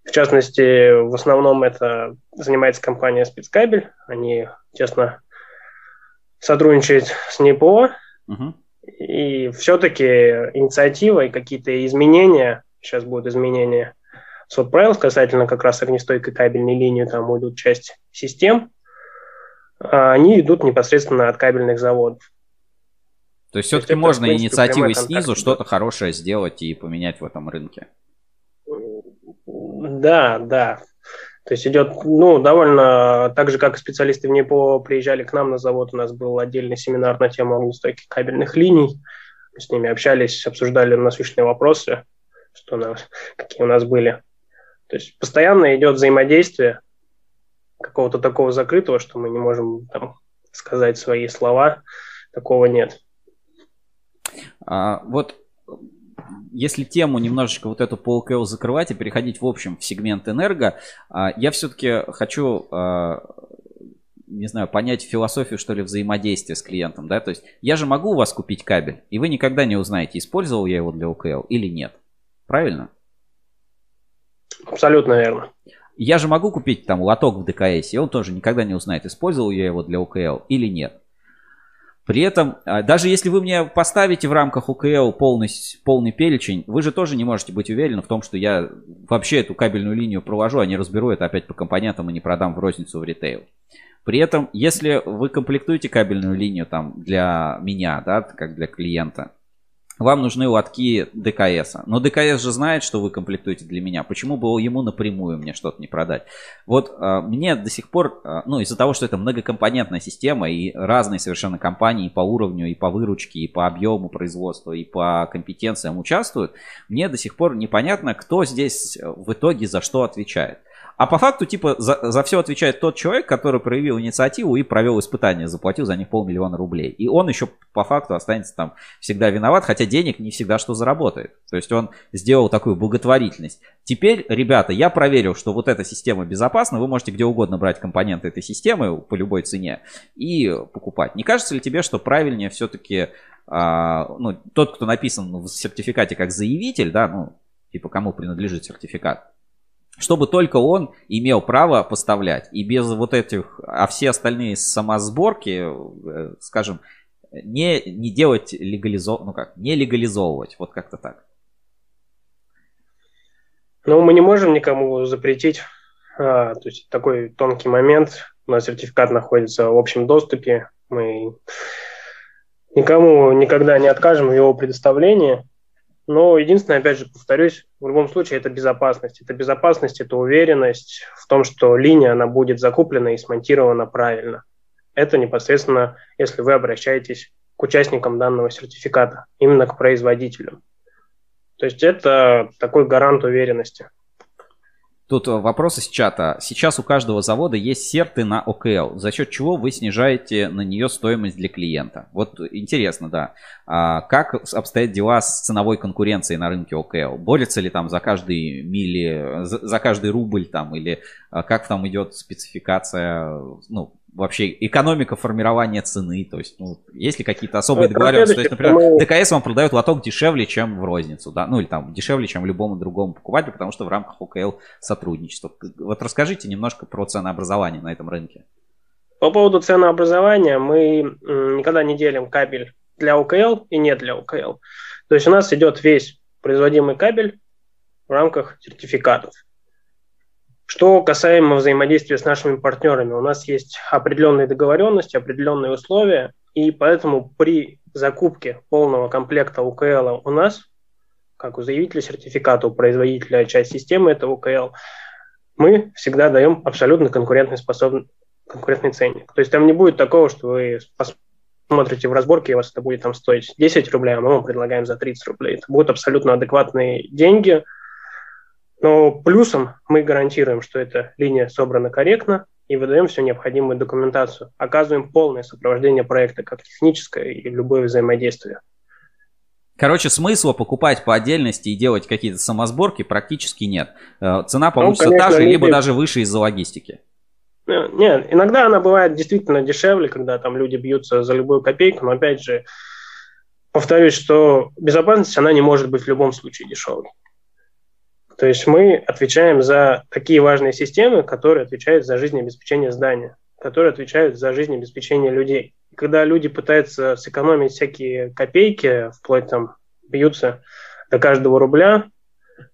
В частности, в основном это занимается компания Спецкабель. Они тесно сотрудничают с НИПО. Угу. И все-таки инициатива и какие-то изменения, сейчас будут изменения правил касательно как раз огнестойкой кабельной линии, там уйдут часть систем, а они идут непосредственно от кабельных заводов. То есть все-таки можно принципе, инициативой снизу что-то хорошее сделать и поменять в этом рынке. Да, да. То есть идет, ну, довольно, так же, как и специалисты в НИПО приезжали к нам на завод, у нас был отдельный семинар на тему огнестойких кабельных линий. Мы с ними общались, обсуждали насущные вопросы, что у нас, какие у нас были. То есть постоянно идет взаимодействие какого-то такого закрытого, что мы не можем там, сказать свои слова, такого нет. А, вот если тему немножечко вот эту по ЛКЛ закрывать и переходить в общем в сегмент энерго, а, я все-таки хочу, а, не знаю, понять философию, что ли, взаимодействия с клиентом, да, то есть я же могу у вас купить кабель, и вы никогда не узнаете, использовал я его для ЛКЛ или нет. Правильно? Абсолютно верно. Я же могу купить там лоток в ДКС, и он тоже никогда не узнает, использовал я его для ОКЛ или нет. При этом, а, даже если вы мне поставите в рамках УКЛ полный, полный перечень, вы же тоже не можете быть уверены в том, что я вообще эту кабельную линию проложу, а не разберу это опять по компонентам и не продам в розницу в ритейл. При этом, если вы комплектуете кабельную линию там для меня, да, как для клиента, вам нужны лотки ДКС. Но ДКС же знает, что вы комплектуете для меня. Почему бы ему напрямую мне что-то не продать? Вот э, мне до сих пор, э, ну из-за того, что это многокомпонентная система и разные совершенно компании по уровню, и по выручке, и по объему производства, и по компетенциям участвуют, мне до сих пор непонятно, кто здесь в итоге за что отвечает. А по факту, типа, за, за все отвечает тот человек, который проявил инициативу и провел испытания, заплатил за них полмиллиона рублей. И он еще по факту останется там всегда виноват, хотя денег не всегда что заработает. То есть он сделал такую благотворительность. Теперь, ребята, я проверил, что вот эта система безопасна, вы можете где угодно брать компоненты этой системы по любой цене и покупать. Не кажется ли тебе, что правильнее все-таки а, ну, тот, кто написан в сертификате как заявитель, да, ну, типа кому принадлежит сертификат, чтобы только он имел право поставлять. И без вот этих, а все остальные самосборки, э, скажем, не, не делать легализов... ну как, не легализовывать, вот как-то так. Ну, мы не можем никому запретить, а, то есть такой тонкий момент, у нас сертификат находится в общем доступе, мы никому никогда не откажем в его предоставлении, но единственное, опять же, повторюсь, в любом случае это безопасность. Это безопасность, это уверенность в том, что линия, она будет закуплена и смонтирована правильно. Это непосредственно, если вы обращаетесь к участникам данного сертификата, именно к производителю. То есть это такой гарант уверенности. Тут вопрос из чата. Сейчас у каждого завода есть серты на ОКЛ, за счет чего вы снижаете на нее стоимость для клиента. Вот интересно, да. А как обстоят дела с ценовой конкуренцией на рынке ОКЛ? Борется ли там за каждый мили, за, за каждый рубль там, или как там идет спецификация, ну, вообще экономика формирования цены, то есть, ну, есть ли какие-то особые ну, договоренности? То есть, например, мы... ДКС вам продает лоток дешевле, чем в розницу, да, ну или там дешевле, чем любому другому покупателю, потому что в рамках ОКЛ сотрудничество. Вот расскажите немножко про ценообразование на этом рынке. По поводу ценообразования мы никогда не делим кабель для ОКЛ и не для ОКЛ. То есть у нас идет весь производимый кабель в рамках сертификатов. Что касаемо взаимодействия с нашими партнерами, у нас есть определенные договоренности, определенные условия, и поэтому при закупке полного комплекта УКЛ у нас, как у заявителя сертификата, у производителя часть системы этого УКЛ, мы всегда даем абсолютно конкурентный способный конкурентный ценник. То есть там не будет такого, что вы посмотрите в разборке, и у вас это будет там стоить 10 рублей, а мы вам предлагаем за 30 рублей. Это будут абсолютно адекватные деньги – но плюсом мы гарантируем, что эта линия собрана корректно и выдаем всю необходимую документацию. Оказываем полное сопровождение проекта, как техническое и любое взаимодействие. Короче, смысла покупать по отдельности и делать какие-то самосборки практически нет. Э, цена получится ну, конечно, та же, либо даже выше из-за логистики. Э, нет, иногда она бывает действительно дешевле, когда там люди бьются за любую копейку, но опять же, повторюсь, что безопасность, она не может быть в любом случае дешевой. То есть мы отвечаем за такие важные системы, которые отвечают за жизнеобеспечение здания, которые отвечают за жизнеобеспечение людей. Когда люди пытаются сэкономить всякие копейки, вплоть там бьются до каждого рубля,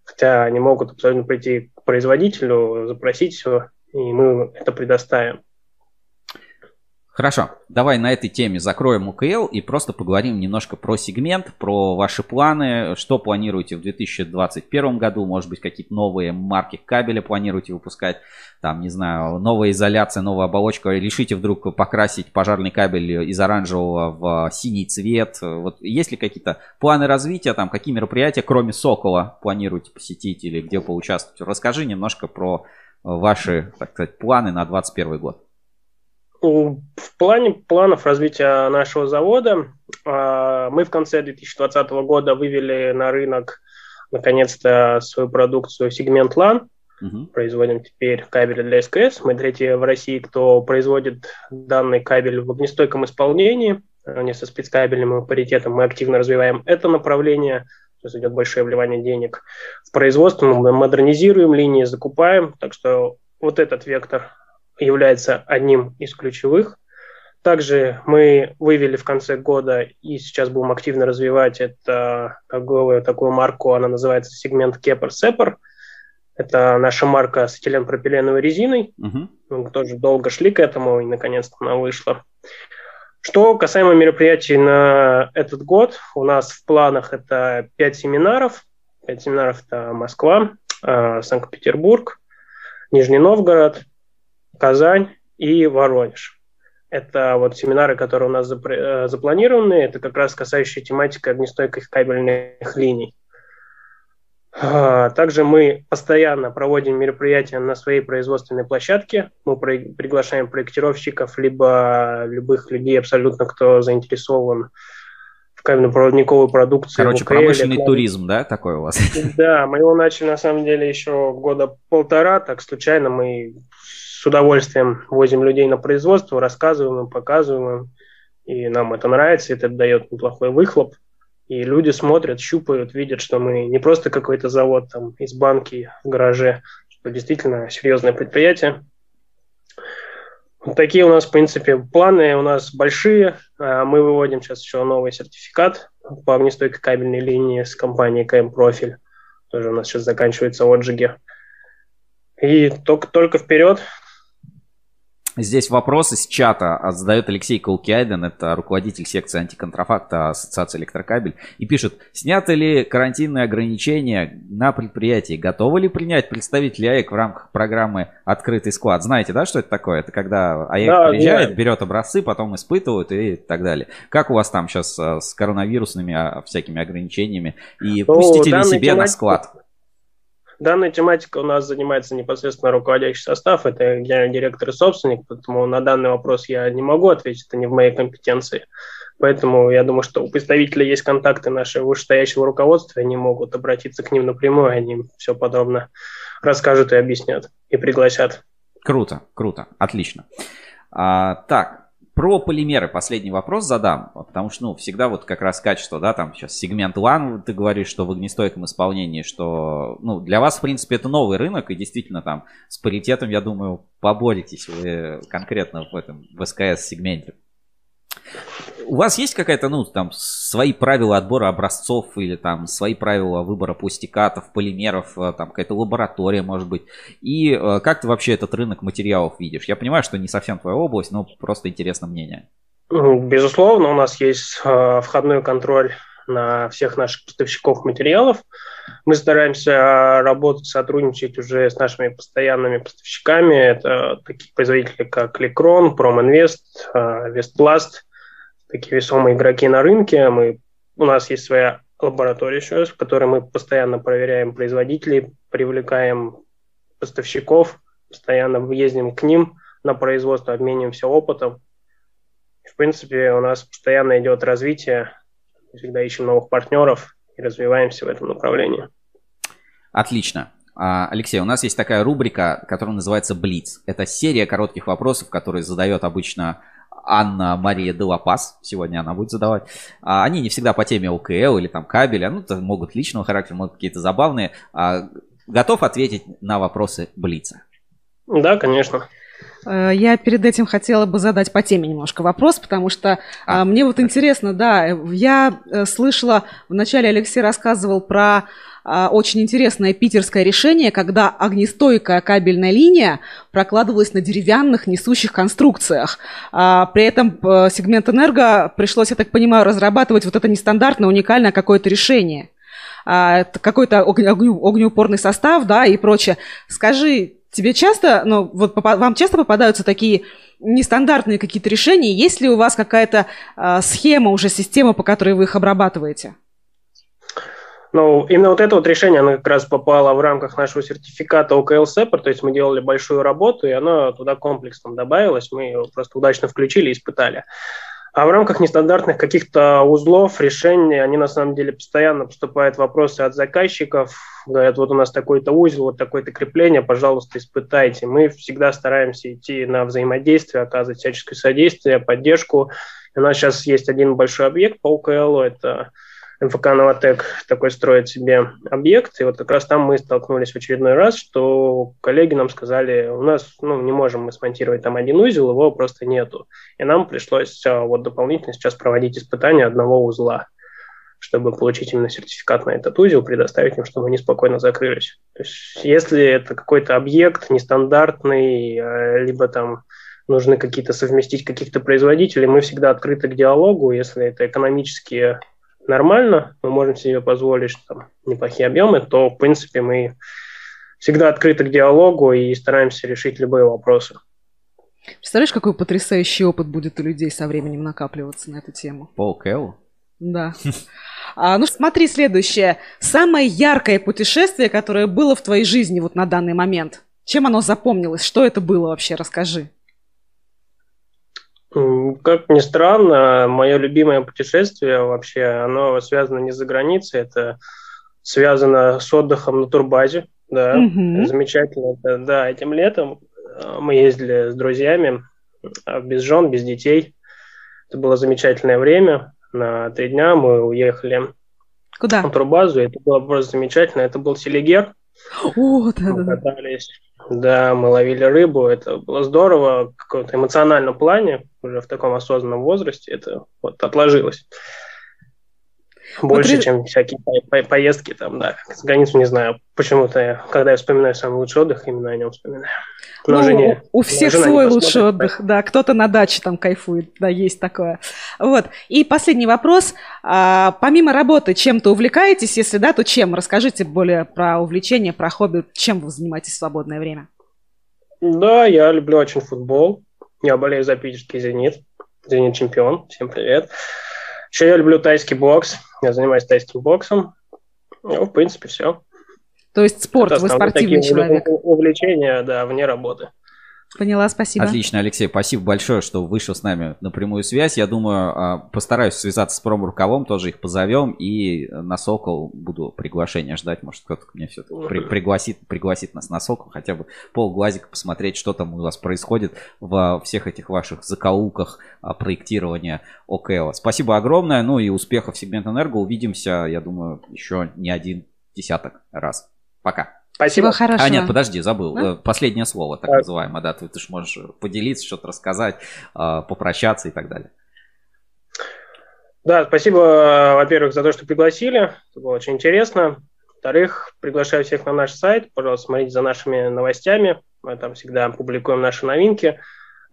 хотя они могут абсолютно прийти к производителю, запросить все, и мы это предоставим. Хорошо, давай на этой теме закроем УКЛ и просто поговорим немножко про сегмент, про ваши планы, что планируете в 2021 году, может быть, какие-то новые марки кабеля планируете выпускать, там, не знаю, новая изоляция, новая оболочка, решите вдруг покрасить пожарный кабель из оранжевого в синий цвет, вот есть ли какие-то планы развития, там, какие мероприятия, кроме Сокола, планируете посетить или где поучаствовать? Расскажи немножко про ваши, так сказать, планы на 2021 год. В плане планов развития нашего завода а, мы в конце 2020 года вывели на рынок наконец-то свою продукцию сегмент LAN. Угу. Производим теперь кабели для СКС. Мы третьи в России, кто производит данный кабель в огнестойком исполнении. Не со спецкабельным паритетом. Мы активно развиваем это направление. То есть идет большое вливание денег в производство. Мы модернизируем линии, закупаем. Так что вот этот вектор является одним из ключевых. Также мы вывели в конце года и сейчас будем активно развивать это торговую такую марку, она называется сегмент Кепер Сепар. Это наша марка с этиленпропиленовой резиной. Uh-huh. Мы тоже долго шли к этому, и наконец-то она вышла. Что касаемо мероприятий на этот год, у нас в планах это пять семинаров. Пять семинаров это Москва, э, Санкт-Петербург, Нижний Новгород, Казань и Воронеж. Это вот семинары, которые у нас э, запланированы, это как раз касающие тематики огнестойких кабельных линий. А, также мы постоянно проводим мероприятия на своей производственной площадке. Мы приглашаем проектировщиков, либо любых людей абсолютно, кто заинтересован в кабельно-проводниковой продукции. Короче, УКЛ, промышленный клад... туризм, да, такой у вас? Да, мы его начали на самом деле еще года полтора, так случайно мы с удовольствием возим людей на производство, рассказываем им, показываем им, и нам это нравится, это дает неплохой выхлоп. И люди смотрят, щупают, видят, что мы не просто какой-то завод там из банки в гараже, что действительно серьезное предприятие. Вот такие у нас, в принципе, планы у нас большие. А, мы выводим сейчас еще новый сертификат по огнестойкой кабельной линии с компанией КМ Профиль. Тоже у нас сейчас заканчиваются отжиги. И только, только вперед, Здесь вопрос из чата задает Алексей Колкиайден, это руководитель секции антиконтрафакта Ассоциации электрокабель, и пишет, сняты ли карантинные ограничения на предприятии, готовы ли принять представители АЭК в рамках программы «Открытый склад»? Знаете, да, что это такое? Это когда АЭК да, приезжает, я... берет образцы, потом испытывают и так далее. Как у вас там сейчас э, с коронавирусными а, всякими ограничениями? И ну, пустите ли себе тематику... на склад? Данной тематикой у нас занимается непосредственно руководящий состав, это генеральный директор и собственник, поэтому на данный вопрос я не могу ответить, это не в моей компетенции. Поэтому я думаю, что у представителей есть контакты нашего вышестоящего руководства, они могут обратиться к ним напрямую, они все подробно расскажут и объяснят, и пригласят. Круто, круто, отлично. А, так, про полимеры последний вопрос задам, потому что, ну, всегда вот как раз качество, да, там сейчас сегмент LAN, ты говоришь, что в огнестойком исполнении, что, ну, для вас, в принципе, это новый рынок, и действительно там с паритетом, я думаю, поборетесь вы конкретно в этом, в СКС-сегменте. У вас есть какая-то, ну, там, свои правила отбора образцов или там свои правила выбора пластикатов, полимеров, э, там какая-то лаборатория, может быть? И э, как ты вообще этот рынок материалов видишь? Я понимаю, что не совсем твоя область, но просто интересно мнение. Безусловно, у нас есть э, входной контроль на всех наших поставщиков материалов. Мы стараемся работать, сотрудничать уже с нашими постоянными поставщиками. Это такие производители, как Лекрон, Проминвест, Вестпласт – такие весомые игроки на рынке. Мы, у нас есть своя лаборатория еще в которой мы постоянно проверяем производителей, привлекаем поставщиков, постоянно ездим к ним на производство, обмениваемся опытом. В принципе, у нас постоянно идет развитие, всегда ищем новых партнеров и развиваемся в этом направлении. Отлично. А, Алексей, у нас есть такая рубрика, которая называется Блиц. Это серия коротких вопросов, которые задает обычно Анна Мария Делапас, сегодня она будет задавать. А, они не всегда по теме ОКЛ или там кабеля, ну, могут личного характера, могут какие-то забавные. А, готов ответить на вопросы Блица? Да, конечно. Э, я перед этим хотела бы задать по теме немножко вопрос, потому что а, мне вот интересно, да, я э, слышала, вначале Алексей рассказывал про а, очень интересное питерское решение, когда огнестойкая кабельная линия прокладывалась на деревянных несущих конструкциях. А, при этом э, сегмент энерго пришлось, я так понимаю, разрабатывать вот это нестандартное, уникальное какое-то решение. А, какой-то огнеупорный состав, да, и прочее. Скажи, тебе часто, ну, вот вам часто попадаются такие нестандартные какие-то решения? Есть ли у вас какая-то схема, уже система, по которой вы их обрабатываете? Ну, именно вот это вот решение, оно как раз попало в рамках нашего сертификата OKL SEPR, то есть мы делали большую работу, и оно туда комплексом добавилось, мы его просто удачно включили и испытали. А в рамках нестандартных каких-то узлов, решений, они на самом деле постоянно поступают вопросы от заказчиков, говорят, вот у нас такой-то узел, вот такое-то крепление, пожалуйста, испытайте. Мы всегда стараемся идти на взаимодействие, оказывать всяческое содействие, поддержку. У нас сейчас есть один большой объект по OKL, это МФК «Новотек» такой строит себе объект, и вот как раз там мы столкнулись в очередной раз, что коллеги нам сказали, у нас ну, не можем мы смонтировать там один узел, его просто нету. И нам пришлось а, вот дополнительно сейчас проводить испытания одного узла, чтобы получить именно сертификат на этот узел, предоставить им, чтобы они спокойно закрылись. То есть если это какой-то объект нестандартный, а, либо там нужны какие-то совместить каких-то производителей, мы всегда открыты к диалогу, если это экономические нормально, мы можем себе позволить там, неплохие объемы, то, в принципе, мы всегда открыты к диалогу и стараемся решить любые вопросы. Представляешь, какой потрясающий опыт будет у людей со временем накапливаться на эту тему? Пол Кэлл? Да. А, ну, смотри, следующее. Самое яркое путешествие, которое было в твоей жизни вот на данный момент. Чем оно запомнилось? Что это было вообще? Расскажи. Как ни странно, мое любимое путешествие вообще, оно связано не за границей, это связано с отдыхом на турбазе. Да, угу. замечательно. Это, да, этим летом э, мы ездили с друзьями, а, без жен, без детей. Это было замечательное время. На три дня мы уехали Куда? на турбазу. Это было просто замечательно. Это был Селигер. О, да, мы да. катались да, мы ловили рыбу, это было здорово, в каком-то эмоциональном плане, уже в таком осознанном возрасте, это вот отложилось. Больше, вот... чем всякие по по поездки там, да, с границу не знаю. Почему-то, когда я вспоминаю самый лучший отдых, именно о нем вспоминаю. Но ну, жене, у всех свой лучший отдых, да, кто-то на даче там кайфует, да, есть такое. Вот, и последний вопрос. А, помимо работы, чем-то увлекаетесь? Если да, то чем? Расскажите более про увлечение, про хобби, чем вы занимаетесь в свободное время? Да, я люблю очень футбол. Я болею за питерский «Зенит». «Зенит» чемпион. Всем привет. Еще я люблю тайский бокс. Я занимаюсь тайским боксом. Ну, в принципе, все. То есть спорт, Это вы спортивный такие человек. Увлечения, да, вне работы. Поняла, спасибо. Отлично, Алексей, спасибо большое, что вышел с нами на прямую связь. Я думаю, а, постараюсь связаться с промрукавом, тоже их позовем, и на Сокол буду приглашение ждать. Может, кто-то мне все-таки при- пригласит, пригласит нас на Сокол, хотя бы полглазика посмотреть, что там у вас происходит во всех этих ваших закоулках а, проектирования ОКЛ. Спасибо огромное, ну и успехов в сегмент Энерго. Увидимся, я думаю, еще не один десяток раз. Пока. Спасибо. Всего хорошего. А, нет, подожди, забыл. Да? Э, Последнее слово, так Так. называемое, да. Ты, ты ж можешь поделиться, что-то рассказать, э, попрощаться и так далее. Да, спасибо, во-первых, за то, что пригласили. Это было очень интересно. Во-вторых, приглашаю всех на наш сайт. Пожалуйста, смотрите за нашими новостями. Мы там всегда публикуем наши новинки,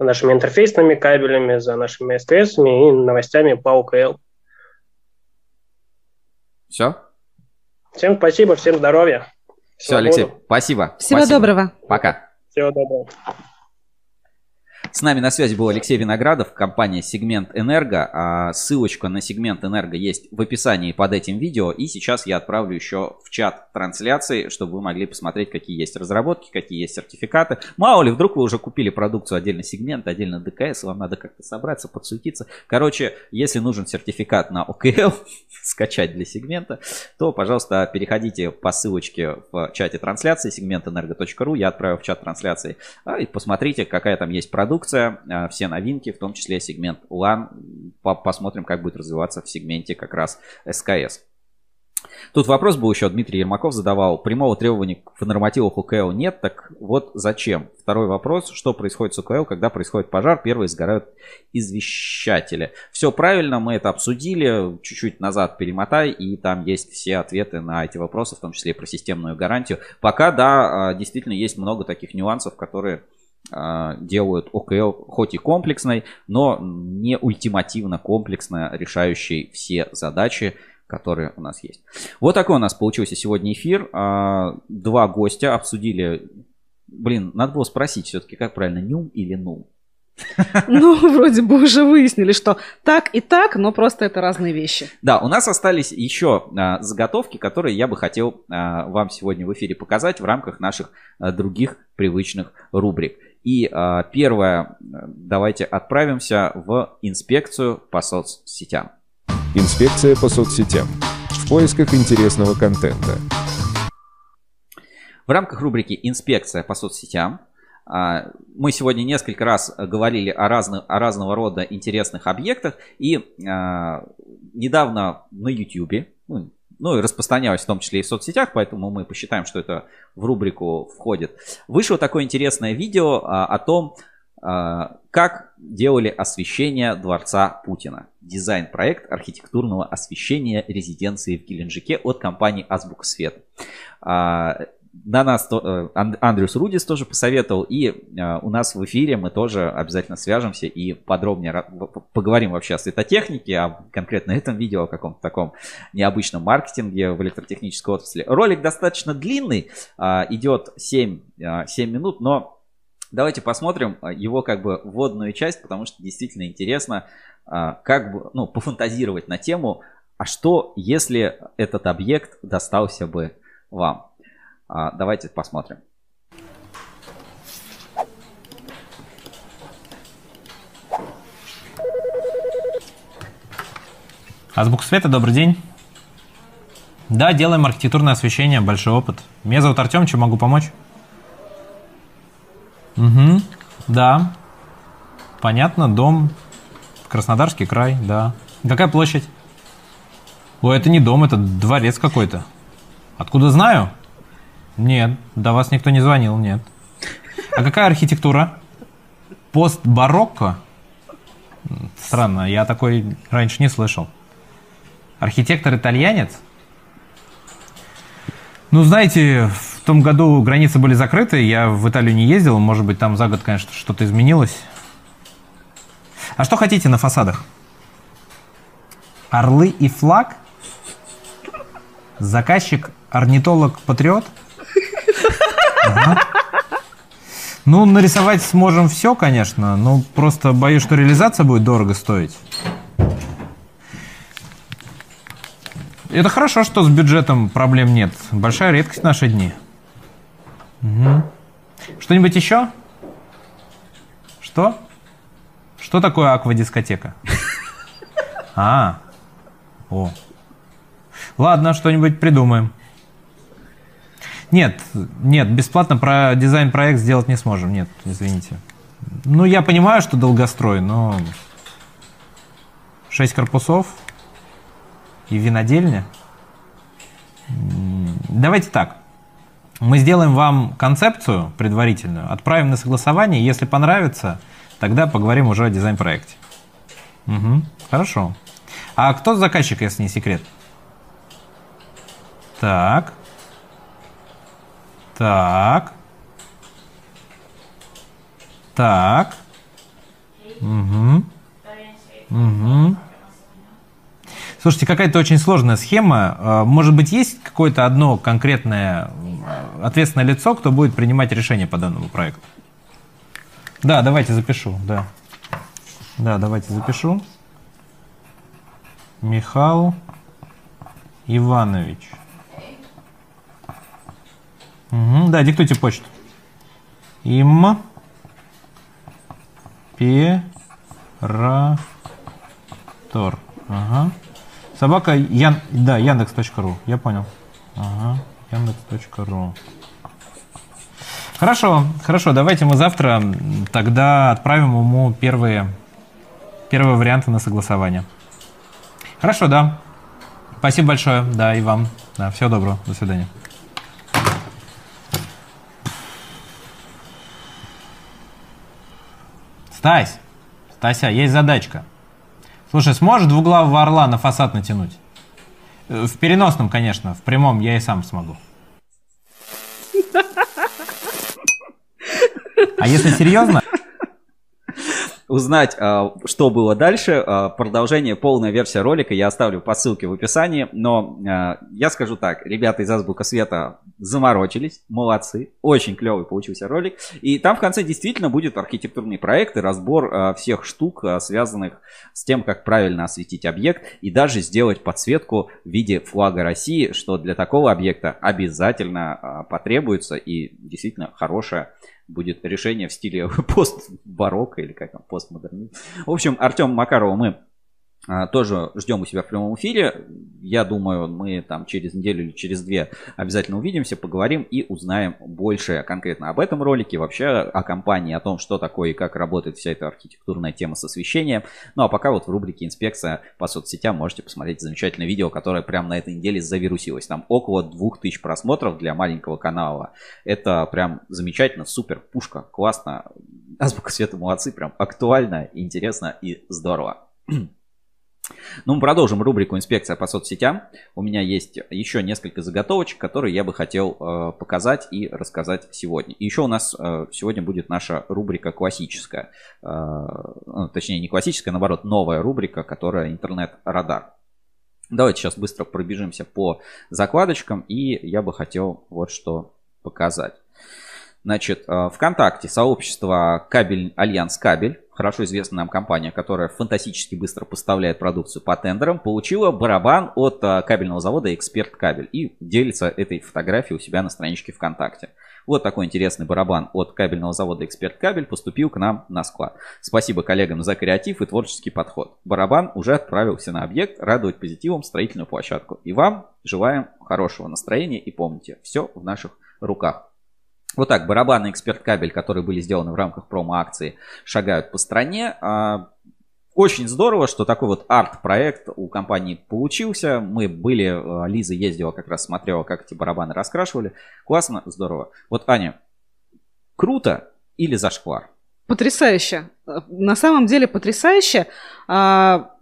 за нашими интерфейсными кабелями, за нашими СКС и новостями по ОКЛ. Все? Всем спасибо, всем здоровья. Все. Алексей, спасибо. Всего Спасибо. доброго. Пока. Всего доброго. С нами на связи был Алексей Виноградов, компания Сегмент Энерго. А Ссылочка на Сегмент Энерго есть в описании под этим видео. И сейчас я отправлю еще в чат трансляции, чтобы вы могли посмотреть, какие есть разработки, какие есть сертификаты. Мало ли, вдруг вы уже купили продукцию отдельно Сегмент, отдельно ДКС, вам надо как-то собраться, подсуетиться. Короче, если нужен сертификат на ОКЛ, [LAUGHS] скачать для сегмента, то, пожалуйста, переходите по ссылочке в чате трансляции сегментэнерго.ру, я отправил в чат трансляции, а, и посмотрите, какая там есть продукция, а, все новинки, в том числе сегмент LAN. По- Посмотрим, как будет развиваться в сегменте как раз СКС. Тут вопрос был еще, Дмитрий Ермаков задавал. Прямого требования в нормативах УКЛ нет, так вот зачем? Второй вопрос, что происходит с УКЛ, когда происходит пожар? Первые сгорают извещатели. Все правильно, мы это обсудили, чуть-чуть назад перемотай, и там есть все ответы на эти вопросы, в том числе и про системную гарантию. Пока, да, а, действительно есть много таких нюансов, которые делают ОКЛ хоть и комплексной, но не ультимативно комплексно решающей все задачи, которые у нас есть. Вот такой у нас получился сегодня эфир. А, Два гостя обсудили... Блин, надо было спросить все-таки, как правильно, нюм или нум? Ну, вроде бы уже выяснили, что так и так, но просто это разные вещи. Да, у нас остались еще а, заготовки, которые я бы хотел а, вам сегодня в эфире показать в рамках наших а, других привычных рубрик. И а, первое, а, давайте отправимся в инспекцию по соцсетям. Инспекция по соцсетям. В поисках интересного контента. В рамках рубрики «Инспекция по соцсетям» а, мы сегодня несколько раз говорили о, разных, о разного рода интересных объектах. И а, недавно на YouTube, ну, ну и распространялось в том числе и в соцсетях, поэтому мы посчитаем, что это в рубрику входит. Вышло такое интересное видео а, о том, а, как делали освещение дворца Путина. Дизайн-проект архитектурного освещения резиденции в Геленджике от компании Азбука Свет. А, На нас э, Ан- Андрюс Рудис тоже посоветовал, и э, у нас в эфире мы тоже обязательно свяжемся и подробнее поговорим вообще о светотехнике, о конкретно [LAUGHS] этом видео, о каком-то таком необычном маркетинге в электротехнической отрасли. Ролик достаточно длинный, а, идет 7, а, 7 минут, но давайте посмотрим а, его как бы вводную часть, потому что действительно интересно а, как бы, ну, пофантазировать на тему, а что, если этот объект достался бы вам? А, Давайте посмотрим. Азбук Света, добрый день. Да, делаем архитектурное освещение, большой опыт. Меня зовут Артем, чем могу помочь? Угу, да. Понятно, дом. Краснодарский край, да. Какая площадь? Ой, это не дом, это дворец какой-то. Откуда знаю? Нет, до вас никто не звонил, нет. А какая архитектура? Пост-барокко? Странно, я такой раньше не слышал. Архитектор-итальянец? Ну, знаете, в том году границы были закрыты, я в Италию не ездил, может быть, там за год, конечно, что-то изменилось. А что хотите на фасадах? Орлы и флаг? Заказчик орнитолог-патриот? Ну, нарисовать сможем все, конечно, но просто боюсь, что реализация будет дорого стоить. Это хорошо, что с бюджетом проблем нет. Большая редкость в наши дни. Угу. Что-нибудь еще? Что? Что такое аквадискотека? [LAUGHS] А, о. Ладно, что-нибудь придумаем. Нет, нет, бесплатно про дизайн-проект сделать не сможем. Нет, извините. Ну, я понимаю, что долгострой, но 6 корпусов и винодельня. Давайте так. Мы сделаем вам концепцию предварительную, отправим на согласование. Если понравится, тогда поговорим уже о дизайн-проекте. Угу, хорошо. А кто заказчик, если не секрет? Так. Так. Так. Угу. Угу. Слушайте, какая-то очень сложная схема. А, может быть, есть какое-то одно конкретное ответственное лицо, кто будет принимать решение по данному проекту? Да, давайте запишу, да. Да, давайте запишу. Михаил Иванович. Угу, да, диктуйте почту. Им Ператор. Ага. Собака Ян... Да, Яндекс.ру. Я понял. Ага. Яндекс.ру. Хорошо, хорошо. Давайте мы завтра тогда отправим ему первые, первые варианты на согласование. Хорошо, да. Спасибо большое. Да, и вам. Да, всего доброго. До свидания. Стась, Стася, есть задачка. Слушай, сможешь двуглавого орла на фасад натянуть? Э, в переносном, конечно, в прямом я и сам смогу. А если серьезно, узнать, а, что было дальше, а, продолжение, полная версия ролика я оставлю по ссылке в описании. Но а, я скажу так, ребята из Азбука Света заморочились, молодцы, очень клевый получился ролик. И там в конце действительно будет архитектурный проект и разбор всех штук, связанных с тем, как правильно осветить объект и даже сделать подсветку в виде флага России, что для такого объекта обязательно потребуется и действительно хорошая будет решение в стиле [LAUGHS] пост-барокко или как там, постмодернизм. В общем, Артем Макарова мы тоже ждем у себя в прямом эфире. Я думаю, мы там через неделю или через две обязательно увидимся, поговорим и узнаем больше конкретно об этом ролике, вообще о компании, о том, что такое и как работает вся эта архитектурная тема с освещением. Ну а пока вот в рубрике «Инспекция по соцсетям» можете посмотреть замечательное видео, которое прямо на этой неделе завирусилось. Там около 2000 просмотров для маленького канала. Это прям замечательно, супер, пушка, классно. Азбука света молодцы, прям актуально, интересно и здорово. [CLEARS THROAT] Ну, мы продолжим рубрику «Инспекция по соцсетям». У меня есть еще несколько заготовочек, которые я бы хотел э, показать и рассказать сегодня. И еще у нас э, сегодня будет наша рубрика классическая. Э, ну, точнее, не классическая, наоборот, новая рубрика, которая «Интернет-радар». Давайте сейчас быстро пробежимся по закладочкам, и я бы хотел вот что показать. Значит, э, ВКонтакте сообщество Кабель Альянс Кабель, хорошо известная нам компания, которая фантастически быстро поставляет продукцию по тендерам, получила барабан от э, кабельного завода Эксперт Кабель и делится этой фотографией у себя на страничке ВКонтакте. Вот такой интересный барабан от кабельного завода Эксперт Кабель поступил к нам на склад. Спасибо коллегам за креатив и творческий подход. Барабан уже отправился на объект радовать позитивом строительную площадку. И вам желаем хорошего настроения и помните, все в наших руках. Вот так, барабаны эксперт кабель, которые были сделаны в рамках промо-акции, шагают по стране. А, очень здорово, что такой вот арт-проект у компании получился. Мы были, а, Лиза ездила как раз, смотрела, как эти барабаны раскрашивали. Классно, здорово. Вот, Аня, круто или зашквар? Потрясающе. На самом деле потрясающе. А,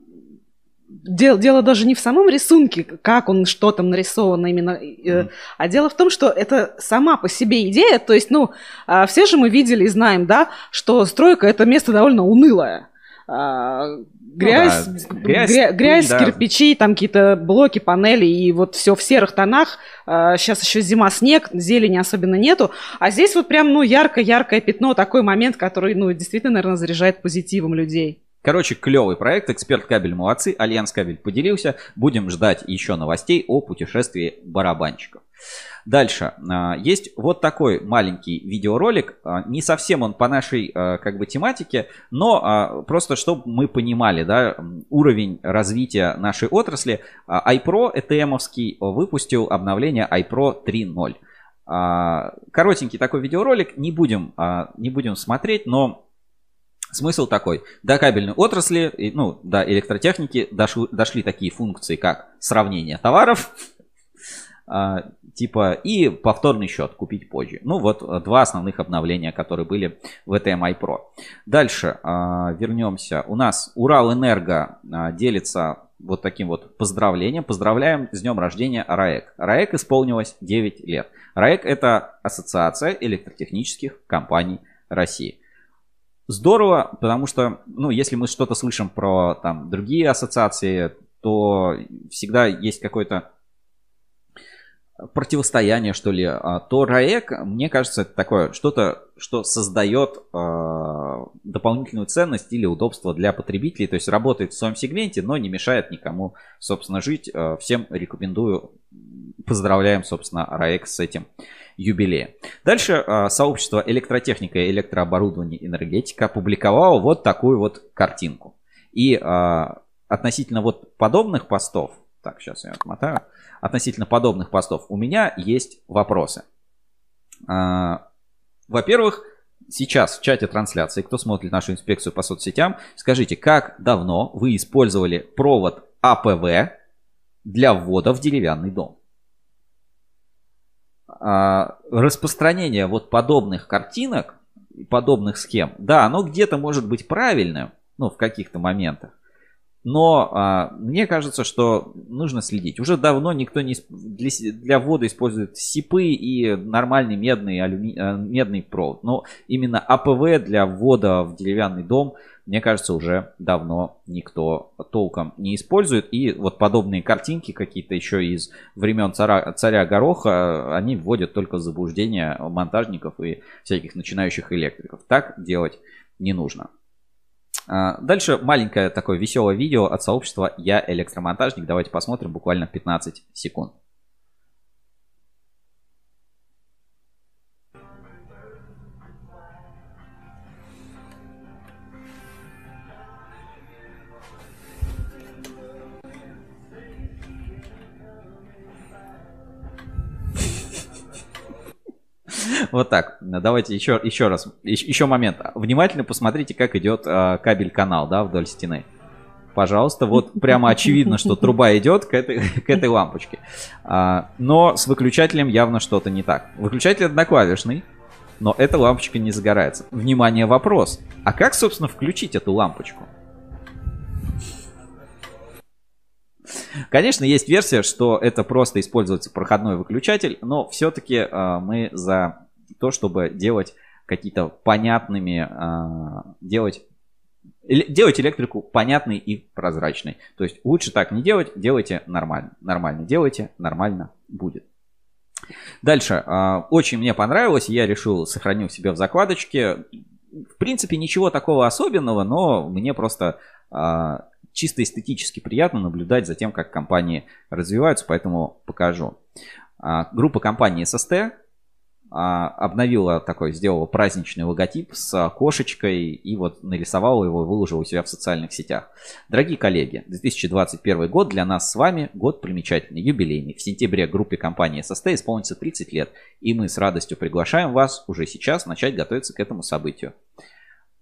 Дело, дело даже не в самом рисунке, как он, что там нарисовано именно, mm. а дело в том, что это сама по себе идея, то есть, ну, а, все же мы видели и знаем, да, что стройка это место довольно унылое. А, грязь, ну, да. грязь, грязь, грязь да. кирпичи, там какие-то блоки, панели, и вот все в серых тонах. Сейчас еще зима, снег, зелени особенно нету. А здесь вот прям, ну, ярко-яркое пятно, такой момент, который, ну, действительно, наверное, заряжает позитивом людей. Короче, клевый проект, эксперт кабель молодцы, Альянс кабель поделился. Будем ждать еще новостей о путешествии барабанщиков. Дальше. А, есть вот такой маленький видеоролик. А, не совсем он по нашей а, как бы тематике, но просто чтобы мы понимали да, уровень развития нашей отрасли. iPro ETM-овский выпустил обновление iPro 3.0. Коротенький такой видеоролик, не будем, не будем смотреть, но Смысл такой. До кабельной отрасли, ну, до электротехники дошли, дошли такие функции, как сравнение товаров, [LAUGHS] а, типа и повторный счет купить позже. Ну вот э, два основных обновления, которые были в ETMI Pro. Дальше а, вернемся. У нас Урал Энерго а, делится вот таким вот поздравлением. Поздравляем с днем рождения РАЭК. РАЭК исполнилось 9 лет. РАЭК это Ассоциация электротехнических компаний России. Здорово, потому что, ну, если мы что-то слышим про там другие ассоциации, то всегда есть какой-то противостояние, что ли, а, то РАЭК, мне кажется, это такое что-то, что создает э, дополнительную ценность или удобство для потребителей, то есть работает в своем сегменте, но не мешает никому, собственно, жить. Э, всем рекомендую, поздравляем, собственно, РАЭК с этим юбилеем. Дальше э, сообщество электротехника, электрооборудование, энергетика опубликовало вот такую вот картинку. И э, относительно вот подобных постов, так, сейчас я отмотаю, относительно подобных постов, у меня есть вопросы. А, во-первых, сейчас в чате трансляции, кто смотрит нашу инспекцию по соцсетям, скажите, как давно вы использовали провод АПВ для ввода в деревянный дом? А, распространение вот подобных картинок, подобных схем, да, оно где-то может быть правильным, ну, в каких-то моментах. Но а, мне кажется, что нужно следить. Уже давно никто не для, для ввода использует СИПы и нормальный медный, алюми, а, медный провод. Но именно АПВ для ввода в деревянный дом, мне кажется, уже давно никто толком не использует. И вот подобные картинки какие-то еще из времен царя, царя Гороха, они вводят только в заблуждение монтажников и всяких начинающих электриков. Так делать не нужно. А, дальше маленькое такое веселое видео от сообщества «Я электромонтажник». Давайте посмотрим буквально 15 секунд. Вот так. Давайте еще, еще раз. Еще момент. Внимательно посмотрите, как идет а, кабель-канал, да, вдоль стены. Пожалуйста, вот прямо очевидно, что труба идет к этой, к этой лампочке. А, но с выключателем явно что-то не так. Выключатель одноклавишный, но эта лампочка не загорается. Внимание, вопрос. А как, собственно, включить эту лампочку? Конечно, есть версия, что это просто используется проходной выключатель, но все-таки э, мы за то, чтобы делать какие-то понятными, э, делать делать электрику понятной и прозрачной. То есть лучше так не делать, делайте нормально. Нормально делайте, нормально будет. Дальше. Э, очень мне понравилось, я решил сохранил себе в закладочке. В принципе, ничего такого особенного, но мне просто чисто эстетически приятно наблюдать за тем, как компании развиваются, поэтому покажу. А, группа компании SST а, обновила такой, сделала праздничный логотип с кошечкой и вот нарисовала его выложила у себя в социальных сетях. Дорогие коллеги, 2021 год для нас с вами год примечательный, юбилейный. В сентябре группе компании SST исполнится 30 лет, и мы с радостью приглашаем вас уже сейчас начать готовиться к этому событию.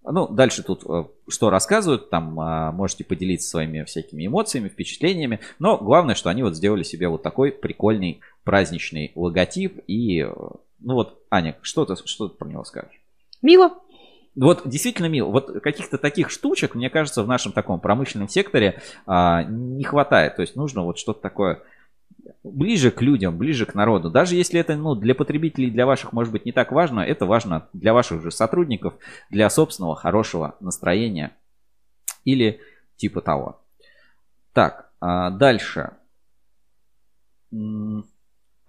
Ну, дальше тут э, что рассказывают, там а, можете поделиться своими всякими эмоциями, впечатлениями. Но главное, что они вот сделали себе вот такой прикольный праздничный логотип. И, ну вот, Аня, что ты, что ты про него скажешь? Мило. Вот действительно мило. Вот каких-то таких штучек, мне кажется, в нашем таком промышленном секторе а, не хватает. То есть нужно вот что-то такое ближе к людям, ближе к народу. Даже если это ну, для потребителей, для ваших, может быть, не так важно, это важно для ваших же сотрудников, для собственного хорошего настроения или типа того. Так, а дальше.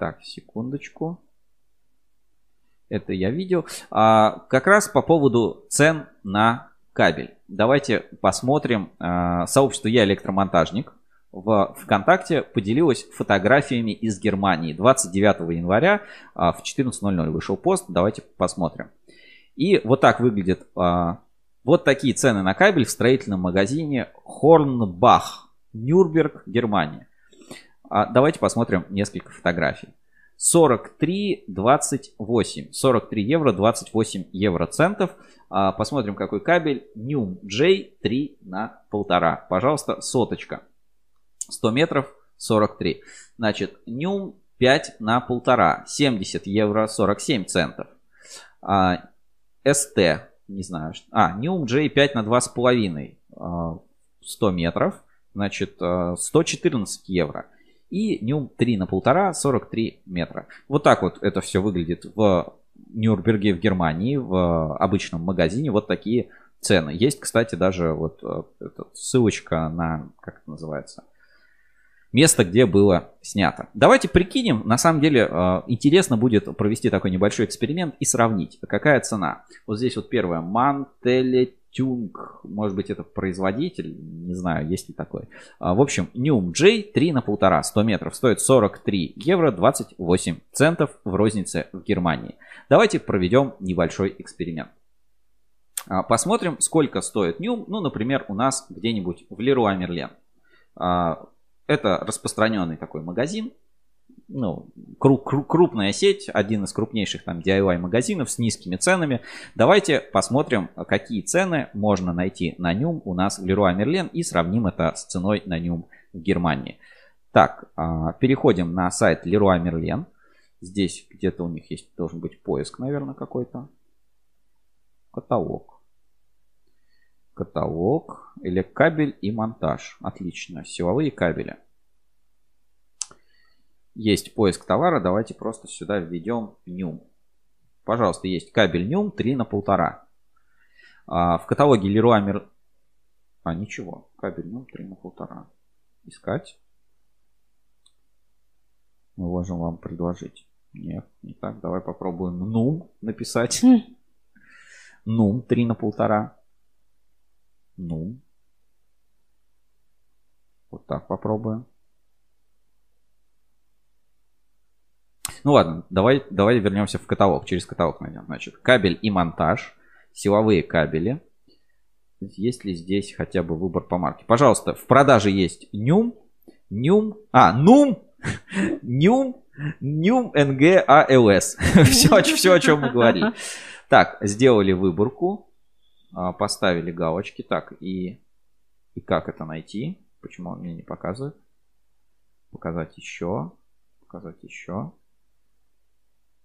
Так, секундочку. Это я видел. А, как раз по поводу цен на кабель. Давайте посмотрим. А, сообщество «Я электромонтажник» в ВКонтакте поделилась фотографиями из Германии. 29 января а, в 14.00 вышел пост. Давайте посмотрим. И вот так выглядит а, вот такие цены на кабель в строительном магазине Хорнбах, Нюрнберг, Германия. Давайте посмотрим несколько фотографий. 43,28. 43 евро 28 евро центов. А, посмотрим, какой кабель. Num J3 на полтора. Пожалуйста, соточка. 100 метров 43. Значит, Num 5 на полтора. 70 евро 47 центов. А, ST, не знаю. А, Num J5 на 2,5. 100 а, метров. Значит, 114 а, евро и нюм 3 на полтора, 43 метра. Вот так вот это все выглядит в Нюрнберге в Германии, в обычном магазине. Вот такие цены. Есть, кстати, даже вот э, эта ссылочка на, как это называется, место, где было снято. Давайте прикинем, на самом деле э, интересно будет провести такой небольшой эксперимент и сравнить, какая цена. Вот здесь вот первое, Мантеле Тюнг, может быть, это производитель, не знаю, есть ли такой. А, в общем, Newm J 3 на полтора, 100 метров, стоит 43 евро 28 центов в рознице в Германии. Давайте проведем небольшой эксперимент. А, посмотрим, сколько стоит Newm, ну, например, у нас где-нибудь в Leroy Merlin. А, это распространенный такой магазин, ну, крупная сеть, один из крупнейших там DIY магазинов с низкими ценами. Давайте посмотрим, какие цены можно найти на нем у нас в Leroy Merlin и сравним это с ценой на нем в Германии. Так, а, переходим на сайт Leroy Merlin. Здесь где-то у них есть, должен быть поиск, наверное, какой-то. Каталог. Каталог. Или кабель и монтаж. Отлично. Силовые кабели. Есть поиск товара, давайте просто сюда введем нюм. Пожалуйста, есть кабель нюм 3 на полтора. А, в каталоге Leroy Mer... А, ничего. Кабель нюм 3 на полтора. Искать. Мы можем вам предложить. Нет, не так. Давай попробуем нум написать. Хм. Нум 3 на полтора. Нум. Вот так попробуем. Ну ладно, давай, давай вернемся в каталог. Через каталог найдем. Значит, кабель и монтаж, силовые кабели. Есть ли здесь хотя бы выбор по марке? Пожалуйста, в продаже есть Нюм, Нюм, а, Нум, [LAUGHS] Нюм, Нюм, НГ, АЛС. [LAUGHS] все, все, о чем мы говорили. Так, сделали выборку, а, поставили галочки. Так, и, и как это найти? Почему он мне не показывает? Показать еще. Показать еще.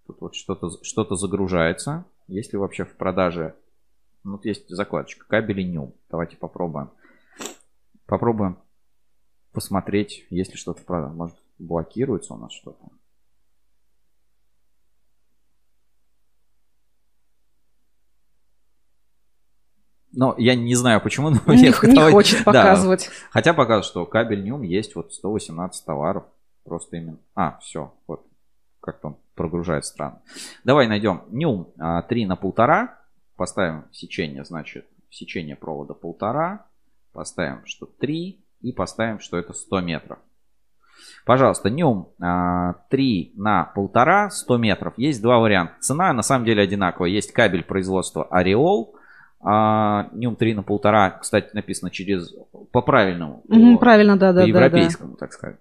Тут вот что-то что загружается. Есть ли вообще в продаже... Ну, вот есть закладочка кабели New. Давайте попробуем. Попробуем посмотреть, есть ли что-то в продаже. Может, блокируется у нас что-то. Но я не знаю почему, но не, не хочет показывать. Да. Хотя показывает, что кабель Нюм есть вот 118 товаров. Просто именно. А, все, вот как-то он прогружает странно. Давай найдем нюм 3 на полтора. Поставим сечение, значит, сечение провода полтора. Поставим, что 3. И поставим, что это 100 метров. Пожалуйста, нюм 3 а, на полтора, 100 метров. Есть два варианта. Цена на самом деле одинаковая. Есть кабель производства Ореол. А, нюм 3 на полтора, кстати, написано через по правильному. Угу, правильно, да, да. По европейскому, да, да. так сказать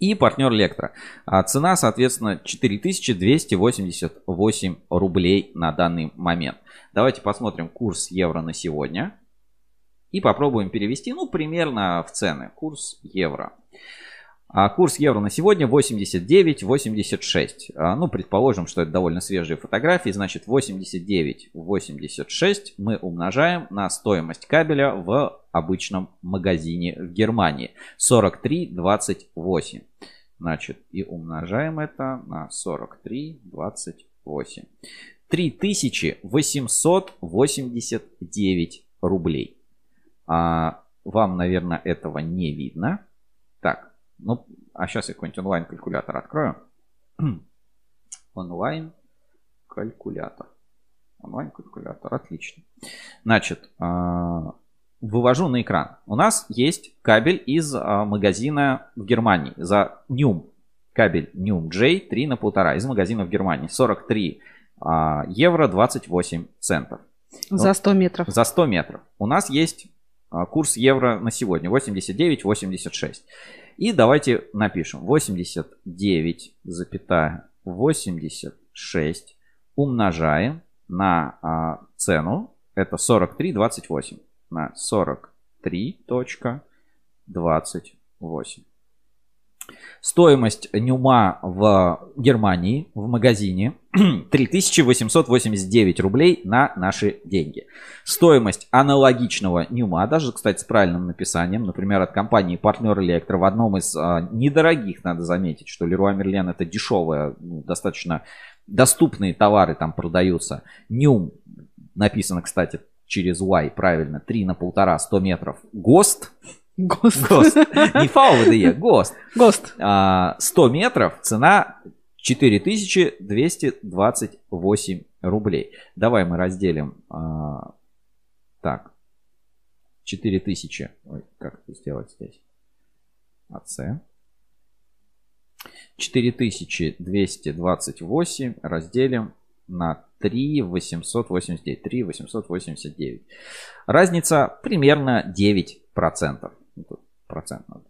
и партнер Лектора. А цена, соответственно, 4288 рублей на данный момент. Давайте посмотрим курс евро на сегодня. И попробуем перевести, ну, примерно в цены. Курс евро. А курс евро на сегодня 89.86. А, ну, предположим, что это довольно свежие фотографии. Значит, 89.86 мы умножаем на стоимость кабеля в обычном магазине в Германии. 43.28. Значит, и умножаем это на 43.28. 3889 рублей. А, вам, наверное, этого не видно. Так, ну, а сейчас я какой-нибудь онлайн-калькулятор открою. [CLEARS THROAT] онлайн-калькулятор. Онлайн-калькулятор, отлично. Значит, а, вывожу на экран. У нас есть кабель из а, магазина в Германии за Нюм. Кабель Нюм J 3 на полтора из магазина в Германии. 43 а, евро 28 центов. За 100 метров. За 100 метров. У нас есть курс евро на сегодня 89,86. И давайте напишем 89,86 умножаем на а, цену. Это 43,28 на 43.28. Стоимость Нюма в Германии в магазине [CLEARS THROAT] 3889 рублей на наши деньги. Стоимость аналогичного Нюма, даже, кстати, с правильным написанием, например, от компании Партнер Электро в одном из а, недорогих, надо заметить, что Leroy Merlin это дешевая, ну, достаточно доступные товары там продаются. Нюм написано, кстати, через Y, правильно, 3 на полтора, 100 метров. ГОСТ, ГОСТ. ГОСТ. Не ВДЕ, ГОСТ. ГОСТ. 100 а, метров, цена 4228 рублей. Давай мы разделим. А, так. 4000. Ой, как это сделать здесь? АЦ. 4228 разделим на 3 889. 3 889. Разница примерно 9%. Тут процент надо.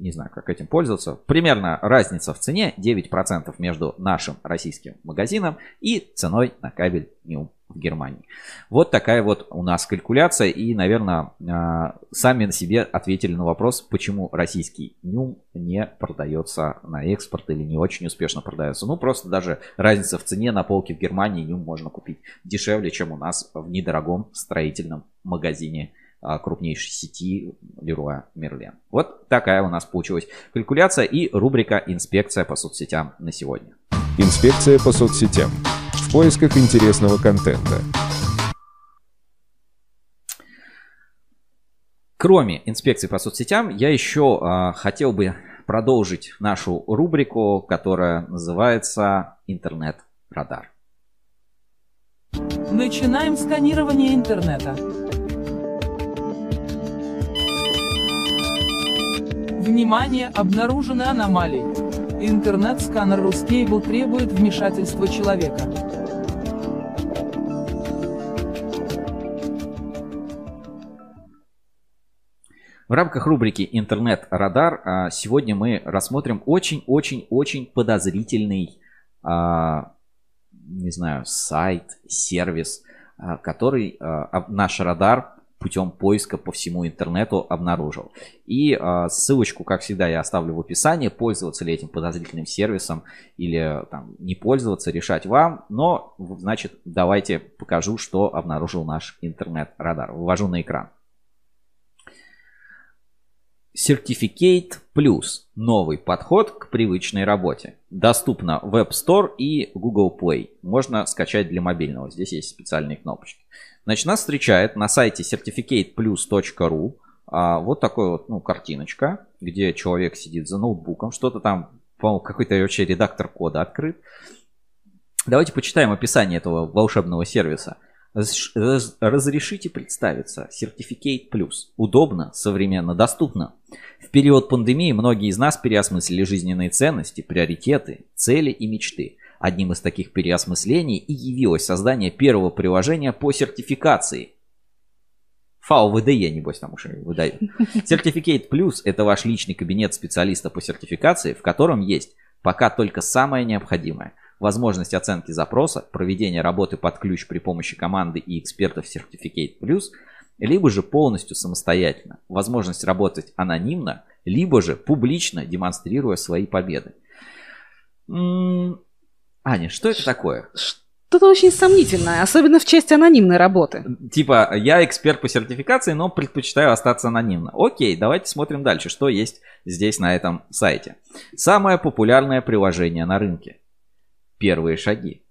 Не знаю, как этим пользоваться. Примерно разница в цене 9% между нашим российским магазином и ценой на кабель Ньюм в Германии. Вот такая вот у нас калькуляция. И, наверное, а, сами на себе ответили на вопрос, почему российский нюм не продается на экспорт или не очень успешно продается. Ну, просто даже разница в цене на полке в Германии нюм можно купить дешевле, чем у нас в недорогом строительном магазине крупнейшей сети Leroy Merlin. Вот такая у нас получилась калькуляция и рубрика «Инспекция по соцсетям» на сегодня. Инспекция по соцсетям в поисках интересного контента. Кроме инспекции по соцсетям, я еще э, хотел бы продолжить нашу рубрику, которая называется «Интернет-радар». Начинаем сканирование интернета. Внимание, обнаружены аномалии. Интернет-сканер Ruscable требует вмешательства человека. В рамках рубрики «Интернет-радар» а, сегодня мы рассмотрим очень-очень-очень подозрительный, а, не знаю, сайт, сервис, а, который наш радар путем поиска по всему интернету обнаружил. И э, ссылочку, как всегда, я оставлю в описании. Пользоваться ли этим подозрительным сервисом или там, не пользоваться, решать вам. Но, значит, давайте покажу, что обнаружил наш интернет-радар. Вывожу на экран. Certificate Plus. Новый подход к привычной работе. Доступно в App Store и Google Play. Можно скачать для мобильного. Здесь есть специальные кнопочки. Значит, нас встречает на сайте certificateplus.ru а, вот такой вот, ну, картиночка, где человек сидит за ноутбуком, что-то там, по-моему, какой-то вообще редактор кода открыт. Давайте почитаем описание этого волшебного сервиса. Разрешите представиться. Certificate Plus. Удобно, современно, доступно. В период пандемии многие из нас переосмыслили жизненные ценности, приоритеты, цели и мечты. Одним из таких переосмыслений и явилось создание первого приложения по сертификации. ФАО ВДЕ, небось, там уже выдают. Certificate Plus – это ваш личный кабинет специалиста по сертификации, в котором есть пока только самое необходимое – возможность оценки запроса, проведение работы под ключ при помощи команды и экспертов Certificate Plus, либо же полностью самостоятельно, возможность работать анонимно, либо же публично демонстрируя свои победы. Аня, что это такое? Что-то очень сомнительное, особенно в части анонимной работы. Типа, я эксперт по сертификации, но предпочитаю остаться анонимно. Окей, давайте смотрим дальше, что есть здесь на этом сайте. Самое популярное приложение на рынке. Первые шаги.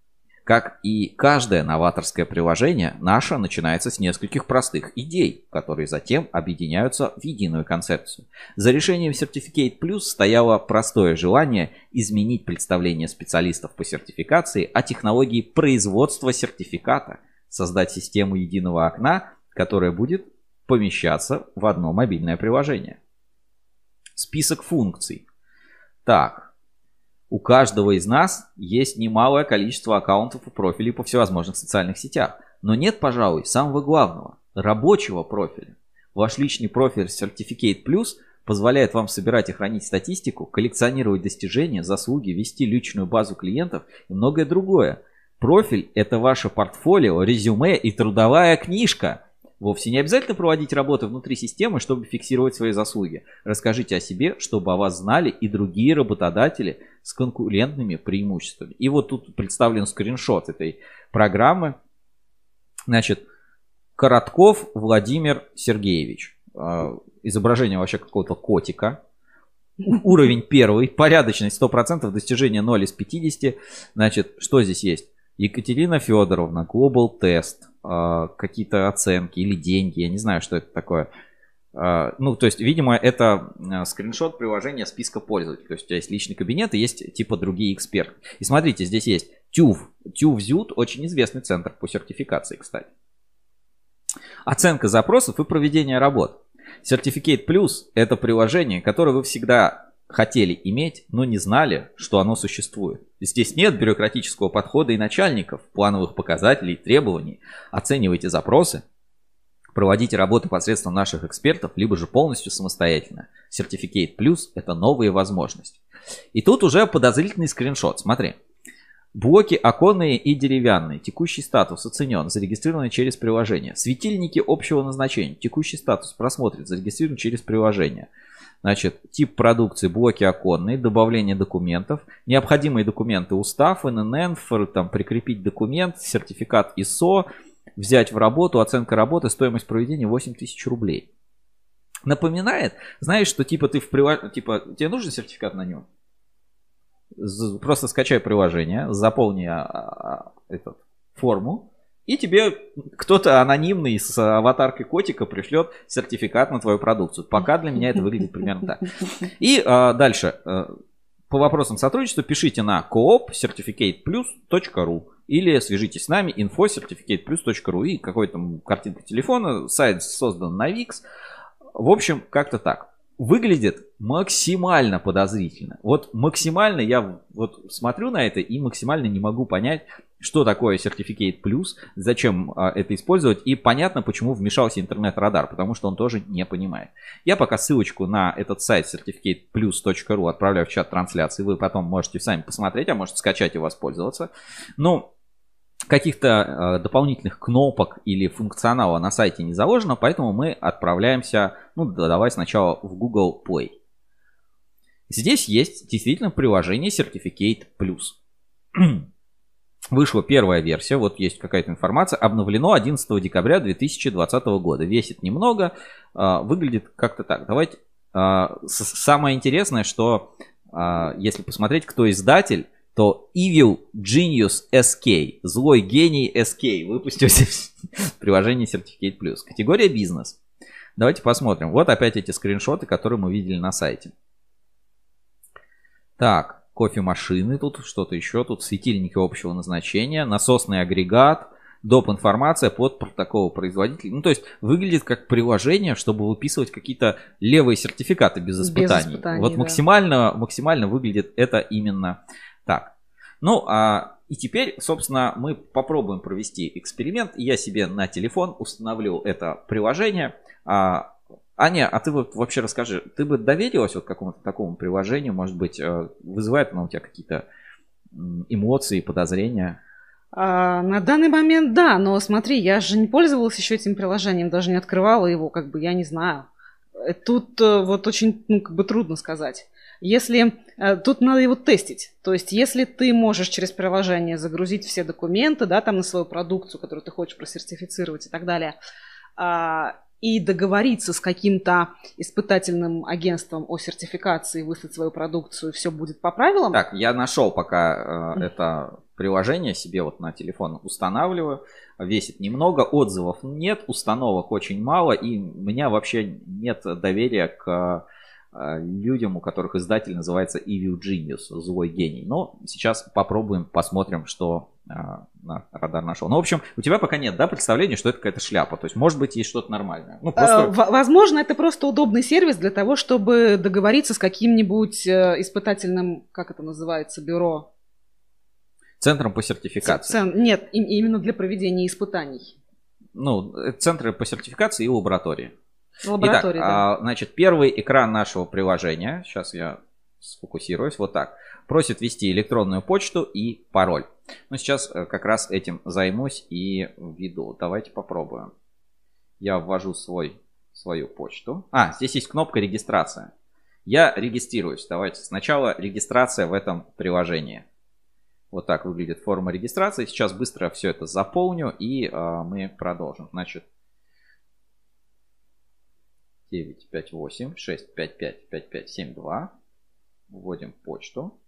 Как и каждое новаторское приложение, наше начинается с нескольких простых идей, которые затем объединяются в единую концепцию. За решением Certificate Plus стояло простое желание изменить представление специалистов по сертификации о технологии производства сертификата, создать систему единого окна, которая будет помещаться в одно мобильное приложение. Список функций. Так, у каждого из нас есть немалое количество аккаунтов и профилей по всевозможных социальных сетях. Но нет, пожалуй, самого главного – рабочего профиля. Ваш личный профиль Certificate Plus позволяет вам собирать и хранить статистику, коллекционировать достижения, заслуги, вести личную базу клиентов и многое другое. Профиль – это ваше портфолио, резюме и трудовая книжка – Вовсе не обязательно проводить работы внутри системы, чтобы фиксировать свои заслуги. Расскажите о себе, чтобы о вас знали и другие работодатели с конкурентными преимуществами. И вот тут представлен скриншот этой программы. Значит, Коротков Владимир Сергеевич. А, изображение вообще какого-то котика. Уровень первый, порядочность 100%, достижение 0 из 50. Значит, что здесь есть? Екатерина Федоровна, Global Test, какие-то оценки или деньги, я не знаю, что это такое. А, ну, то есть, видимо, это а, скриншот приложения списка пользователей. То есть, у тебя есть личный кабинет и есть типа другие эксперты. И смотрите, здесь есть TÜV. TÜV Зют очень известный центр по сертификации, кстати. Оценка запросов и проведение работ. Certificate Plus – это приложение, которое вы всегда хотели иметь, но не знали, что оно существует. Здесь нет бюрократического подхода и начальников, плановых показателей, требований. Оценивайте запросы, проводите работу посредством наших экспертов, либо же полностью самостоятельно. Certificate Plus – это новые возможности. И тут уже подозрительный скриншот. Смотри. Блоки оконные и деревянные. Текущий статус оценен, зарегистрированы через приложение. Светильники общего назначения. Текущий статус просмотрен, зарегистрирован через приложение. Значит, тип продукции, блоки оконные, добавление документов, необходимые документы, устав, ННН, там, прикрепить документ, сертификат ИСО, взять в работу, оценка работы, стоимость проведения 8 тысяч рублей. Напоминает, знаешь, что типа ты в приложении, типа тебе нужен сертификат на нем? Просто скачай приложение, заполни а, а, этот форму, и тебе кто-то анонимный с аватаркой котика пришлет сертификат на твою продукцию. Пока для меня это выглядит примерно так. И а, дальше. А, по вопросам сотрудничества пишите на coop или свяжитесь с нами info и какой-то картинка телефона. Сайт создан на VIX. В общем, как-то так. Выглядит максимально подозрительно. Вот максимально я вот смотрю на это и максимально не могу понять, что такое Certificate Plus, зачем а, это использовать, и понятно, почему вмешался интернет-радар, потому что он тоже не понимает. Я пока ссылочку на этот сайт certificateplus.ru отправляю в чат трансляции, вы потом можете сами посмотреть, а можете скачать и воспользоваться. Ну, каких-то э, дополнительных кнопок или функционала на сайте не заложено, поэтому мы отправляемся, ну, давай сначала в Google Play. Здесь есть действительно приложение Certificate Plus. [CLEARS THROAT] Вышла первая версия, вот есть какая-то информация, обновлено 11 декабря 2020 года. Весит немного, а, выглядит как-то так. Давайте, а, самое интересное, что а, если посмотреть, кто издатель, то Evil Genius SK, злой гений SK, выпустил приложение Certificate Plus. Категория бизнес. Давайте посмотрим. Вот опять эти скриншоты, которые мы видели на сайте. Так, кофемашины тут, что-то еще, тут светильники общего назначения, насосный агрегат, доп. информация под протокол производителя. Ну, то есть выглядит как приложение, чтобы выписывать какие-то левые сертификаты без испытаний. Без испытаний вот да. максимально, максимально выглядит это именно так. Ну, а и теперь, собственно, мы попробуем провести эксперимент. Я себе на телефон установлю это приложение. А, Аня, а ты вот вообще расскажи, ты бы доверилась вот какому-то такому приложению, может быть, э, вызывает оно у тебя какие-то эмоции, подозрения? А, на данный момент да, но смотри, я же не пользовалась еще этим приложением, даже не открывала его, как бы я не знаю. Э, тут э, вот очень, ну, как бы трудно сказать. Если тут надо его тестить, то есть если ты можешь через приложение загрузить все документы, да, там на свою продукцию, которую ты хочешь просертифицировать и так далее, а, и договориться с каким-то испытательным агентством о сертификации, выслать свою продукцию, все будет по правилам. Так, я нашел пока э, это приложение себе вот на телефон устанавливаю. Весит немного, отзывов нет, установок очень мало, и у меня вообще нет доверия к э, людям, у которых издатель называется Evil Genius, злой гений. Но сейчас попробуем, посмотрим, что а, на радар нашел. Ну, в общем, у тебя пока нет, да, представления, что это какая-то шляпа. То есть, может быть, есть что-то нормальное. Ну, просто... Возможно, это просто удобный сервис для того, чтобы договориться с каким-нибудь э, испытательным, как это называется, бюро. Центром по сертификации. Цен... Нет, именно для проведения испытаний. Ну, э, центры по сертификации и лаборатории. Итак, да. А, значит, первый экран нашего приложения, сейчас я сфокусируюсь, вот так, просит ввести электронную почту и пароль. Ну, сейчас э, как раз этим займусь и введу. Давайте попробуем. Я ввожу свой, свою почту. А, здесь есть кнопка регистрация. Я регистрируюсь. Давайте сначала регистрация в этом приложении. Вот так выглядит форма регистрации. Сейчас быстро все это заполню и э, мы продолжим. Значит, 958 655 5572. Вводим почту.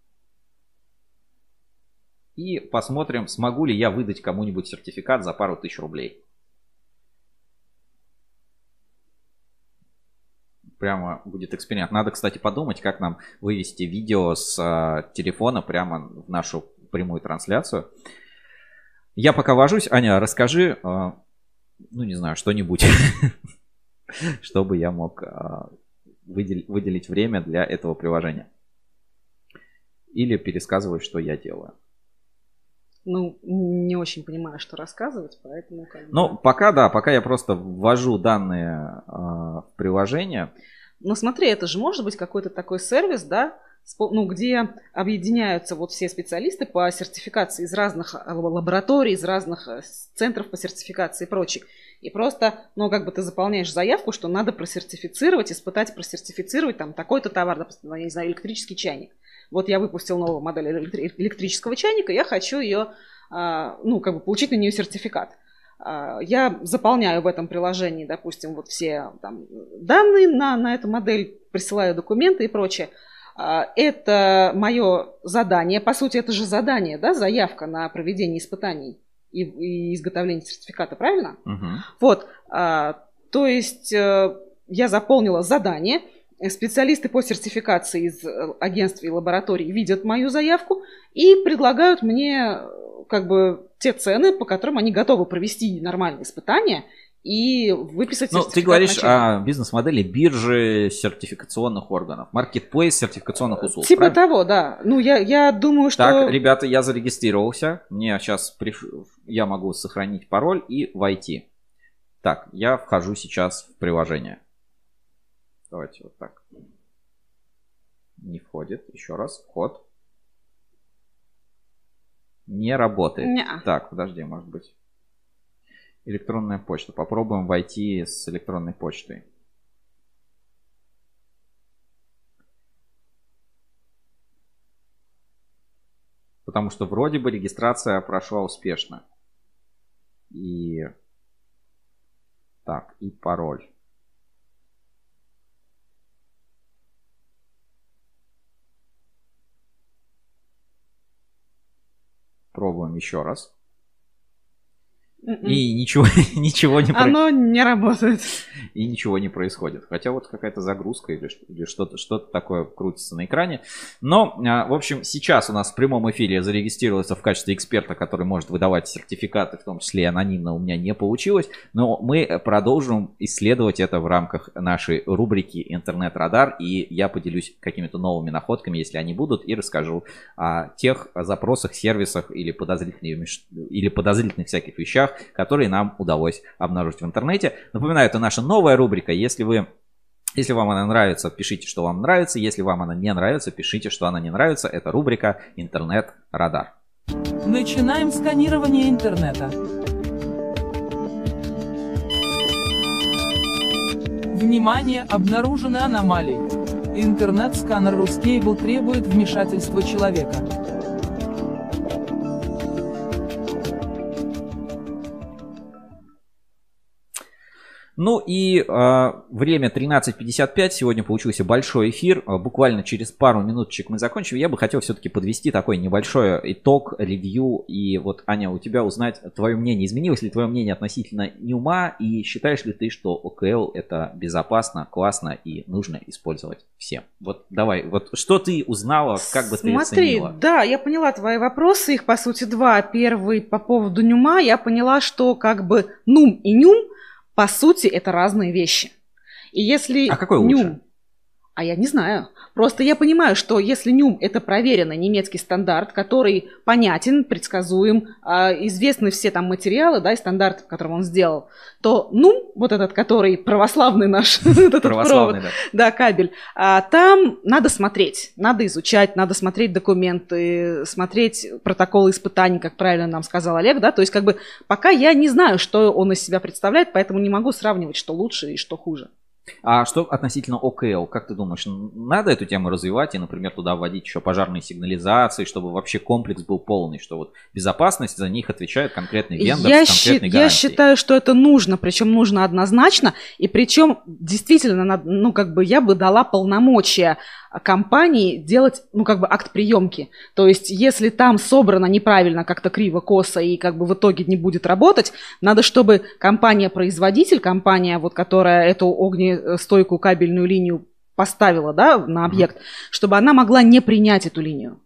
И посмотрим, смогу ли я выдать кому-нибудь сертификат за пару тысяч рублей. Прямо будет эксперимент. Надо, кстати, подумать, как нам вывести видео с э, телефона прямо в нашу прямую трансляцию. Я пока вожусь. Аня, расскажи, э, ну не знаю, что-нибудь, [LAUGHS] [LAUGHS] чтобы я мог э, выделить время для этого приложения. Или пересказывай, что я делаю. Ну, не очень понимаю, что рассказывать, поэтому... Как бы... Ну, пока да, пока я просто ввожу данные э, в приложение. Ну, смотри, это же может быть какой-то такой сервис, да, ну, где объединяются вот все специалисты по сертификации из разных а, лабораторий, из разных э, центров по сертификации и прочее. И просто, ну, как бы ты заполняешь заявку, что надо просертифицировать, испытать, просертифицировать там такой-то товар, допустим, я не знаю, электрический чайник вот я выпустил новую модель электрического чайника, я хочу ее, а, ну, как бы получить на нее сертификат. А, я заполняю в этом приложении, допустим, вот все там, данные на, на эту модель, присылаю документы и прочее. А, это мое задание, по сути, это же задание, да, заявка на проведение испытаний и, и изготовление сертификата, правильно? Угу. Вот, то есть э, я заполнила задание, специалисты по сертификации из э, агентств и лабораторий видят мою заявку и предлагают мне э, как бы те цены, по которым они готовы провести нормальные испытания и выписать Ну, ты говоришь о бизнес-модели биржи сертификационных органов, маркетплейс сертификационных услуг. Типа правильно? того, да. Ну, я, я думаю, что... Так, ребята, я зарегистрировался. Мне сейчас приш... я могу сохранить пароль и войти. Так, я вхожу сейчас в приложение. Давайте вот так. Не входит. Еще раз. Вход. Не работает. Не. Так, подожди, может быть. Электронная почта. Попробуем войти с электронной почтой. Потому что вроде бы регистрация прошла успешно. И... Так, и пароль. Пробуем еще раз. М-м. И ничего, [LAUGHS] ничего не Оно не работает. И ничего не происходит. Хотя вот какая-то загрузка или, или что-то что такое крутится на экране. Но, а, в общем, сейчас у нас в прямом эфире зарегистрировался в качестве эксперта, который может выдавать сертификаты, в том числе и анонимно у меня не получилось. Но мы продолжим исследовать это в рамках нашей рубрики «Интернет-радар». И я поделюсь какими-то новыми находками, если они будут, и расскажу о тех запросах, сервисах или подозрительных, или подозрительных всяких вещах, которые нам удалось обнаружить в интернете. Напоминаю, это наша новая рубрика. Если вы если вам она нравится, пишите, что вам нравится. Если вам она не нравится, пишите, что она не нравится. Это рубрика «Интернет-радар». Начинаем сканирование интернета. Внимание, обнаружены аномалии. Интернет-сканер Ruscable требует вмешательства человека. Ну и э, время 13.55. Сегодня получился большой эфир. Э, буквально через пару минуточек мы закончим. Я бы хотел все-таки подвести такой небольшой итог, ревью. И вот, Аня, у тебя узнать твое мнение. Изменилось ли твое мнение относительно Ньюма? И считаешь ли ты, что ОКЛ это безопасно, классно и нужно использовать всем? Вот давай, вот что ты узнала, как бы ты Смотри, оценила? да, я поняла твои вопросы. Их, по сути, два. Первый по поводу Нюма. Я поняла, что как бы Нум и Нюм по сути, это разные вещи. И если А какой нюм, лучше? А я не знаю. Просто я понимаю, что если нюм это проверенный немецкий стандарт, который понятен, предсказуем, а, известны все там материалы, да, и стандарты, в котором он сделал, то нум, вот этот, который православный наш, [LAUGHS] этот Православный, провод, да. да, кабель, а, там надо смотреть, надо изучать, надо смотреть документы, смотреть протоколы испытаний, как правильно нам сказал Олег, да, то есть как бы пока я не знаю, что он из себя представляет, поэтому не могу сравнивать, что лучше и что хуже. А что относительно ОКЛ? Как ты думаешь, надо эту тему развивать и, например, туда вводить еще пожарные сигнализации, чтобы вообще комплекс был полный, что вот безопасность за них отвечает конкретный вендор Я, с конкретной щи- я считаю, что это нужно, причем нужно однозначно, и причем действительно, ну как бы я бы дала полномочия компании делать, ну как бы акт приемки. То есть, если там собрано неправильно, как-то криво, косо и как бы в итоге не будет работать, надо, чтобы компания-производитель, компания, вот которая эту огнестойкую кабельную линию поставила, да, на объект, чтобы она могла не принять эту линию.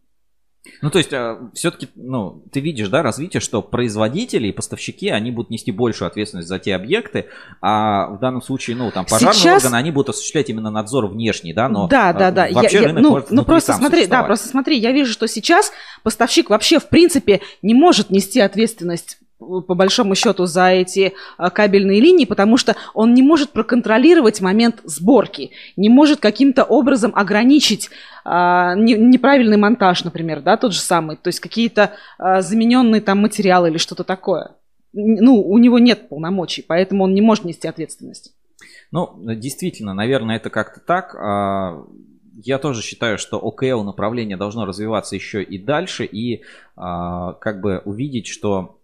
Ну, то есть, все-таки, ну, ты видишь, да, развитие, что производители и поставщики, они будут нести большую ответственность за те объекты, а в данном случае, ну, там, пожарные Сейчас- органы, они будут осуществлять именно надзор внешний, да, но да, да, а, да. вообще Я- я- рынок ну, может ну просто смотри, да, просто смотри, я вижу, что сейчас поставщик вообще в принципе не может нести ответственность э, по большому счету за эти э, кабельные линии, потому что он не может проконтролировать момент сборки, не может каким-то образом ограничить не- неправильный монтаж, например, да, тот же самый, то есть какие-то замененные там материалы или что-то такое. Ну, у него нет полномочий, поэтому он не может нести ответственность. Ну, действительно, наверное, это как-то так. А, Я тоже считаю, что ОКЛ направление должно развиваться еще и дальше, и а, как бы увидеть, что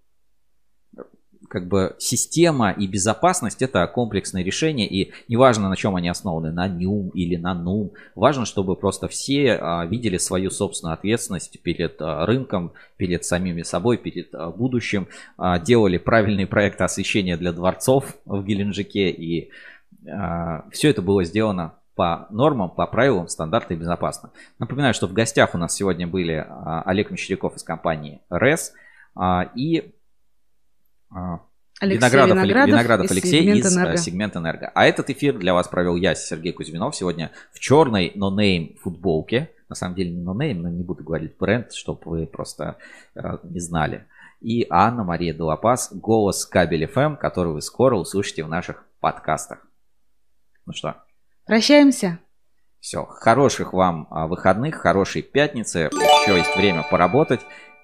как бы система и безопасность это комплексное решение, и неважно, на чем они основаны, на нюм или на нум, важно, чтобы просто все а, видели свою собственную ответственность перед а, рынком, перед самими собой, перед а, будущим, делали правильные проекты освещения для дворцов в Геленджике, и все это было сделано по нормам, по правилам, стандарты безопасно. Напоминаю, что в гостях у нас сегодня были Олег Мещеряков из компании РЭС и Алексей Виноградов, Виноградов Виноградов из Алексей «Сегмент из Энерго». э, Сегмент Энерго. А этот эфир для вас провел я, Сергей Кузьминов, сегодня в черной нонейм футболке. На самом деле не нонейм, но не буду говорить бренд, чтобы вы просто э, не знали. И Анна Мария Долопас, голос Кабель ФМ, который вы скоро услышите в наших подкастах. Ну что, Прощаемся. все, хороших вам а, выходных, хорошей пятницы. Еще есть время поработать.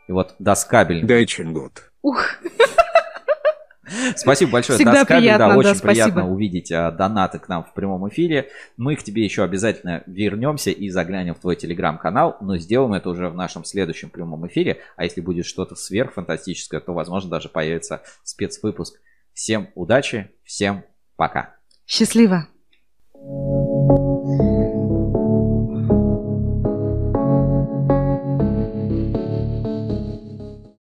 И вот до скабель. Дайчин год. Ух. Спасибо большое, Всегда Даскабель. приятно, да, да, очень спасибо. приятно увидеть а, донаты к нам в прямом эфире. Мы к тебе еще обязательно вернемся и заглянем в твой телеграм-канал, но сделаем это уже в нашем следующем прямом эфире. А если будет что-то сверхфантастическое, то, возможно, даже появится спецвыпуск. Всем удачи, всем пока. Счастливо.